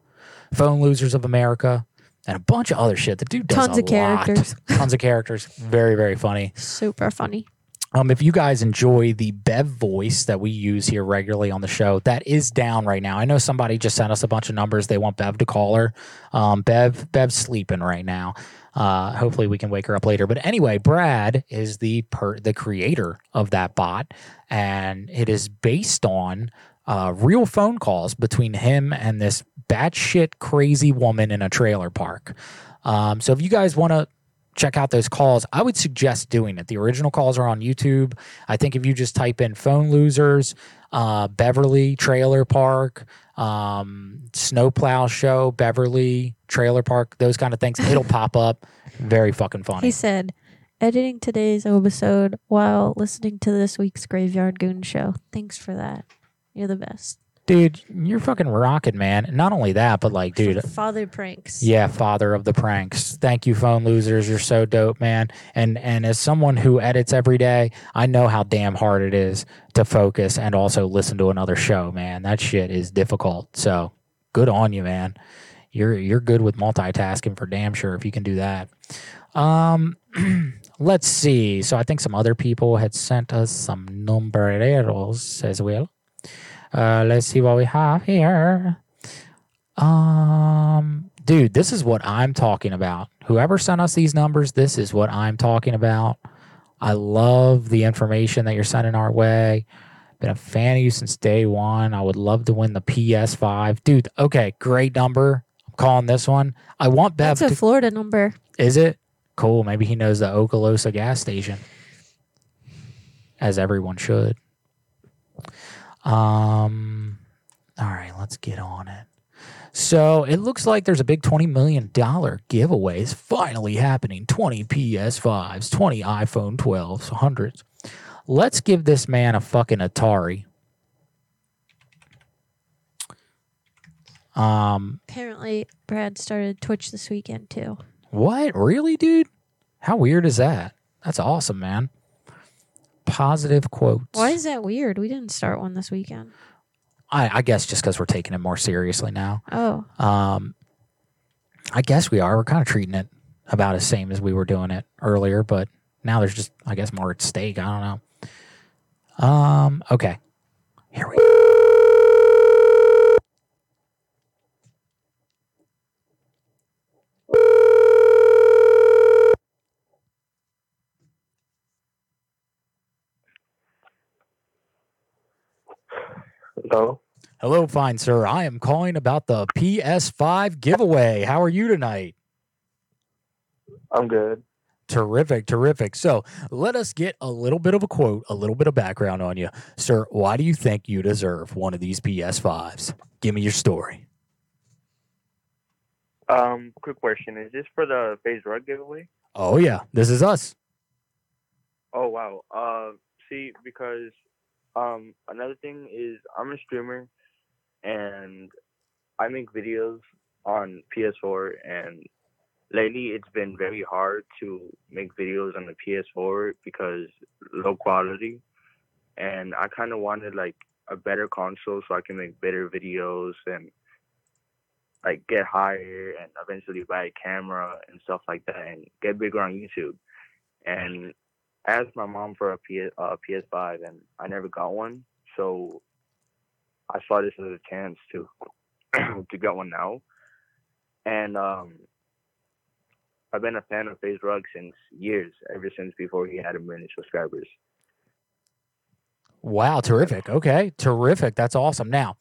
Phone Losers of America, and a bunch of other shit. The dude does Tons of characters. Tons of characters. Very, very funny. Super funny. Um, if you guys enjoy the Bev voice that we use here regularly on the show, that is down right now. I know somebody just sent us a bunch of numbers. They want Bev to call her. Um, Bev, Bev's sleeping right now. Uh, hopefully we can wake her up later. But anyway, Brad is the per- the creator of that bot, and it is based on uh, real phone calls between him and this batshit crazy woman in a trailer park. Um, so if you guys want to check out those calls, I would suggest doing it. The original calls are on YouTube. I think if you just type in phone losers, uh, Beverly Trailer Park, um, Snowplow Show, Beverly Trailer Park, those kind of things, it'll pop up. Very fucking funny. He said, editing today's episode while listening to this week's Graveyard Goon show. Thanks for that. You're the best. Dude, you're fucking rocking, man. Not only that, but like, dude, Father pranks. Yeah, father of the pranks. Thank you, phone losers. You're so dope, man. And and as someone who edits every day, I know how damn hard it is to focus and also listen to another show, man. That shit is difficult. So good on you, man. You're you're good with multitasking for damn sure if you can do that. Um let's see. So I think some other people had sent us some numbereros as well. Uh, let's see what we have here. Um, dude, this is what I'm talking about. Whoever sent us these numbers, this is what I'm talking about. I love the information that you're sending our way. Been a fan of you since day one. I would love to win the PS5. Dude, okay, great number. I'm calling this one. I want Bev That's a to. Florida number. Is it? Cool. Maybe he knows the Okaloosa gas station. As everyone should. Um all right, let's get on it. So it looks like there's a big $20 million giveaways finally happening. 20 PS5s, 20 iPhone 12s, hundreds. Let's give this man a fucking Atari. Um, Apparently, Brad started Twitch this weekend too. what? Really, dude? How weird is that? That's awesome, man. Positive quotes. Why is that weird? We didn't start one this weekend. I, I guess just because we're taking it more seriously now. Oh, Um, I guess we are. We're kind of treating it about the same as we were doing it earlier, but now there's just, I guess, more at stake. I don't know. Um, okay. Here we Hello. Hello, fine sir. I am calling about the PS5 giveaway. How are you tonight? I'm good. Terrific, terrific. So let us get a little bit of a quote, a little bit of background on you. Sir, why do you think you deserve one of these PS5s? Give me your story. Um, quick question: Is this for the FaZe Rug giveaway? Oh, yeah, this is us. Oh wow. Uh, see, because um, another thing is I'm a streamer, and I make videos on PS4, and lately it's been very hard to make videos on the PS4 because low quality, and I kind of wanted like a better console so I can make better videos and like get higher and eventually buy a camera and stuff like that and get bigger on YouTube. And asked my mom for a PS, uh, PS5 and I never got one. So I saw this as a chance to to get one now. And um, I've been a fan of FaZe Rug since years, ever since before he had a million subscribers. Wow, terrific. Okay, terrific. That's awesome. Now,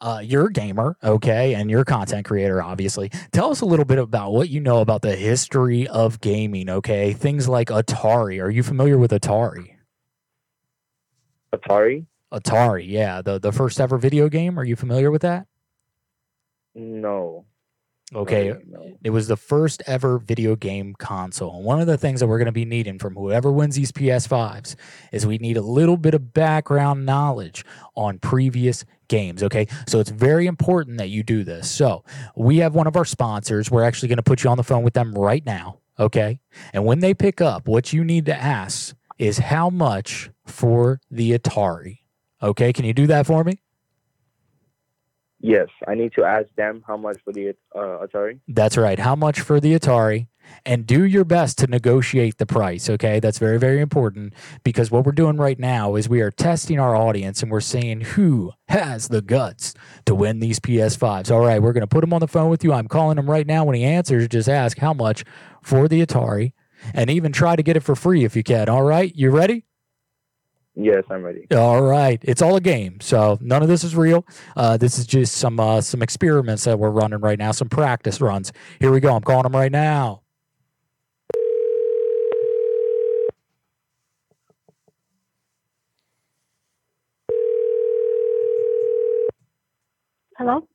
uh, you're a gamer, okay, and you're a content creator, obviously. Tell us a little bit about what you know about the history of gaming, okay? Things like Atari. Are you familiar with Atari? Atari? Atari, yeah, the the first ever video game. Are you familiar with that? No. Okay, it was the first ever video game console. And one of the things that we're going to be needing from whoever wins these PS5s is we need a little bit of background knowledge on previous games. Okay, so it's very important that you do this. So we have one of our sponsors. We're actually going to put you on the phone with them right now. Okay, and when they pick up, what you need to ask is how much for the Atari. Okay, can you do that for me? Yes, I need to ask them how much for the uh, Atari. That's right. How much for the Atari? And do your best to negotiate the price. Okay. That's very, very important because what we're doing right now is we are testing our audience and we're seeing who has the guts to win these PS5s. All right. We're going to put him on the phone with you. I'm calling him right now. When he answers, just ask how much for the Atari and even try to get it for free if you can. All right. You ready? Yes, I'm ready. All right, it's all a game, so none of this is real. Uh, this is just some uh, some experiments that we're running right now, some practice runs. Here we go. I'm calling them right now. Hello?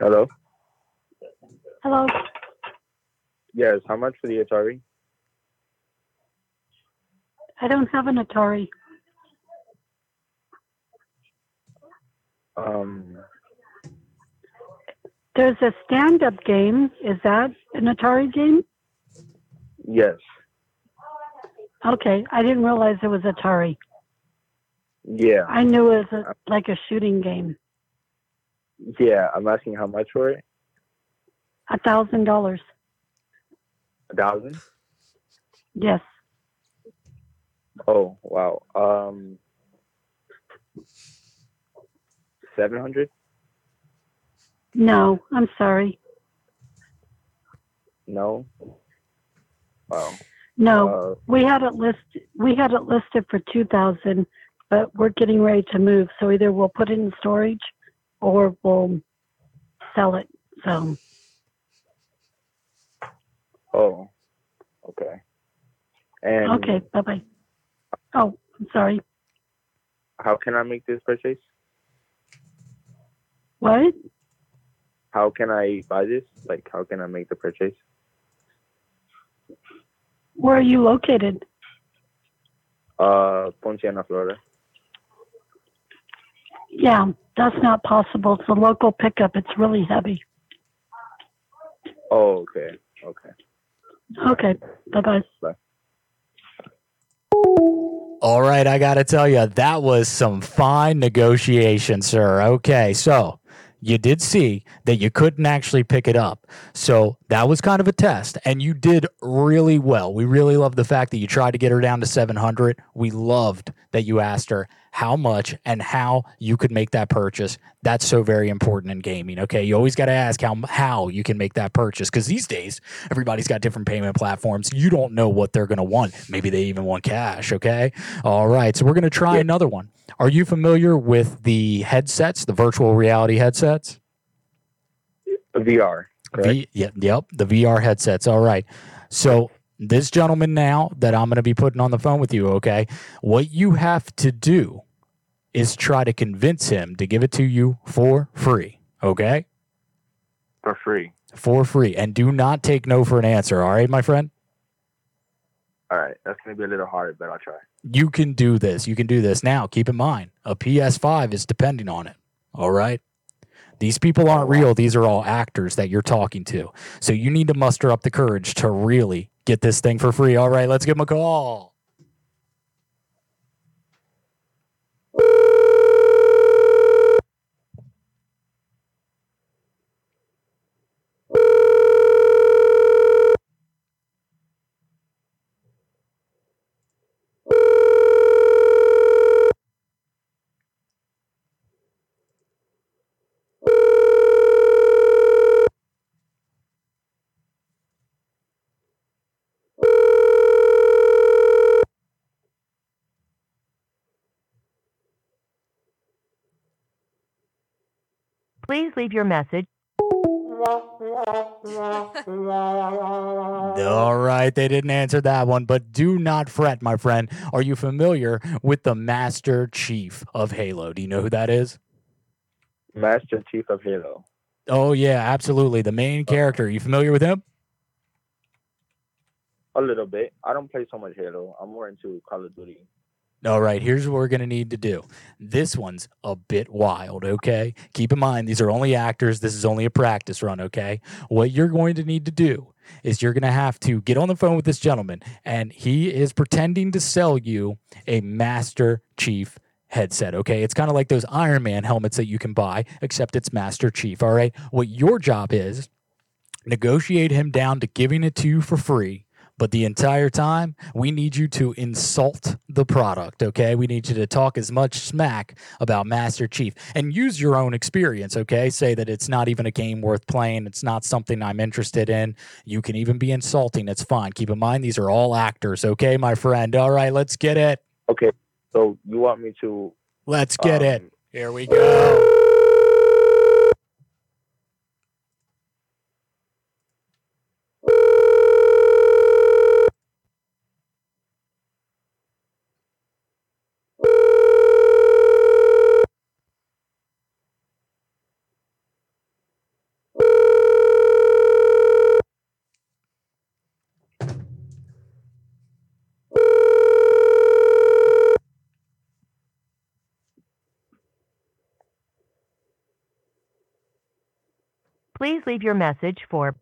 Hello. Hello? Yes. How much for the Atari? I don't have an Atari. Um. There's a stand up game. Is that an Atari game? Yes. Okay. I didn't realize it was Atari. Yeah. I knew it was a, like a shooting game. Yeah. I'm asking how much for it. A thousand dollars. A thousand. Yes. Oh wow. Um. Seven hundred. No, I'm sorry. No. Wow. No, Uh, we had it list. We had it listed for two thousand, but we're getting ready to move. So either we'll put it in storage, or we'll sell it. So Oh. Okay. And okay, bye bye. Oh, I'm sorry. how can I make this purchase? What? How can I buy this? Like, how can I make the purchase? Where are you located? Uh, Poinciana, Florida. Yeah, that's not possible. It's a local pickup. It's really heavy. Oh, okay. Okay. Okay, bye bye. Bye. All right, I got to tell you, that was some fine negotiation, sir. Okay, so you did see that you couldn't actually pick it up. So that was kind of a test, and you did really well. We really love the fact that you tried to get her down to 700. We loved that you asked her how much and how you could make that purchase. That's so very important in gaming. Okay, you always got to ask how how you can make that purchase because these days everybody's got different payment platforms. You don't know what they're going to want. Maybe they even want cash. Okay, all right. So we're going to try another one. Are you familiar with the headsets, the virtual reality headsets? VR. V, yep, yep, the VR headsets. All right. So this gentleman now that I'm going to be putting on the phone with you, okay? What you have to do is try to convince him to give it to you for free, okay? For free. For free. And do not take no for an answer, all right, my friend? All right. That's gonna be a little hard, but I'll try. You can do this. You can do this. Now, keep in mind, a PS5 is depending on it, all right? These people aren't real. These are all actors that you're talking to. So you need to muster up the courage to really get this thing for free. All right, let's give him a call. Please leave your message. All right, they didn't answer that one, but do not fret, my friend. Are you familiar with the Master Chief of Halo? Do you know who that is? Master Chief of Halo. Oh, yeah, absolutely. The main character. Are you familiar with him? A little bit. I don't play so much Halo. I'm more into Call of Duty. All right, here's what we're going to need to do. This one's a bit wild, okay? Keep in mind, these are only actors. This is only a practice run, okay? What you're going to need to do is you're going to have to get on the phone with this gentleman, and he is pretending to sell you a Master Chief headset, okay? It's kind of like those Iron Man helmets that you can buy, except it's Master Chief, all right? What your job is, negotiate him down to giving it to you for free. But the entire time, we need you to insult the product, okay? We need you to talk as much smack about Master Chief and use your own experience, okay? Say that it's not even a game worth playing. It's not something I'm interested in. You can even be insulting. It's fine. Keep in mind, these are all actors, okay, my friend? All right, let's get it. Okay. So you want me to? Let's get um, it. Here we go. Please leave your message for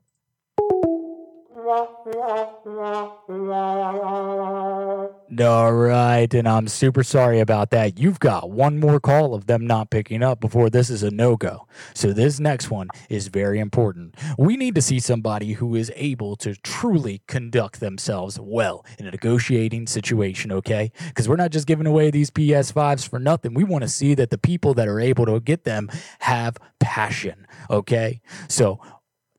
All right, and I'm super sorry about that. You've got one more call of them not picking up before this is a no go. So, this next one is very important. We need to see somebody who is able to truly conduct themselves well in a negotiating situation, okay? Because we're not just giving away these PS5s for nothing. We want to see that the people that are able to get them have passion, okay? So,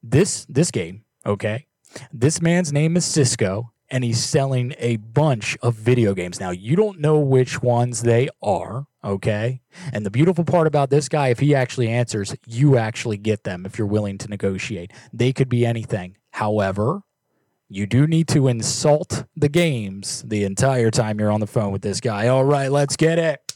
this this game, okay? This man's name is Cisco, and he's selling a bunch of video games. Now, you don't know which ones they are, okay? And the beautiful part about this guy, if he actually answers, you actually get them if you're willing to negotiate. They could be anything. However, you do need to insult the games the entire time you're on the phone with this guy. All right, let's get it.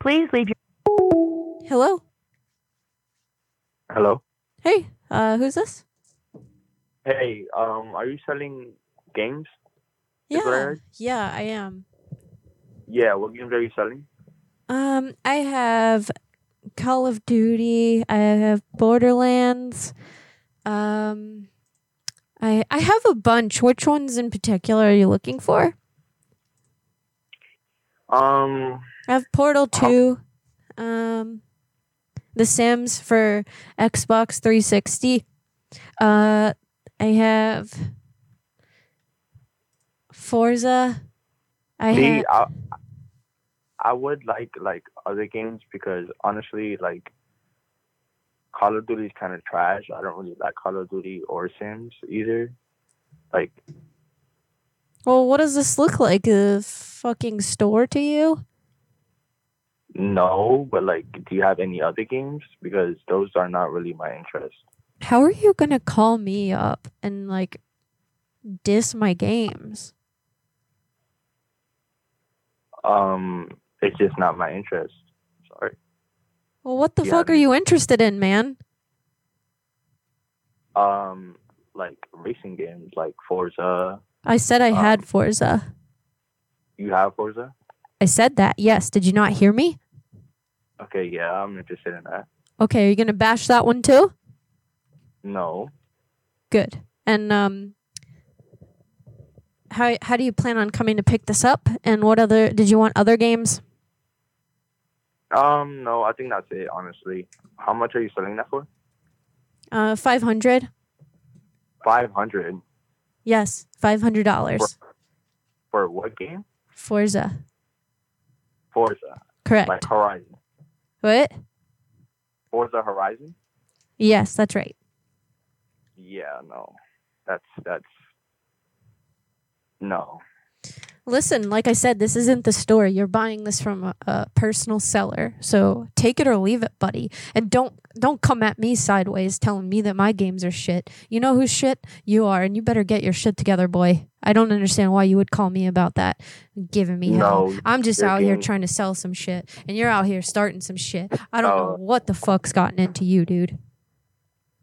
Please leave your Hello. Hello. Hey, uh, who's this? Hey, um, are you selling games? Is I Yeah, yeah, I am. Yeah. What games are you selling? Um, I have Call of Duty. I have Borderlands. Um, I I have a bunch. Which ones in particular are you looking for? Um, I have Portal Two. Um, The Sims for Xbox 360. Uh, I have Forza. I see, have. I, I would like like other games because honestly, like Call of Duty is kind of trash. I don't really like Call of Duty or Sims either. Like, Well, what does this look like? A fucking store to you? no, but like, do you have any other games? Because those are not really my interest. How are you gonna call me up and like diss my games? Um, it's just not my interest. Sorry. Well, what the Yeah, fuck are you interested in, man? Um, like racing games, like Forza. I said I had Forza. You have Forza? I said that. Yes. Did you not hear me? Okay, yeah, I'm interested in that. Okay, are you gonna bash that one too? No. Good. And um how how do you plan on coming to pick this up? And what other did you want other games? Um, no, I think that's it. Honestly, how much are you selling that for? Uh five hundred? Five hundred Yes, five hundred dollars. for what game? Forza. Forza. Correct. Like Horizon. What? Forza Horizon. Yes, that's right. Yeah, no, that's that's no. Listen, like I said, this isn't the store. You're buying this from a, a personal seller. So take it or leave it, buddy. And don't don't come at me sideways telling me that my games are shit. You know who's shit? You are, and you better get your shit together, boy. I don't understand why you would call me about that, giving me hell. I'm just out here trying to sell some shit, and you're out here starting some shit. I don't know Oh. what the fuck's gotten into you, dude.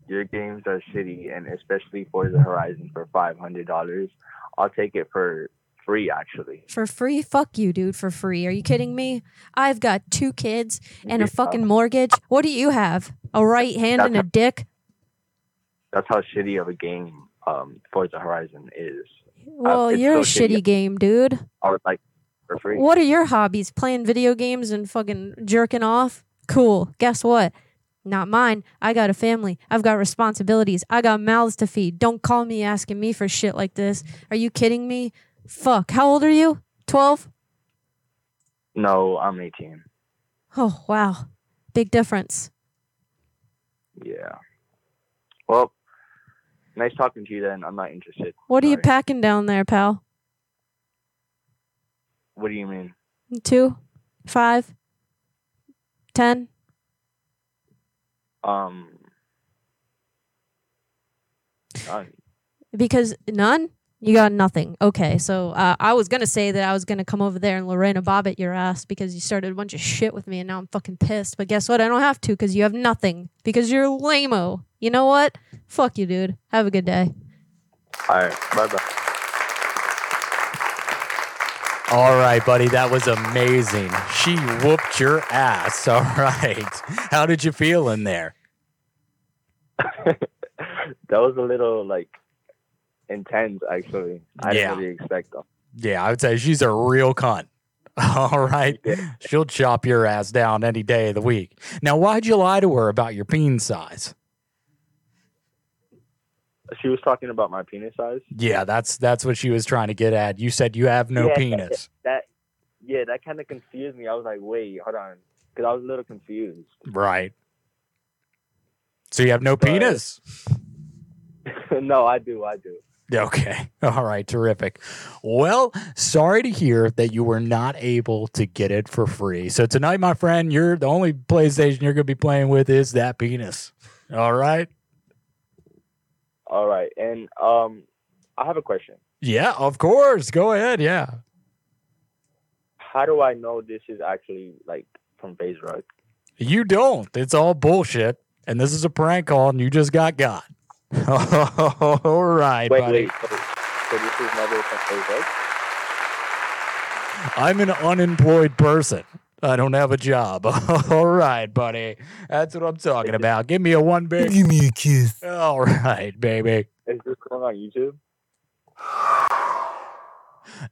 Your games are shitty, and especially Forza Horizon for five hundred dollars. I'll take it for free, actually. For free? Fuck you, dude, for free. Are you kidding me? I've got two kids and a fucking mortgage. What do you have? A right hand and a dick? that's how shitty of a game um, Forza Horizon is. Well, it's you're a shitty. shitty game, dude. I would like for free. What are your hobbies? Playing video games and fucking jerking off? Cool. Guess what? Not mine. I got a family. I've got responsibilities. I got mouths to feed. Don't call me asking me for shit like this. Are you kidding me? Fuck. How old are you? 12? No, I'm 18. Oh, wow. Big difference. Yeah. Well, nice talking to you. Then I'm not interested. What are you packing down there, pal? What do you mean? Two? Five? Ten? Um. none. Because none? You got nothing. Okay, so uh, I was gonna say that I was gonna come over there and Lorena Bobbitt your ass because you started a bunch of shit with me and now I'm fucking pissed. But guess what? I don't have to because you have nothing because you're lameo. You know what? Fuck you, dude. Have a good day. All right. Bye bye. All right, buddy, that was amazing. She whooped your ass. All right. How did you feel in there? that was a little like intense, actually. I Yeah. didn't really expect them. Yeah, I would say she's a real cunt. All right. She'll chop your ass down any day of the week. Now, why'd you lie to her about your peen size? She was talking about my penis size. Yeah, that's that's what she was trying to get at. You said you have no Yeah, penis. That, yeah, that kind of confused me. I was like, wait, hold on, because I was a little confused. Right. So you have no penis? no, I do, I do. Okay. All right. Terrific. Well, sorry to hear that you were not able to get it for free. So tonight, my friend, you're the only PlayStation you're going to be playing with is that penis. All right. All right, and um, I have a question. Yeah, of course. Go ahead. Yeah. How do I know this is actually like from Phase Rock? You don't. It's all bullshit. And this is a prank call, and you just got got. all right, Wait, buddy. wait. So, so this is never from Phase Rock? I'm an unemployed person. I don't have a job. All right, buddy. That's what I'm talking about. Give me a one big. Give me a kiss. All right, baby. Is this going on YouTube?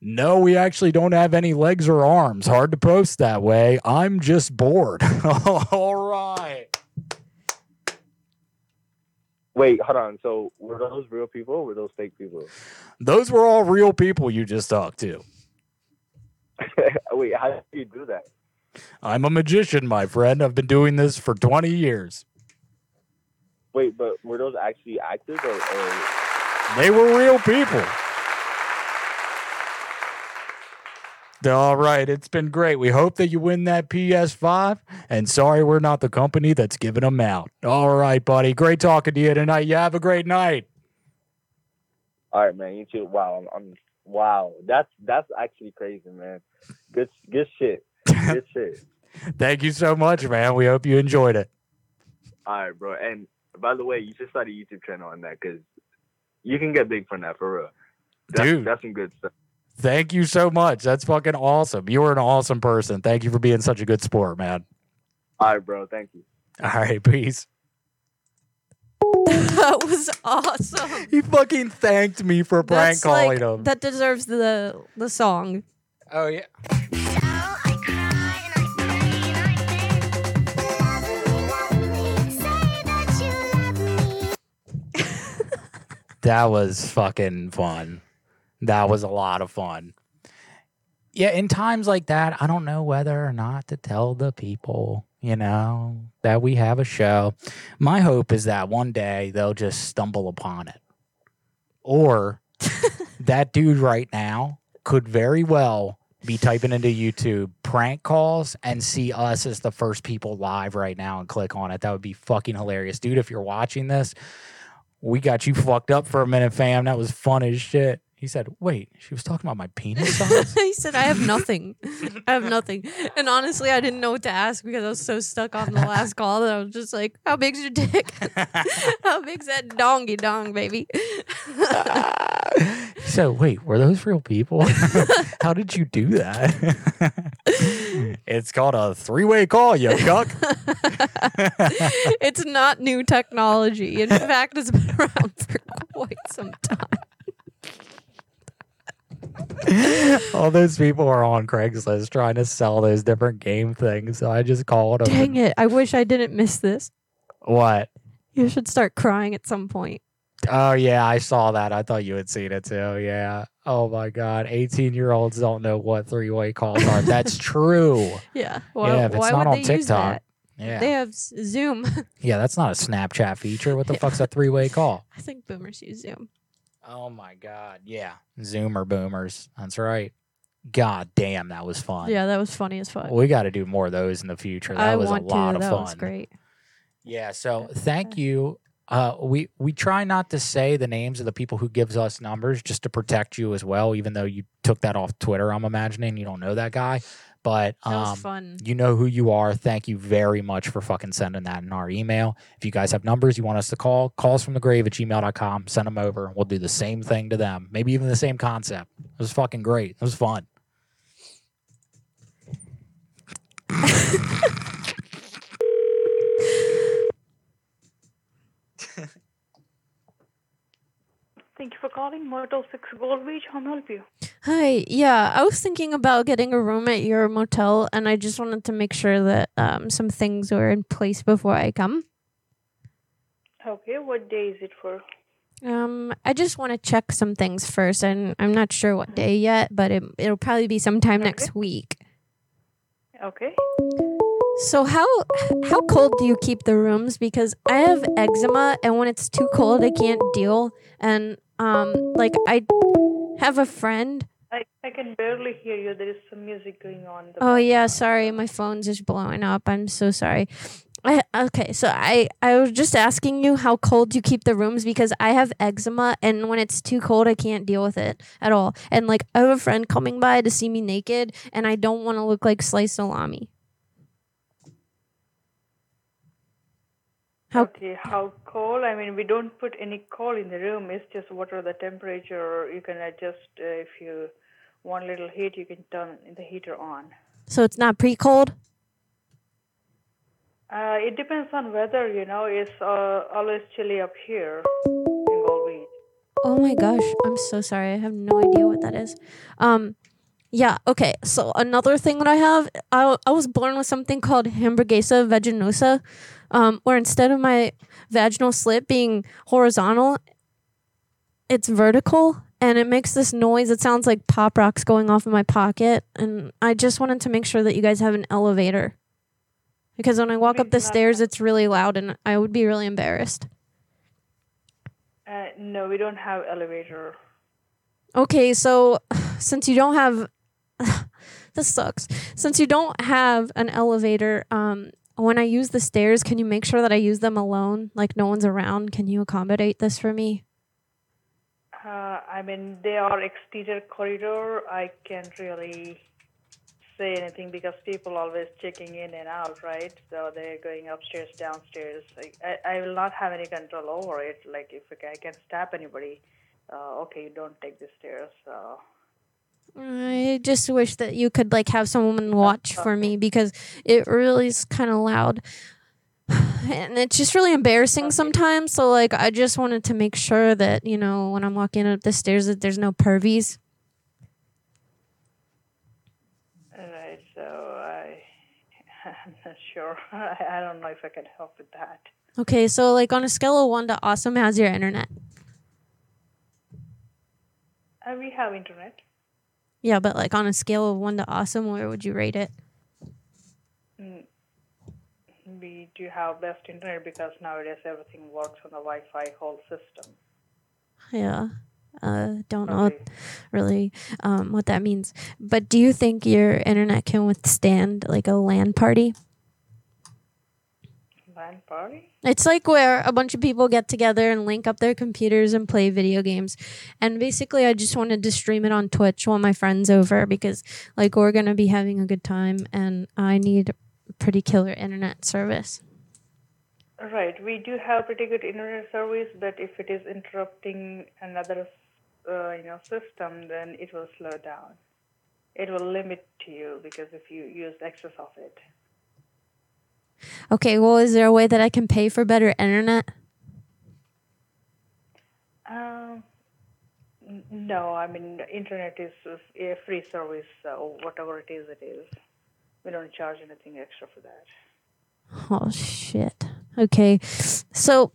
No, we actually don't have any legs or arms. Hard to post that way. I'm just bored. All right. Wait, hold on. So were those real people? Or were those fake people? Those were all real people you just talked to. wait, how do you do that? I'm a magician, my friend. I've been doing this for 20 years. Wait, but were those actually actors or? or... They were real people. All right, it's been great. We hope that you win that PS5. And sorry, we're not the company that's giving them out. All right, buddy. Great talking to you tonight. You have a great night. All right, man. You too. Wow, I'm, I'm wow. That's that's actually crazy, man. Good good shit. Good shit. Thank you so much, man. We hope you enjoyed it. All right, bro. And by the way, you should start a YouTube channel on that because you can get big from that for real. That's, Dude. that's some good stuff. Thank you so much. That's fucking awesome. You are an awesome person. Thank you for being such a good sport, man. All right, bro. Thank you. All right, peace. that was awesome. He fucking thanked me for prank That's calling like, him. that deserves the the song. Oh yeah. That was fucking fun. That was a lot of fun. Yeah, in times like that, I don't know whether or not to tell the people, you know, that we have a show. My hope is that one day they'll just stumble upon it. Or that dude right now could very well be typing into YouTube prank calls and see us as the first people live right now and click on it. That would be fucking hilarious. Dude, if you're watching this, we got you fucked up for a minute, fam. That was fun as shit. He said, Wait, she was talking about my penis size? he said, I have nothing. I have nothing. And honestly, I didn't know what to ask because I was so stuck on the last call that I was just like, How big's your dick? How big's that dongy dong, baby? So wait, were those real people? How did you do that? it's called a three-way call, you cuck. it's not new technology. In fact, it's been around for quite some time. All those people are on Craigslist trying to sell those different game things. So I just called them. Dang it. I wish I didn't miss this. What? You should start crying at some point. Oh yeah, I saw that. I thought you had seen it too. Yeah. Oh my god, eighteen-year-olds don't know what three-way calls are. That's true. Yeah. Well, yeah, if it's why not would on they use TikTok. that? Yeah. They have Zoom. Yeah, that's not a Snapchat feature. What the fuck's a three-way call? I think boomers use Zoom. Oh my god. Yeah. Zoomer boomers. That's right. God damn, that was fun. Yeah, that was funny as fuck. We got to do more of those in the future. That I was want a lot to. of that fun. was great. Yeah, so thank you. Uh, we we try not to say the names of the people who gives us numbers just to protect you as well. Even though you took that off Twitter, I'm imagining you don't know that guy, but um, fun. you know who you are. Thank you very much for fucking sending that in our email. If you guys have numbers you want us to call, calls from the grave at gmail.com. Send them over. and We'll do the same thing to them. Maybe even the same concept. It was fucking great. It was fun. Thank you for calling Motel 6 Gold Beach. How may I help you? Hi. Yeah, I was thinking about getting a room at your motel, and I just wanted to make sure that um, some things were in place before I come. Okay, what day is it for? Um, I just want to check some things first, and I'm not sure what day yet, but it, it'll probably be sometime next week. Okay. So how how cold do you keep the rooms? Because I have eczema, and when it's too cold, I can't deal. And um, like I have a friend. I, I can barely hear you. There is some music going on. Oh yeah, sorry, my phone's just blowing up. I'm so sorry. I, okay, so I I was just asking you how cold you keep the rooms because I have eczema and when it's too cold I can't deal with it at all. And like I have a friend coming by to see me naked and I don't want to look like sliced salami. How Okay, how cold? I mean, we don't put any cold in the room. It's just what are the temperature. You can adjust uh, if you want little heat. You can turn the heater on. so it's not pre-cold? Uh, it depends on weather. You know, it's uh, always chilly up here in Gold Beach. Oh my gosh, I'm so sorry. I have no idea what that is. Um yeah, okay. So another thing that I have, I, I was born with something called Hamburguesa vaginosa, um, where instead of my vaginal slit being horizontal, it's vertical and it makes this noise. It sounds like pop rocks going off in my pocket. And I just wanted to make sure that you guys have an elevator. Because when I walk up the stairs, it's really loud and I would be really embarrassed. Uh, no, we don't have elevator. Okay, so since you don't have this sucks. Since you don't have an elevator, um when I use the stairs, can you make sure that I use them alone? Like no one's around. Can you accommodate this for me? Uh, I mean, they are exterior corridor. I can't really say anything because people always checking in and out, right? So they're going upstairs, downstairs. Like, I, I will not have any control over it. Like if I can stop anybody, uh, okay, you don't take the stairs. So I just wish that you could like have someone watch for me because it really is kind of loud. And it's just really embarrassing sometimes. So like I just wanted to make sure that, you know, when I'm walking up the stairs that there's no pervies. all right. So I, I'm not sure. I, I don't know if I can help with that. Okay, so like on a scale of 1 to awesome, how's your internet? Uh, we have internet. Yeah, but like on a scale of 1 to awesome, where would you rate it? Mm. Do have best internet because nowadays everything works on the Wi-Fi whole system. Yeah. Uh, don't know really um, what that means. But do you think your internet can withstand like a LAN party? LAN party? It's like where a bunch of people get together and link up their computers and play video games. And basically, I just wanted to stream it on Twitch while my friends over because like we're going to be having a good time and I need pretty killer internet service. Right. We do have pretty good internet service, but if it is interrupting another uh, you know system, then it will slow down. It will limit to you because if you use excess of it. Okay, well, is there a way that I can pay for better internet? Um, no, I mean internet is a free service, so whatever it is, it is. We don't charge anything extra for that. Oh shit. Okay. So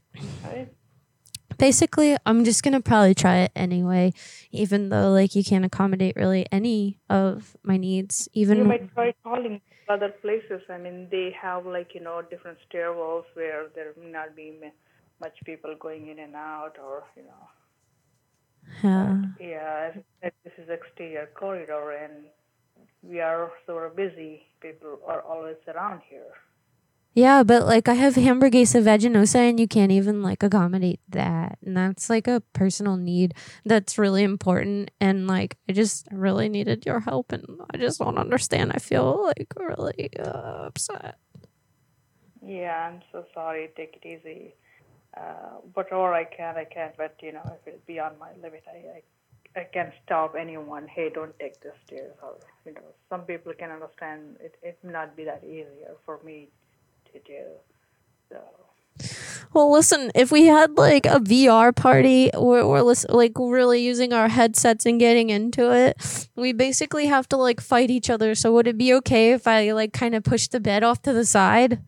basically I'm just gonna probably try it anyway, even though like you can't accommodate really any of my needs. Even you might try calling other places. I mean, they have like you know different stairwells where there may not be much people going in and out, or you know. yeah. Yeah, as I said, this is exterior corridor, and we are sort of busy. People are always around here. Yeah, but like I have hamburguesa veginosa and you can't even like accommodate that. And that's like a personal need that's really important. And like I just really needed your help and I just don't understand. I feel like really uh, upset. Yeah, I'm so sorry. Take it easy. Uh, whatever I can, I can't. But you know, if it's beyond my limit, I, I, I can't stop anyone. Hey, don't take the stairs. You know, some people can understand. It it may not be that easier for me to do. So Well, listen, if we had like a VR party or we're like really using our headsets and getting into it, we basically have to like fight each other. So would it be okay if I like kind of push the bed off to the side?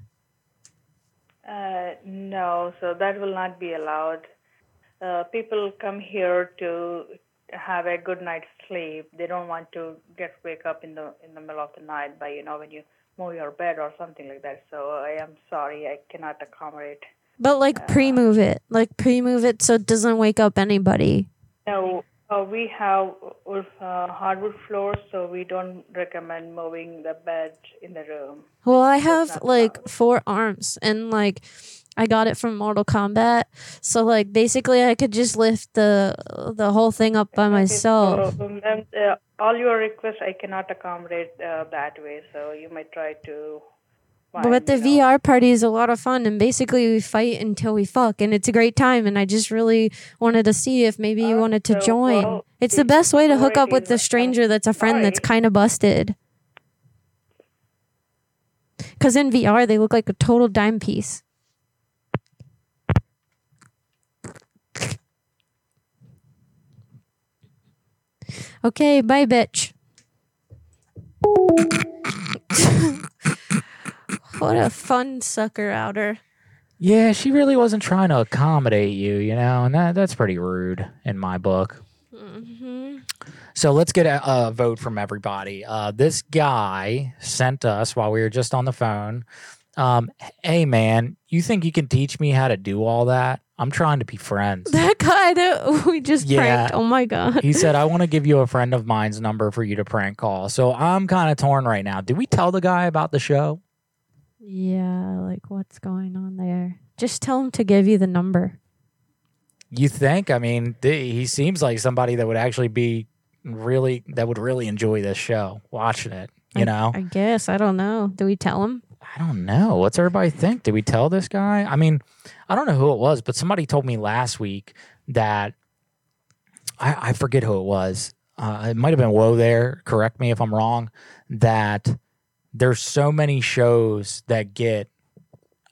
Uh, no, so that will not be allowed. Uh, people come here to have a good night's sleep. They don't want to get wake up in the in the middle of the night by you know when you move your bed or something like that. So I am sorry, I cannot accommodate. But like pre-move it, like pre-move it so it doesn't wake up anybody. No, uh, we have uh, hardwood floors, so we don't recommend moving the bed in the room. Well, I have like four arms and like I got it from Mortal Kombat. So like basically I could just lift the the whole thing up by myself. So, um, um, uh, all your requests I cannot accommodate uh, that way, so you might try to. But the VR party is a lot of fun and basically we fight until we fuck and it's a great time and I just really wanted to see if maybe you wanted to so, join. well, it's the best way to hook up with a stranger that's a friend that's kind of busted. Cuz in VR they look like a total dime piece. Okay, bye bitch. what a fun sucker outer. Yeah, she really wasn't trying to accommodate you, you know, and that that's pretty rude in my book. Mm-hmm. So let's get a, a vote from everybody. Uh, this guy sent us while we were just on the phone. Um, hey man, you think you can teach me how to do all that? I'm trying to be friends. That guy that we just Yeah. pranked. Oh my god. he said, I want to give you a friend of mine's number for you to prank call. So I'm kind of torn right now. Did we tell the guy about the show? Yeah, like what's going on there? Just tell him to give you the number. You think? I mean, th- he seems like somebody that would actually be really, that would really enjoy this show, watching it, you I- know? I guess. I don't know. Do we tell him? I don't know. What's everybody think? Did we tell this guy? I mean, I don't know who it was, but somebody told me last week that I, I forget who it was. Uh, it might have been Woe there. Correct me if I'm wrong. That there's so many shows that get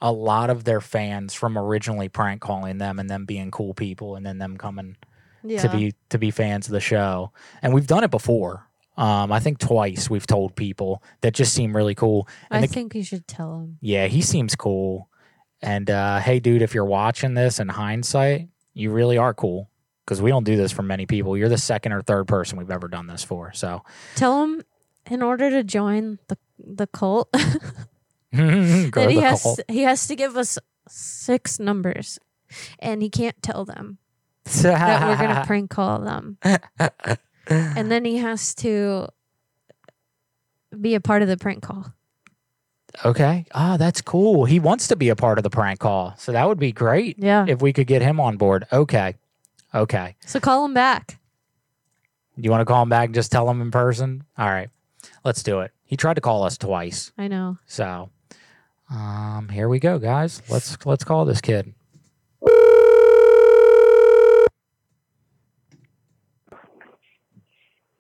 a lot of their fans from originally prank calling them and them being cool people and then them coming to be to be fans of the show. And we've done it before. Um, I think twice we've told people that just seem really cool. And I the- think you should tell him. yeah, he seems cool. And uh, hey, dude, if you're watching this in hindsight, you really are cool because we don't do this for many people. You're the second or third person we've ever done this for. So Tell him in order to join the the cult that he has cult. he has to give us six numbers and he can't tell them that we're gonna prank call them. And then he has to be a part of the prank call. okay. Ah, that's cool. He wants to be a part of the prank call. So that would be great. Yeah. If we could get him on board. Okay. Okay. So call him back. You want to call him back and just tell him in person? All right. Let's do it. He tried to call us twice. I know. So um here we go, guys. Let's let's call this kid.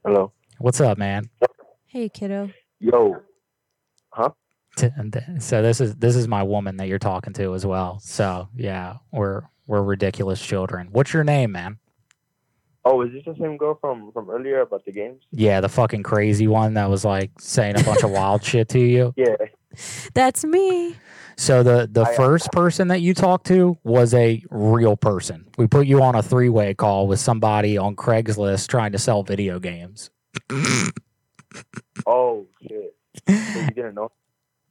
Hello. What's up, man? Hey, kiddo. Yo. Huh? T- and th- So this is this is my woman that you're talking to as well. So yeah, we're we're ridiculous children. What's your name, man? Oh, is this the same girl from from earlier about the games? Yeah, the fucking crazy one that was like saying a bunch of wild shit to you. Yeah. That's me. So the the I- first person that you talked to was a real person. We put you on a three way call with somebody on Craigslist trying to sell video games. Oh shit. So you didn't know?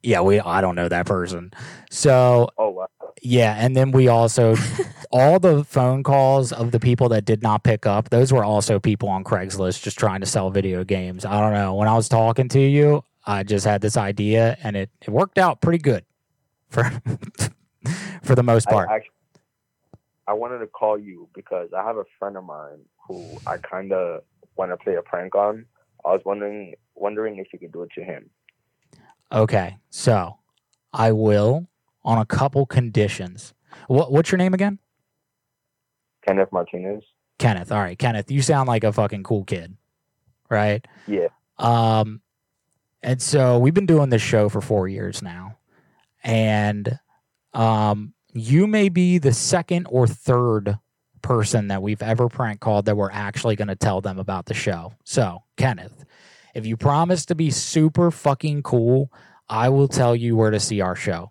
Yeah, we I don't know that person. So Oh wow. yeah, and then we also all the phone calls of the people that did not pick up, those were also people on Craigslist just trying to sell video games. I don't know. When I was talking to you, I just had this idea and it, it worked out pretty good for for the most I part. actually I wanted to call you because I have a friend of mine who I kind of want to play a prank on. I was wondering wondering if you could do it to him. Okay, so I will on a couple conditions. What what's your name again? Kenneth Martinez. Kenneth. All right, Kenneth, you sound like a fucking cool kid, right? Yeah. Um, and so we've been doing this show for four years now, and um, you may be the second or third person that we've ever prank called that we're actually going to tell them about the show. So, Kenneth, if you promise to be super fucking cool, I will tell you where to see our show.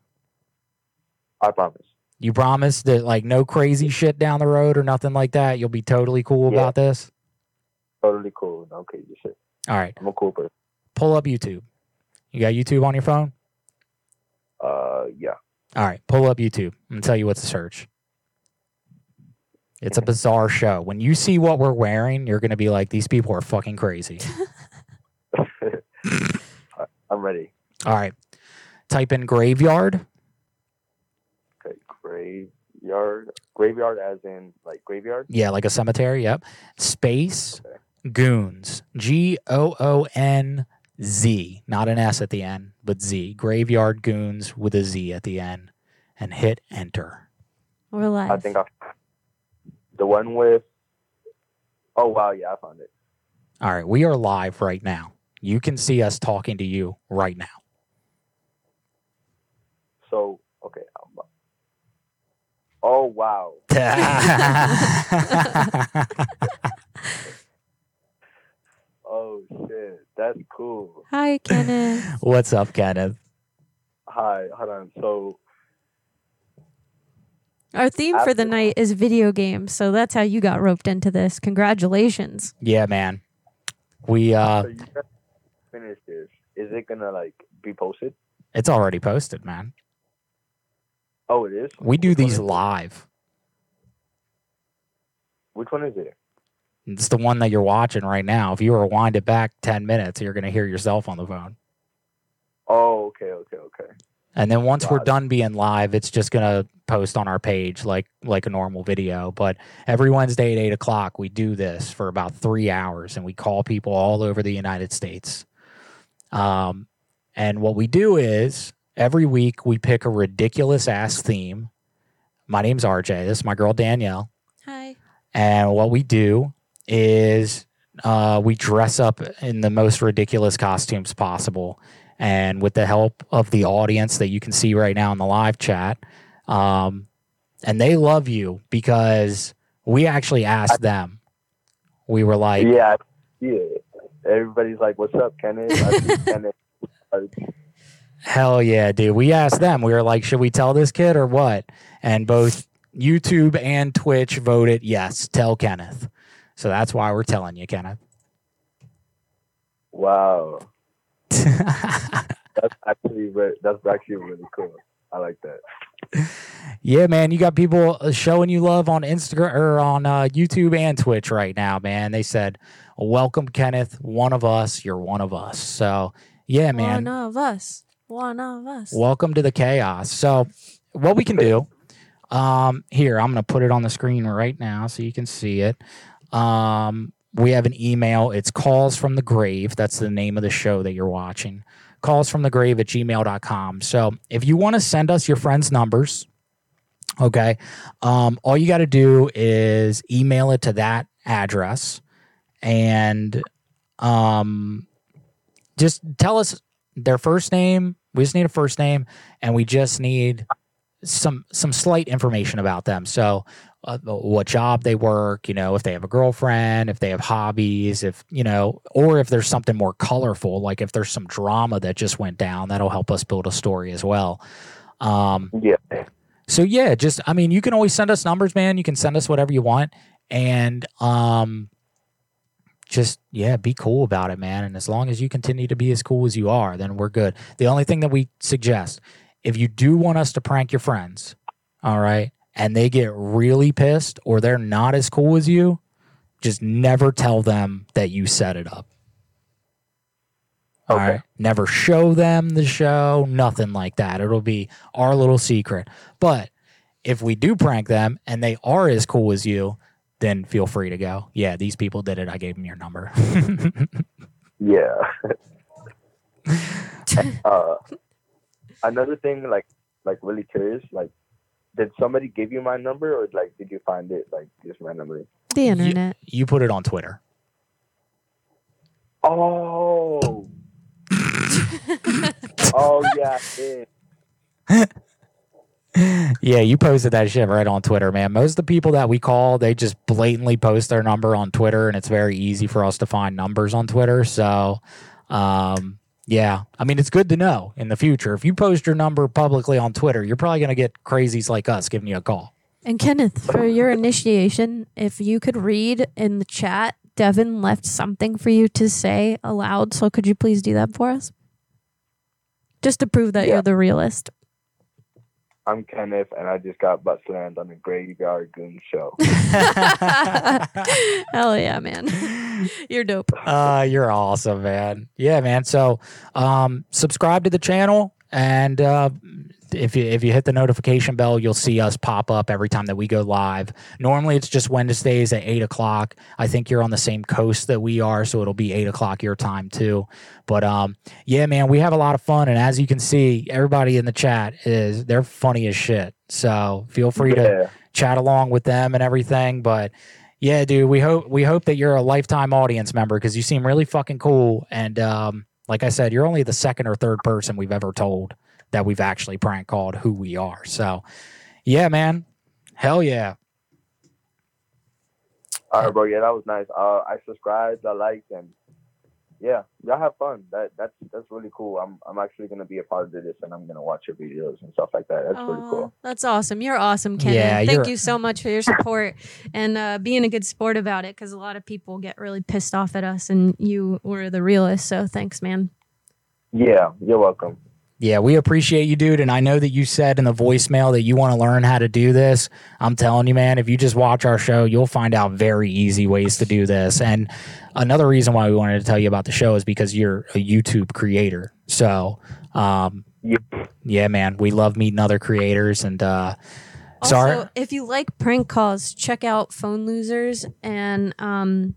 I promise. You promise that like no crazy shit down the road or nothing like that. You'll be totally cool Yeah. about this. Totally cool. No crazy shit. All right. I'm a cool person. Pull up YouTube. You got YouTube on your phone? Uh yeah. All right, pull up YouTube. I'm gonna tell you what to search. It's a bizarre show. When you see what we're wearing, you're gonna be like, these people are fucking crazy. I'm ready. All right. Type in graveyard. Okay. Graveyard. Graveyard as in like graveyard? Yeah, like a cemetery. Yep. Space goons. G O O N Z. Not an S at the end, but Z. Graveyard goons with a Z at the end. And hit enter. We're live. I think I the one with Oh wow, yeah, I found it. All right. We are live right now. You can see us talking to you right now. So okay. Oh wow. shit. That's cool. Hi, Kenneth. What's up, Kenneth? Hi, hold on. So Our theme for the night is video games, so that's how you got roped into this. Congratulations. Yeah, man. We uh so finish this. Is it gonna like be posted? it's already posted, man. Oh it is? We do these live. Which one is it? It's the one that you're watching right now. If you rewind it back 10 minutes, you're going to hear yourself on the phone. Oh, okay, okay, okay. And then once we're it. done being live, it's just gonna post on our page like like a normal video. But every Wednesday at eight o'clock, we do this for about three hours, and we call people all over the United States. Um, and what we do is every week we pick a ridiculous ass theme. My name's RJ. This is my girl Danielle. Hi. And what we do is uh, we dress up in the most ridiculous costumes possible. And with the help of the audience that you can see right now in the live chat, um, and they love you because we actually asked them. We were like, yeah, yeah. Everybody's like, "What's up, Kenneth?" Kenneth. Hell yeah, dude. We asked them. We were like, should we tell this kid or what? And both YouTube and Twitch voted yes, tell Kenneth. So that's why we're telling you, Kenneth. wow. that's actually re- that's actually really cool. I like that. Yeah, man, you got people uh, showing you love on Instagram or on uh, YouTube and Twitch right now, man. They said, "Welcome, Kenneth, one of us. You're one of us." So, yeah, man, One of us. One of us. welcome to the chaos. So, what we can do um, here, I'm going to put it on the screen right now so you can see it. Um, we have an email. It's calls from the grave. That's the name of the show that you're watching. Calls from the grave at gmail.com. So, if you want to send us your friends' numbers, okay, um, all you got to do is email it to that address and um, just tell us their first name. We just need a first name, and we just need some some slight information about them. So, uh, what job they work, you know, if they have a girlfriend, if they have hobbies, if you know, or if there's something more colorful, like if there's some drama that just went down, that'll help us build a story as well. Um, yeah. So yeah, just I mean, you can always send us numbers, man. You can send us whatever you want, and um, just yeah, be cool about it, man. And as long as you continue to be as cool as you are, then we're good. The only thing that we suggest, if you do want us to prank your friends, all right, and they get really pissed or they're not as cool as you, just never tell them that you set it up. All right. Never show them the show, nothing like that. It'll be our little secret. But if we do prank them and they are as cool as you, then feel free to go. Yeah, these people did it. I gave them your number. Yeah. uh, another thing, like, like really curious, like, did somebody give you my number, or like, did you find it like just randomly? The internet. you put it on Twitter. Oh. oh yeah. Did. Yeah, you posted that shit right on Twitter, man. Most of the people that we call, they just blatantly post their number on Twitter, and it's very easy for us to find numbers on Twitter. So, um, yeah, I mean, it's good to know in the future. If you post your number publicly on Twitter, you're probably going to get crazies like us giving you a call. And Kenneth, for your initiation, if you could read in the chat, Devin left something for you to say aloud. So could you please do that for us? Just to prove that you're the realist. I'm Kenneth, and I just got butt slammed on the Graveyard Goon show. Hell yeah, man. You're dope. Uh, you're awesome, man. Yeah, man. So, um, subscribe to the channel, and uh, if you if you hit the notification bell, you'll see us pop up every time that we go live. Normally, it's just Wednesdays at eight o'clock. I think you're on the same coast that we are, so it'll be eight o'clock your time too. But um, yeah, man, we have a lot of fun, and as you can see, everybody in the chat is they're funny as shit. So feel free Yeah. to chat along with them and everything. But yeah, dude, we hope we hope that you're a lifetime audience member because you seem really fucking cool. And um, like I said, you're only the second or third person we've ever told that we've actually prank called who we are. So yeah, man, hell yeah. All right, bro. Yeah, that was nice. Uh, I subscribed, I liked, and yeah, y'all have fun. That that's that's really cool. I'm I'm actually gonna be a part of this, and I'm gonna watch your videos and stuff like that. That's really cool. That's awesome. You're awesome, Kenneth. Yeah, Thank you're- you so much for your support and uh, being a good sport about it because a lot of people get really pissed off at us, and you were the realist. So thanks, man. Yeah, you're welcome. Yeah, we appreciate you, dude. And I know that you said in the voicemail that you want to learn how to do this. I'm telling you, man, if you just watch our show, you'll find out very easy ways to do this. And another reason why we wanted to tell you about the show is because you're a YouTube creator. So, um, yeah, man, we love meeting other creators. And uh, Also, sorry, if you like prank calls, check out Phone Losers and um,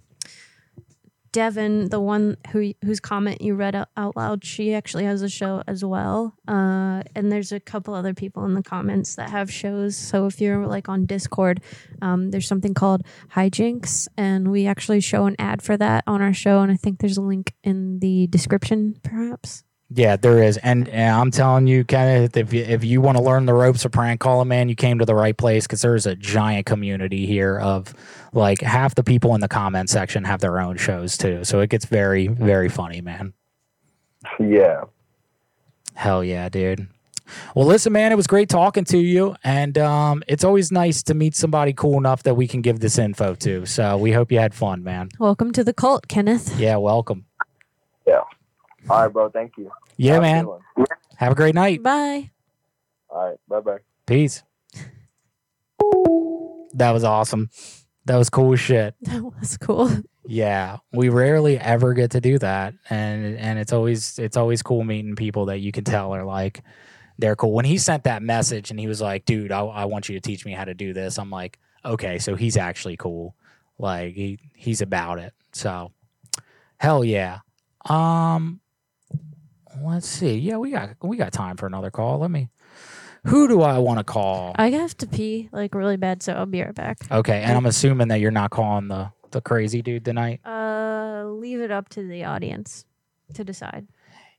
Devin, the one who whose comment you read out, loud. She actually has a show as well. Uh, and there's a couple other people in the comments that have shows. So if you're like on Discord, um, there's something called Hijinks, and we actually show an ad for that on our show. And I think there's a link in the description, perhaps. Yeah, there is, and, and I'm telling you, Kenneth, if you if you want to learn the ropes of prank calling, man, you came to the right place because there's a giant community here of like half the people in the comment section have their own shows too, so it gets very very funny, man. Yeah. Hell yeah, dude. Well, listen, man, it was great talking to you, and um, it's always nice to meet somebody cool enough that we can give this info to. So we hope you had fun, man. Welcome to the cult, Kenneth. Yeah, welcome. Yeah. All right, bro. Thank you. Yeah, Have man. good. Have a great night. Bye. All right. Bye bye. Peace. That was awesome. That was cool as shit. That was cool. Yeah, we rarely ever get to do that, and and it's always it's always cool meeting people that you can tell are like they're cool. When he sent that message and he was like, "Dude, I, I want you to teach me how to do this," I'm like, "Okay, so he's actually cool. Like he he's about it." So, hell yeah. Um, let's see. Yeah, we got we got time for another call. Let me. Who do I want to call? I have to pee like really bad, so I'll be right back. Okay, and I'm assuming that you're not calling the the crazy dude tonight. Uh, leave it up to the audience to decide.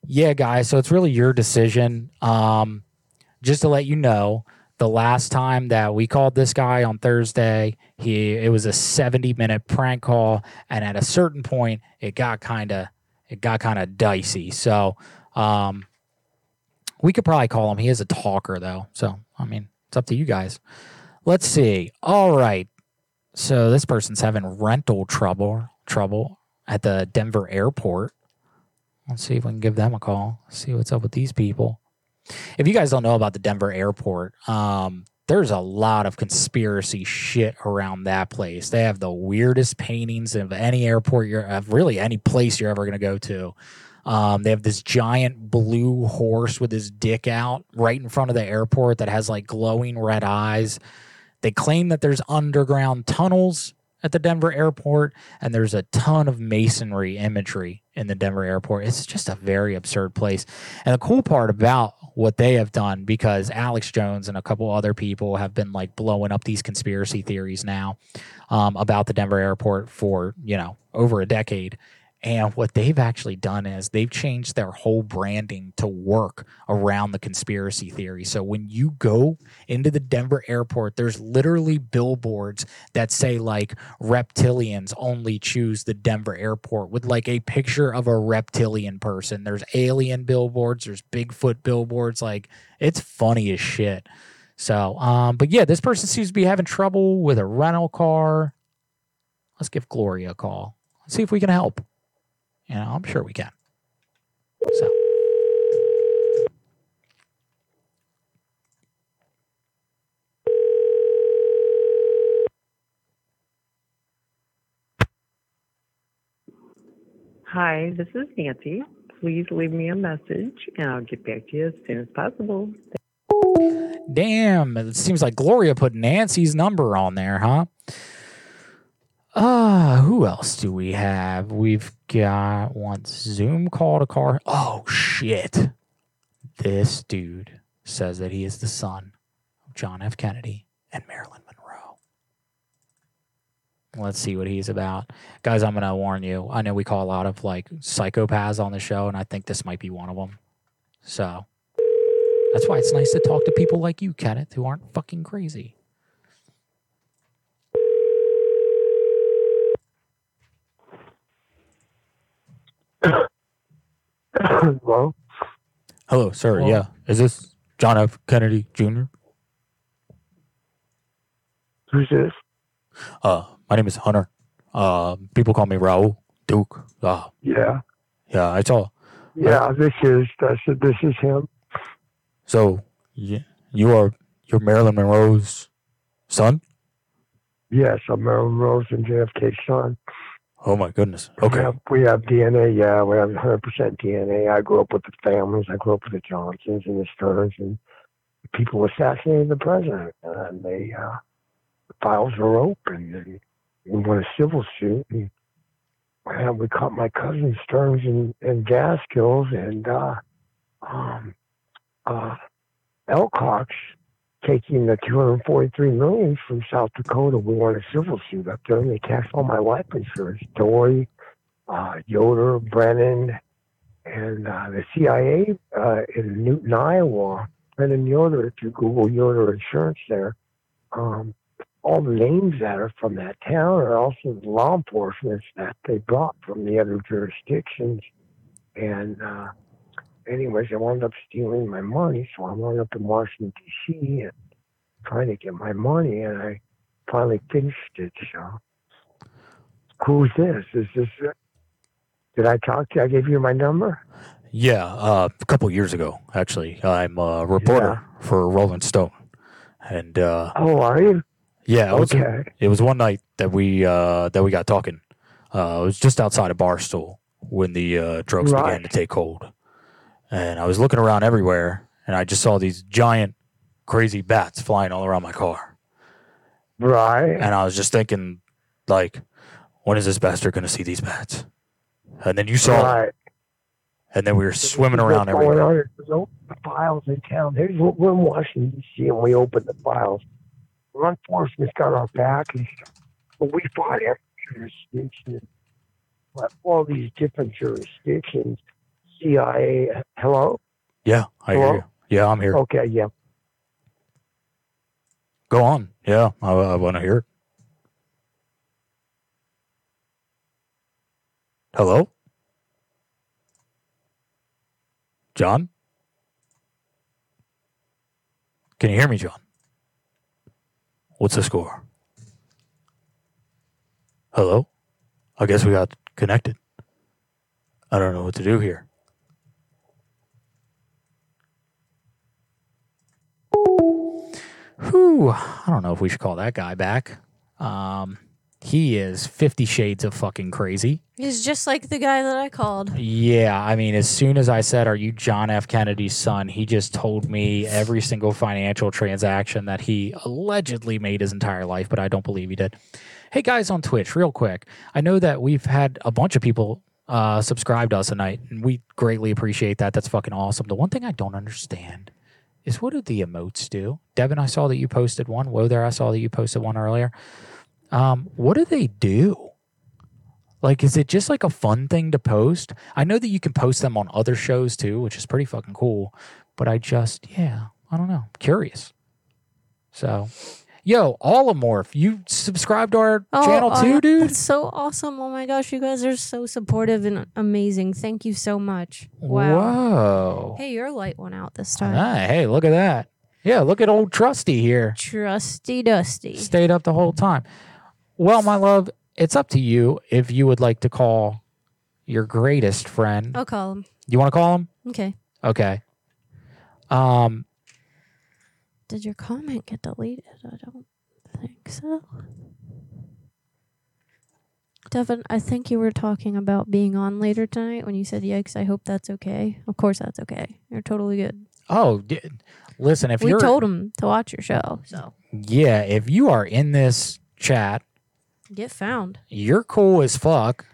Yeah, guys. So it's really your decision. Um, just to let you know, the last time that we called this guy on Thursday, he it was a 70 minute prank call, and at a certain point, it got kind of it got kind of dicey. So, um, we could probably call him. He is a talker, though. So, I mean, it's up to you guys. Let's see. All right. So this person's having rental trouble trouble at the Denver airport. Let's see if we can give them a call. See what's up with these people. If you guys don't know about the Denver airport, um, there's a lot of conspiracy shit around that place. They have the weirdest paintings of any airport you're of really any place you're ever gonna go to. Um, they have this giant blue horse with his dick out right in front of the airport that has like glowing red eyes. They claim that there's underground tunnels at the Denver airport, and there's a ton of masonry imagery in the Denver airport. It's just a very absurd place. And the cool part about what they have done, because Alex Jones and a couple other people have been like blowing up these conspiracy theories now um, about the Denver airport for, you know, over a decade. And what they've actually done is they've changed their whole branding to work around the conspiracy theory. So when you go into the Denver airport, there's literally billboards that say like reptilians only choose the Denver airport with like a picture of a reptilian person. There's alien billboards, there's Bigfoot billboards. Like it's funny as shit. So, um, but yeah, this person seems to be having trouble with a rental car. Let's give Gloria a call. Let's see if we can help. You know, I'm sure we can. So. Hi, this is Nancy. Please leave me a message and I'll get back to you as soon as possible. Damn, it seems like Gloria put Nancy's number on there, huh? Uh, who else do we have? We've got one Zoom call to car. Oh shit. This dude says that he is the son of John F. Kennedy and Marilyn Monroe. Let's see what he's about. Guys, I'm gonna warn you. I know we call a lot of like psychopaths on the show, and I think this might be one of them. So that's why it's nice to talk to people like you, Kenneth, who aren't fucking crazy. Hello? Hello, sir. Hello? Yeah. Is this John F. Kennedy Jr.? Who's this? Uh, my name is Hunter. Uh, people call me Raoul Duke. Uh, Yeah. yeah, I saw. Yeah, this is this, this is him. So, y- you are you're Marilyn Monroe's son? Yes, I'm Marilyn Monroe's and JFK's son. Oh my goodness. We Okay. have, we have DNA, yeah, we have 100% DNA. I grew up with the families. I grew up with the Johnsons and the Stearns, and people assassinated the president. And they, uh, the files were open, and we won a civil suit. And, and we caught my cousin Stearns and, and Gaskills and uh, um, uh, Elcox taking the 243 million from South Dakota. We won a civil suit up there, and they cashed all my life insurance. Dory, uh, Yoder, Brennan, and uh, the CIA uh, in Newton, Iowa. Brennan Yoder, if you Google Yoder Insurance there, um, all the names that are from that town are also law enforcement that they brought from the other jurisdictions. And uh, anyways, I wound up stealing my money, so I wound up in Washington D.C. and trying to get my money, and I finally finished it. So, who's this? Is this? Did I talk to you? I gave you my number. Yeah, uh, a couple years ago, actually. I'm a reporter for Rolling Stone. And uh Oh, are you? yeah, it was, Okay. it was one night that we uh that we got talking. Uh it was just outside of Barstow when the uh drugs began to take hold. And I was looking around everywhere and I just saw these giant crazy bats flying all around my car. Right. And I was just thinking like when is this bastard going to see these bats? And then you saw. Right. And then we were swimming around everywhere. on. There's the files in town. Here's what we're in Washington D.C. and we opened the files. Law enforcement's got our back, and but we fought every jurisdiction. all these different jurisdictions, CIA. Hello. Yeah, I Hello? hear you. Yeah, I'm here. Okay. Yeah. Go on. Yeah, I, I want to hear it. Hello? John? Can you hear me, John? What's the score? Hello? I guess we got connected. I don't know what to do here. Whew, I don't know if we should call that guy back. Um, he is 50 shades of fucking crazy. He's just like the guy that I called. Yeah, I mean, as soon as I said, Are you John F. Kennedy's son? He just told me every single financial transaction that he allegedly made his entire life, but I don't believe he did. Hey, guys on Twitch, real quick. I know that we've had a bunch of people uh, subscribe to us tonight, and we greatly appreciate that. That's fucking awesome. The one thing I don't understand is what do the emotes do? Devin, I saw that you posted one. Whoa there, I saw that you posted one earlier. Um, what do they do? Like, is it just like a fun thing to post? I know that you can post them on other shows too, which is pretty fucking cool. But I just, yeah, I don't know. Curious. So, yo, Olimorph, you subscribe to our channel oh, too, dude? That's so awesome. Oh my gosh, you guys are so supportive and amazing. Thank you so much. Wow. Whoa. Hey, your light went out this time. Hey, look at that. Yeah, look at old Trusty here. Trusty Dusty. Stayed up the whole time. Well, my love, it's up to you if you would like to call your greatest friend. I'll call him. You want to call him? Okay. Okay. Um, Did your comment get deleted? I don't think so. Devin, I think you were talking about being on later tonight when you said, Yikes, I hope that's okay. Of course, that's okay. You're totally good. oh, di- listen, if we you're told him to watch your show, so yeah, if you are in this chat, get found. you're cool as fuck,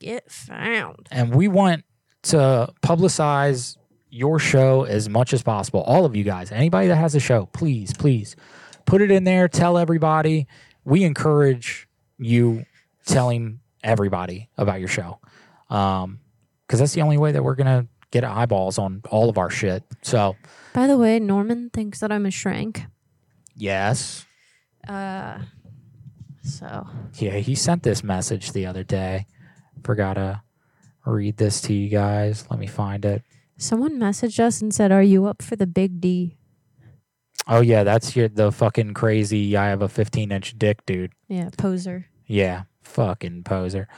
Get found. and we want to publicize your show as much as possible. All of you guys, anybody that has a show, please, please put it in there. Tell everybody. We encourage you telling everybody about your show, um, because that's the only way that we're gonna get eyeballs on all of our shit. So By the way, Norman thinks that I'm a shrank. yes, Uh, so Yeah, he sent this message the other day. Forgot to read this to you guys. Let me find it. Someone messaged us and said, "Are you up for the big D?" Oh yeah, that's your the fucking crazy. I have a 15 inch dick, dude. Yeah, poser. Yeah, fucking poser.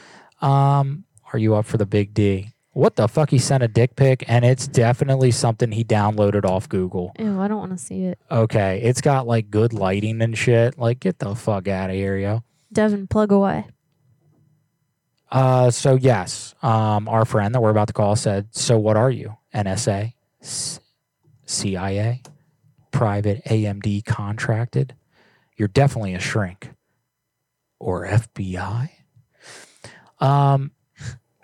Um, are you up for the big D? What the fuck? He sent a dick pic, and it's definitely something he downloaded off Google. Ew, I don't want to see it. Okay, it's got like good lighting and shit. Like, get the fuck out of here, yo. Devin, plug away. Uh, so yes, um, our friend that we're about to call said, "So what are you? NSA, CIA, private AMD contracted? You're definitely a shrink, or FBI." Um,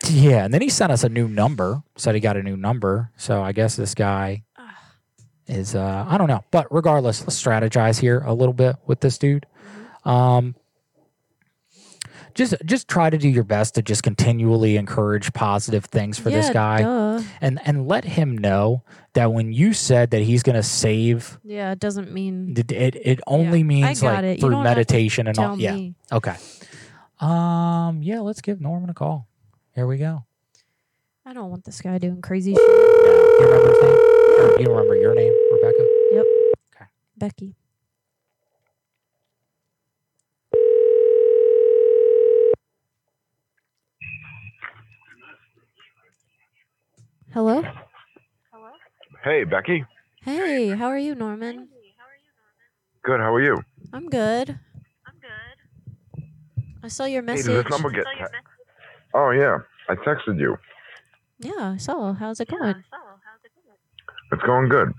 yeah, and then he sent us a new number. Said he got a new number. So I guess this guy is uh, I don't know, but regardless, let's strategize here a little bit with this dude. Um, just just try to do your best to just continually encourage positive things for this guy duh. and and let him know that when you said that he's going to save Yeah, it doesn't mean it it, it only means got like it. Through don't have to meditation and all tell yeah okay um yeah let's give norman a call here we go I don't want this guy doing crazy shit. you remember his name you remember your name rebecca Yep. Okay becky. Hello? Hello? Hey, Becky. Hey, how are you, Norman? Good. How are you? I'm good. I'm good. I saw your Hey, message. did this number get? Te- oh yeah, I texted you. Yeah, I saw. How's it going? I saw. How's it going? It's going good.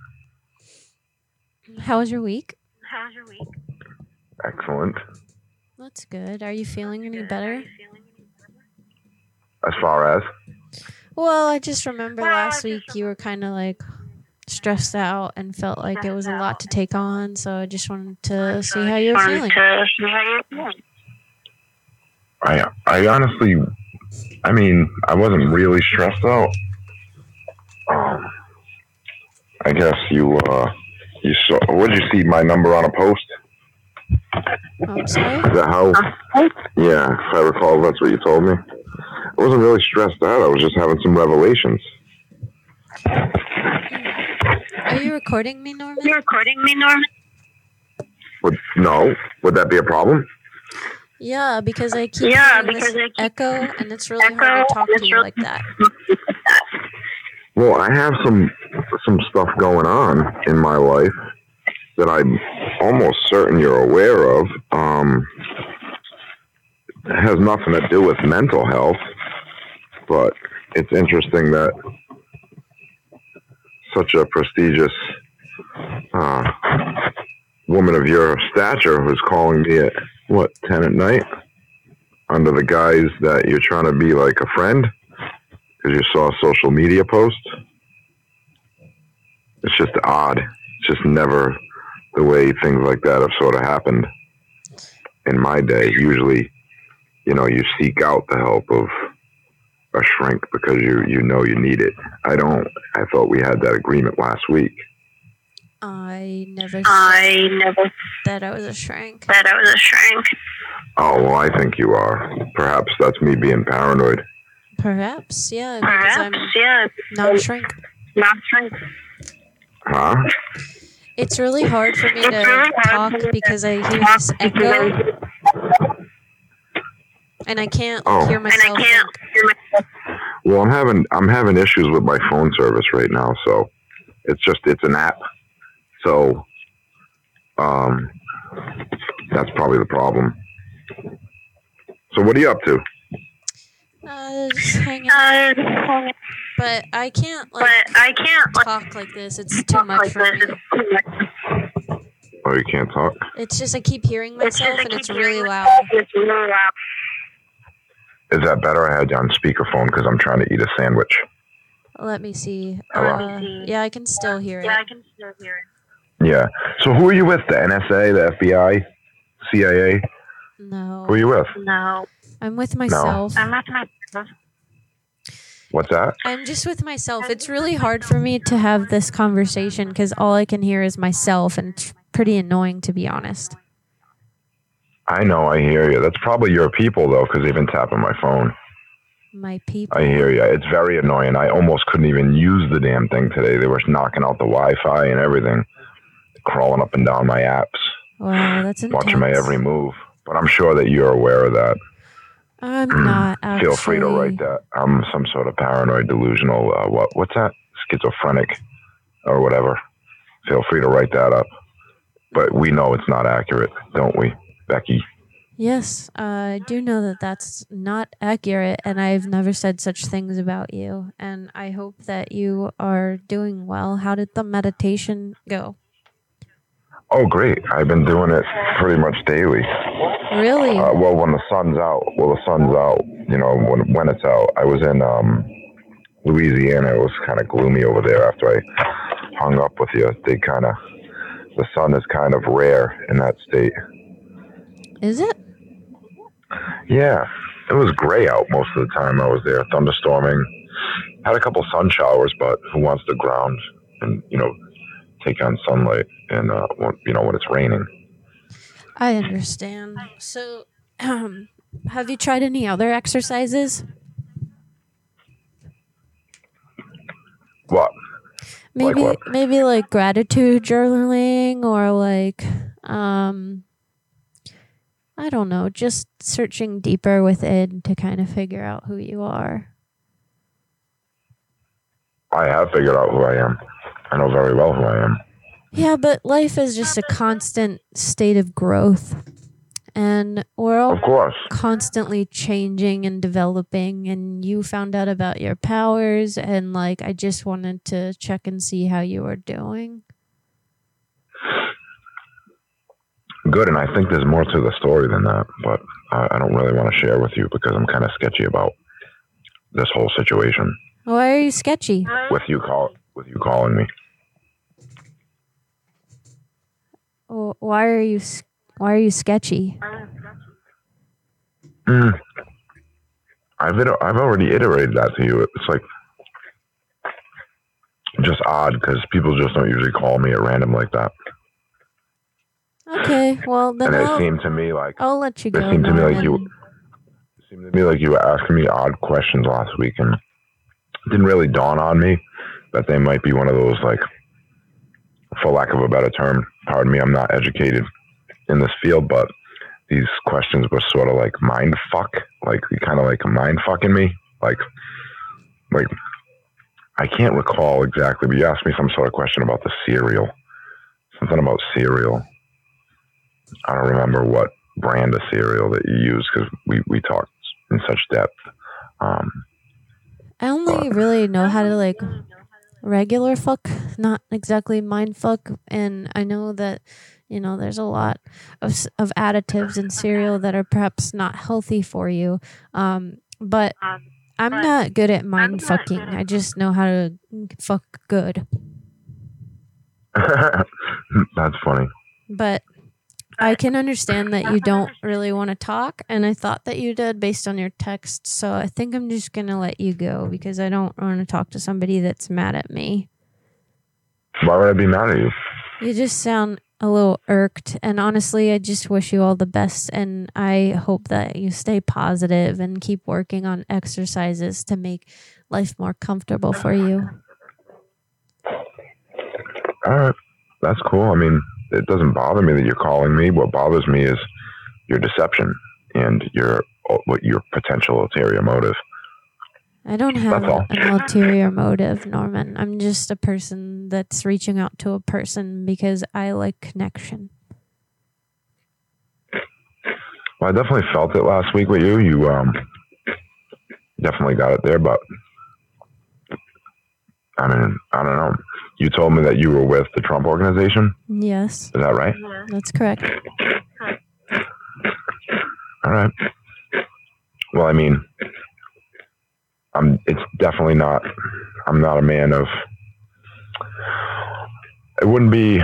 How was your week? How's your week? Excellent. That's good. Are you feeling any better? As far as Well, I just remember last week you were kind of like stressed out and felt like it was a lot to take on. So I just wanted to see how you were feeling. I, I honestly I mean, I wasn't really stressed out. Um, I guess you uh, you saw. What did you see? My number on a post. I'm sorry. Is that how? Yeah, if I recall, that's what you told me. I wasn't really stressed out. I was just having some revelations. Are you recording me, Norman? You're recording me, Norman? Would no? Would that be a problem? Yeah, because I keep Yeah, because this I keep echo, and it's really hard to talk to you like that. Well, I have some some stuff going on in my life that I'm almost certain you're aware of. Um, it has nothing to do with mental health, but it's interesting that such a prestigious uh, woman of your stature was calling me at what ten at night under the guise that you're trying to be like a friend because you saw a social media post. It's just odd. It's just never the way things like that have sort of happened in my day. Usually, you know, you seek out the help of a shrink because you you know you need it. I don't. I thought we had that agreement last week. I never I never that I was a shrink. said I was a shrink. Oh well, I think you are. Perhaps that's me being paranoid. Perhaps, yeah, because I'm Perhaps, yeah. not a shrink. Not shrink. Huh? It's really hard for me to talk for me to because I hear this echo, and I can't Oh. hear And I can't hear myself. Well, I'm having I'm having issues with my phone service right now, so it's just it's an app. So um that's probably the problem. So what are you up to? Uh, just hanging Uh, out. just hanging- But I can't like But I can't talk like this. It's too much like for this. me. It's too much. Oh, you can't talk. It's just I keep hearing It's just myself, I and keep it's hearing really myself, and It's really loud. Is that better? I had you on speakerphone because I'm trying to eat a sandwich. Let me see. Hello? Uh, yeah, I can still hear it. Yeah, I can still hear it. Yeah. So who are you with? The NSA, the FBI, CIA? No. Who are you with? No. I'm with myself. No. I'm not myself. What's that? I'm just with myself. It's really hard for me to have this conversation because all I can hear is myself, and it's pretty annoying to be honest. I know. I hear you. That's probably your people though, because they've been tapping my phone. My people. I hear you. It's very annoying. I almost couldn't even use the damn thing today. They were knocking out the Wi-Fi and everything, crawling up and down my apps, Wow, that's intense. watching my every move. But I'm sure that you're aware of that. I'm not actually. Feel free to write that. I'm some sort of paranoid, delusional. Uh, what? What's that? Schizophrenic, or whatever. Feel free to write that up. But we know it's not accurate, don't we, Becky? Yes, uh, I do know that that's not accurate, and I've never said such things about you. And I hope that you are doing well. How did the meditation go? Oh, great! I've been doing it pretty much daily. Really? Uh, well, when the sun's out, well, the sun's out. You know, when when it's out. I was in um, Louisiana. It was kind of gloomy over there after I hung up with you. They kind of the sun is kind of rare in that state. Is it? Yeah, it was gray out most of the time I was there, thunderstorming. Had a couple sun showers, but who wants to ground and you know take on sunlight and uh, when, you know when it's raining? I understand. So, um, have you tried any other exercises? What? Maybe what? maybe like gratitude journaling or like um I don't know, just searching deeper within to kind of figure out who you are. I have figured out who I am. I know very well who I am. Yeah, but life is just a constant state of growth. And we're all Of course. constantly changing and developing and you found out about your powers and like I just wanted to check and see how you were doing. Good, and I think there's more to the story than that, but I, I don't really want to share with you because I'm kind of sketchy about this whole situation Why are you sketchy? with you call with you calling me. Why are you why are you sketchy? Mm. I've I've already iterated that to you. It's like just odd because people just don't usually call me at random like that. Okay, well then and it I'll, seemed to me like I'll let you it go. seemed to me like you it seemed to me like you were asking me odd questions last week, and it didn't really dawn on me that they might be one of those like, for lack of a better term, pardon me, I'm not educated in this field, but these questions were sort of like mind fuck, like kind of like mind fucking me, like like I can't recall exactly, but you asked me some sort of question about the cereal, something about cereal. I don't remember what brand of cereal that you use because we, we talked in such depth. Um, I only really know how to like regular fuck, not exactly mind fuck. And I know that you know there's a lot of of additives in cereal that are perhaps not healthy for you. Um, but I'm not good at mind fucking. I just know how to fuck good. that's funny. But I can understand that you don't really want to talk, and I thought that you did based on your text. So I think I'm just gonna let you go because I don't want to talk to somebody that's mad at me. Why would I be mad at you? You just sound a little irked, and honestly, I just wish you all the best, and I hope that you stay positive and keep working on exercises to make life more comfortable for you. All right, that's cool. I mean, it doesn't bother me that you're calling me. What bothers me is your deception and your what your potential ulterior motive. I don't have an ulterior motive, Norman. I'm just a person that's reaching out to a person because I like connection. Well, I definitely felt it last week with you. You um, definitely got it there, but I mean, I don't know. You told me that you were with the Trump organization. Yes, Is that right? Yeah. that's correct. All right. Well, I mean, I'm. It's definitely not. I'm not a man of. It wouldn't be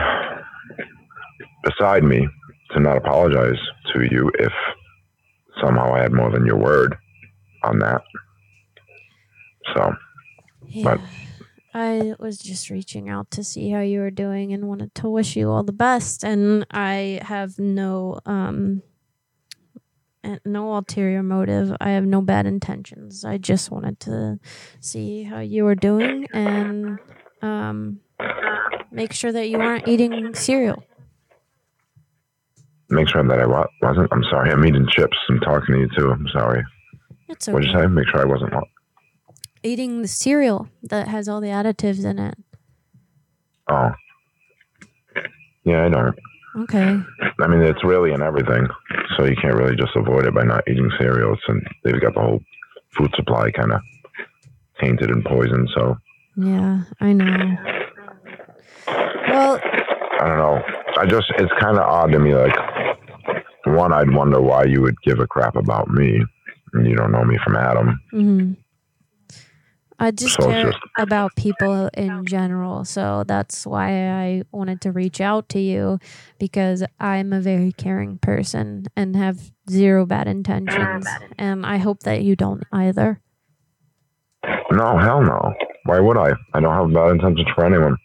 beside me to not apologize to you if somehow I had more than your word on that. So, but I was just reaching out to see how you were doing and wanted to wish you all the best. And I have no um eh, no ulterior motive. I have no bad intentions. I just wanted to see how you were doing and um make sure that you weren't eating cereal. make sure that I wa- wasn't. I'm sorry. I'm eating chips I'm talking to you too. I'm sorry. It's okay. What'd you say? Make sure I wasn't. what? Eating the cereal that has all the additives in it. Oh. Yeah, I don't. Okay. I mean, it's really in everything, so you can't really just avoid it by not eating cereals. And they've got the whole food supply kind of tainted and poisoned. So Yeah, I know. Well, I don't know. I just it's kind of odd to me. Like one, I'd wonder why you would give a crap about me, and you don't know me from Adam. hmm I just So care just- about people in general. So that's why I wanted to reach out to you because I'm a very caring person and have zero bad intentions. And I hope that you don't either. No, hell no. Why would I? I don't have bad intentions for anyone.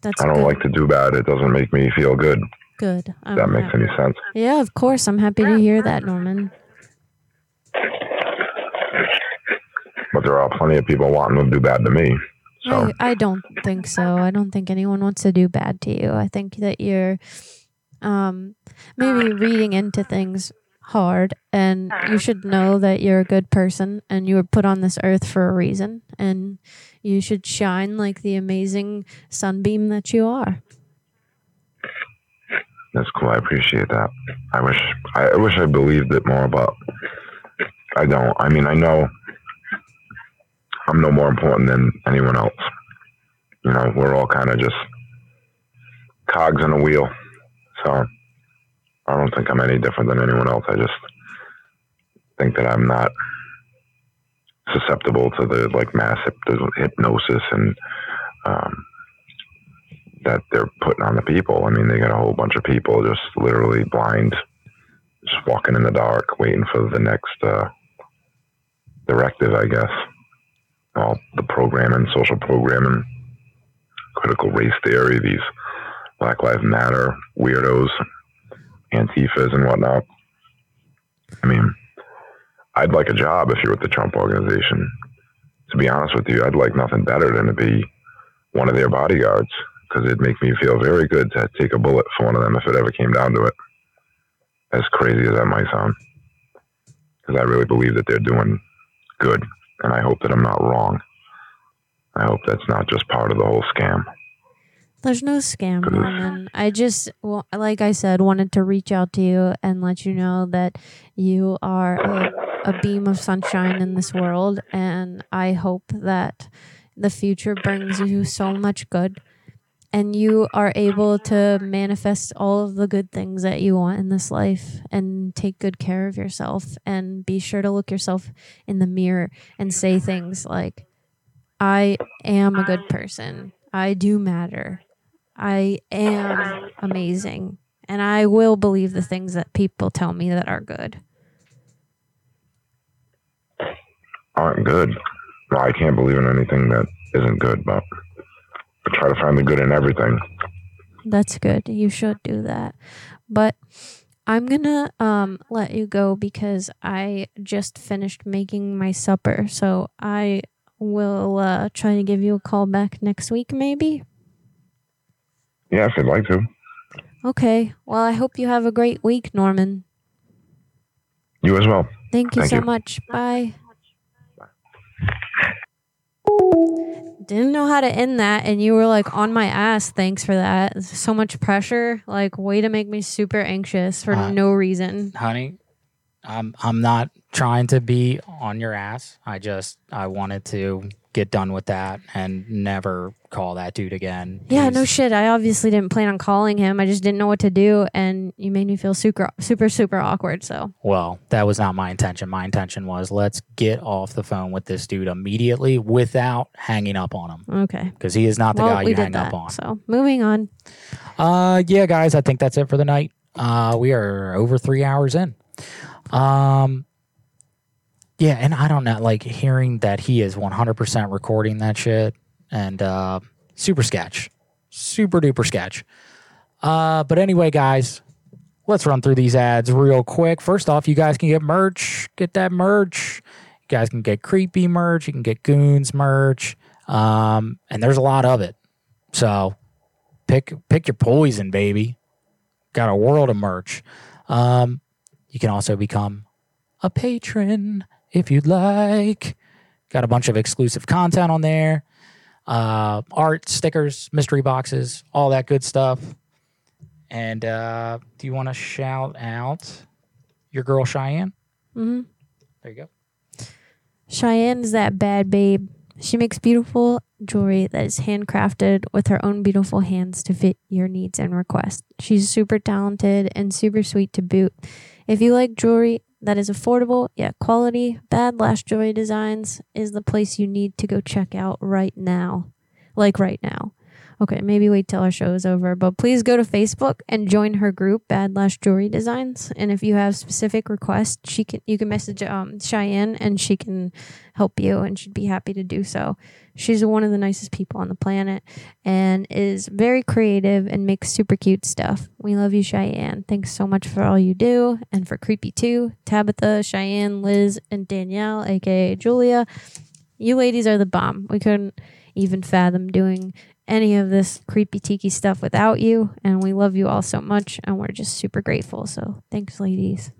That's I don't good. like to do bad. It doesn't make me feel good. Good. If that makes happy. any sense. Yeah, of course. I'm happy to hear that, Norman. There are plenty of people wanting to do bad to me. So I, I don't think so. I don't think anyone wants to do bad to you. I think that you're um, maybe reading into things hard, and you should know that you're a good person and you were put on this earth for a reason, and you should shine like the amazing sunbeam that you are. that's cool. I appreciate that. I wish I, I wish I believed it more, but I don't. I mean, I know I'm no more important than anyone else. You know, we're all kind of just cogs in a wheel. So I don't think I'm any different than anyone else. I just think that I'm not susceptible to the like mass hypnosis and um, that they're putting on the people. I mean, they got a whole bunch of people just literally blind, just walking in the dark, waiting for the next uh, directive, I guess. All the programming, social programming, critical race theory, these Black Lives Matter weirdos, Antifas and whatnot. I mean, I'd like a job if you're with the Trump organization. To be honest with you, I'd like nothing better than to be one of their bodyguards because it'd make me feel very good to take a bullet for one of them if it ever came down to it. As crazy as that might sound, because I really believe that they're doing good, and I hope that I'm not wrong. I hope that's not just part of the whole scam. There's no scam, Norman. I just, well, like I said, wanted to reach out to you and let you know that you are a, a beam of sunshine in this world, and I hope that the future brings you so much good, and you are able to manifest all of the good things that you want in this life, and take good care of yourself, and be sure to look yourself in the mirror and say things like, "I am a good person." I do matter. I am amazing. And I will believe the things that people tell me that are good. Aren't good. No, I can't believe in anything that isn't good, but try to find the good in everything. That's good. You should do that. But I'm going to um let you go because I just finished making my supper. So I will uh try to give you a call back next week maybe. Yeah, if you'd like to. Okay. Well, I hope you have a great week, Norman. You as well. Thank you Thank so you. much. Bye. Didn't know how to end that, and you were like on my ass. Thanks for that. So much pressure. Like, way to make me super anxious for Uh, no reason. honey. I'm I'm not trying to be on your ass. I just I wanted to get done with that and never call that dude again. Yeah, no shit. I obviously didn't plan on calling him. I just didn't know what to do, and you made me feel super, super, super awkward. So, Well, that was not my intention. My intention was let's get off the phone with this dude immediately without hanging up on him. okay. Because he is not the Well, guy you hang that, up on. So, moving on. Uh, yeah, guys, I think that's it for the night. Uh, we are over three hours in. Um, yeah, and I don't know, like hearing that he is 100% recording that shit and uh, super sketch, super duper sketch. Uh, but anyway, guys, let's run through these ads real quick. First off, you guys can get merch, get that merch. You guys can get creepy merch, you can get goons merch, um, and there's a lot of it. So pick pick your poison, baby. Got a world of merch. Um, you can also become a patron if you'd like. Got a bunch of exclusive content on there. Uh, art, stickers, mystery boxes, all that good stuff. And uh, do you want to shout out your girl Cheyenne? hmm There you go. Cheyenne is that bad babe. She makes beautiful jewelry that is handcrafted with her own beautiful hands to fit your needs and requests. She's super talented and super sweet to boot. If you like jewelry that is affordable yet quality, Bad Lash Jewelry Designs is the place you need to go check out right now. Like right now. Okay, maybe wait till our show is over, but please go to Facebook and join her group, Bad Lash Jewelry Designs. And if you have specific requests, she can you can message um, Cheyenne and she can help you, and she'd be happy to do so. She's one of the nicest people on the planet and is very creative and makes super cute stuff. We love you, Cheyenne. Thanks so much for all you do, and for Creepy too, Tabitha, Cheyenne, Liz, and Danielle, aka Julia. You ladies are the bomb. We couldn't even fathom doing any of this creepy tiki stuff without you. And we love you all so much. And we're just super grateful. So thanks, ladies.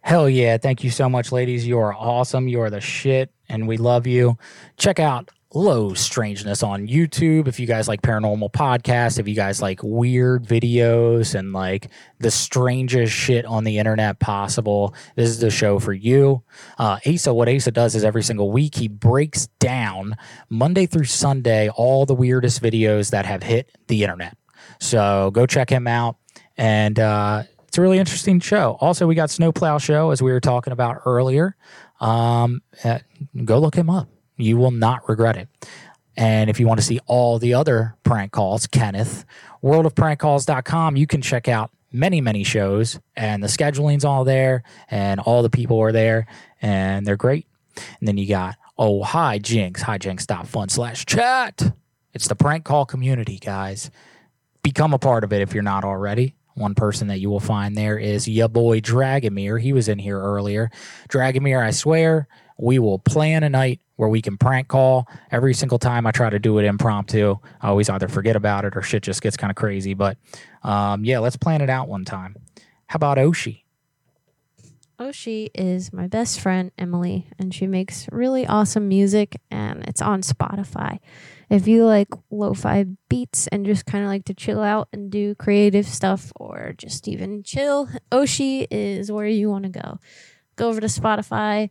Hell yeah. Thank you so much, ladies. You are awesome. You are the shit, and we love you. Check out Low Strangeness on YouTube if you guys like paranormal podcasts, if you guys like weird videos and like the strangest shit on the internet possible. This is the show for you. Uh, Asa, what Asa does is every single week he breaks down Monday through Sunday all the weirdest videos that have hit the internet. So go check him out. And uh, it's a really interesting show. Also, we got Snowplow Show, as we were talking about earlier. Um, uh, go look him up. You will not regret it. And if you want to see all the other prank calls, Kenneth, worldofprankcalls.com, you can check out many, many shows, and the scheduling's all there, and all the people are there, and they're great. And then you got oh hi Jinx, hijinx.fun slash chat. It's the prank call community, guys. Become a part of it if you're not already. One person that you will find there is ya boy Dragomir. He was in here earlier. Dragomir, I swear, we will plan a night where we can prank call. Every single time I try to do it impromptu, I always either forget about it or shit just gets kind of crazy. But um, yeah, let's plan it out one time. How about Oshi? Oshi is my best friend, Emily, and she makes really awesome music and it's on Spotify. If you like lo fi beats and just kind of like to chill out and do creative stuff or just even chill, Oshi is where you want to go. Go over to Spotify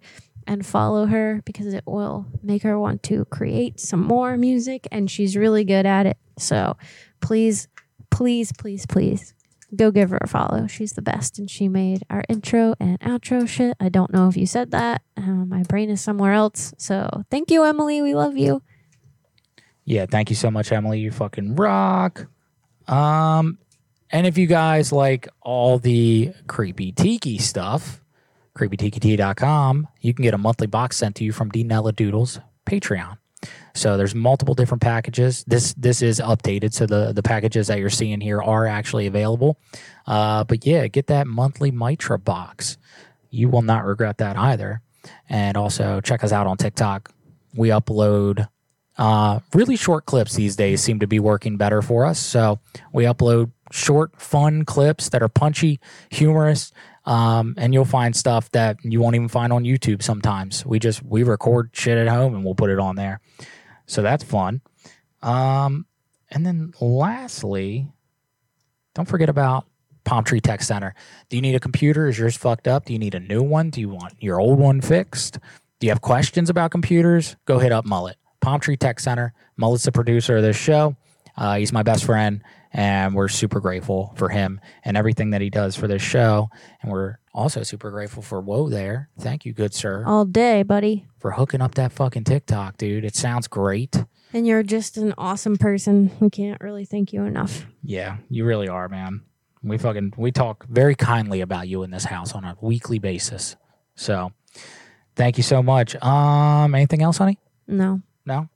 and follow her because it will make her want to create some more music and she's really good at it. So please, please, please, please go give her a follow. She's the best, and she made our intro and outro shit. I don't know if you said that. Uh, my brain is somewhere else. So thank you, Emily. We love you. Yeah, thank you so much, Emily. You fucking rock. Um, and if you guys like all the creepy tiki stuff, creepytiki.com, you can get a monthly box sent to you from D Doodles Patreon. So there's multiple different packages. This this is updated, so the the packages that you're seeing here are actually available. Uh, but yeah, get that monthly Mitra box. You will not regret that either. And also check us out on TikTok. We upload uh, really short clips these days. Seem to be working better for us. So we upload short, fun clips that are punchy, humorous, um, and you'll find stuff that you won't even find on YouTube sometimes. We just we record shit at home and we'll put it on there. So that's fun. Um, and then lastly, don't forget about Palm Tree Tech Center. Do you need a computer? Is yours fucked up? Do you need a new one? Do you want your old one fixed? Do you have questions about computers? Go hit up Mullet. Palm Tree Tech Center. Mullet's the producer of this show. Uh, he's my best friend, and we're super grateful for him and everything that he does for this show. And we're also super grateful for Whoa there. Thank you, good sir, All day, buddy. for hooking up that fucking TikTok, dude. It sounds great. And you're just an awesome person. We can't really thank you enough. Yeah, you really are, man. We fucking we talk very kindly about you in this house on a weekly basis. So, thank you so much. Um, anything else, honey? No. No.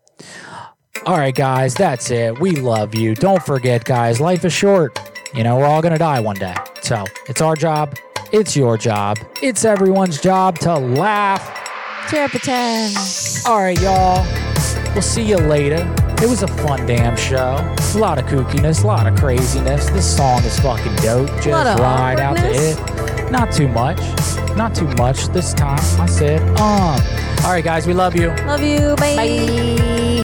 All right, guys, that's it. We love you. Don't forget, guys, life is short. You know, we're all gonna die one day. So it's our job. It's your job. It's everyone's job to laugh. Terapataz. All right, y'all. We'll see you later. It was a fun damn show. A lot of kookiness, a lot of craziness. This song is fucking dope. Just Lot of ride out to awkwardness. it. Not too much. Not too much this time. I said, um. All right, guys, we love you. Love you. Bye.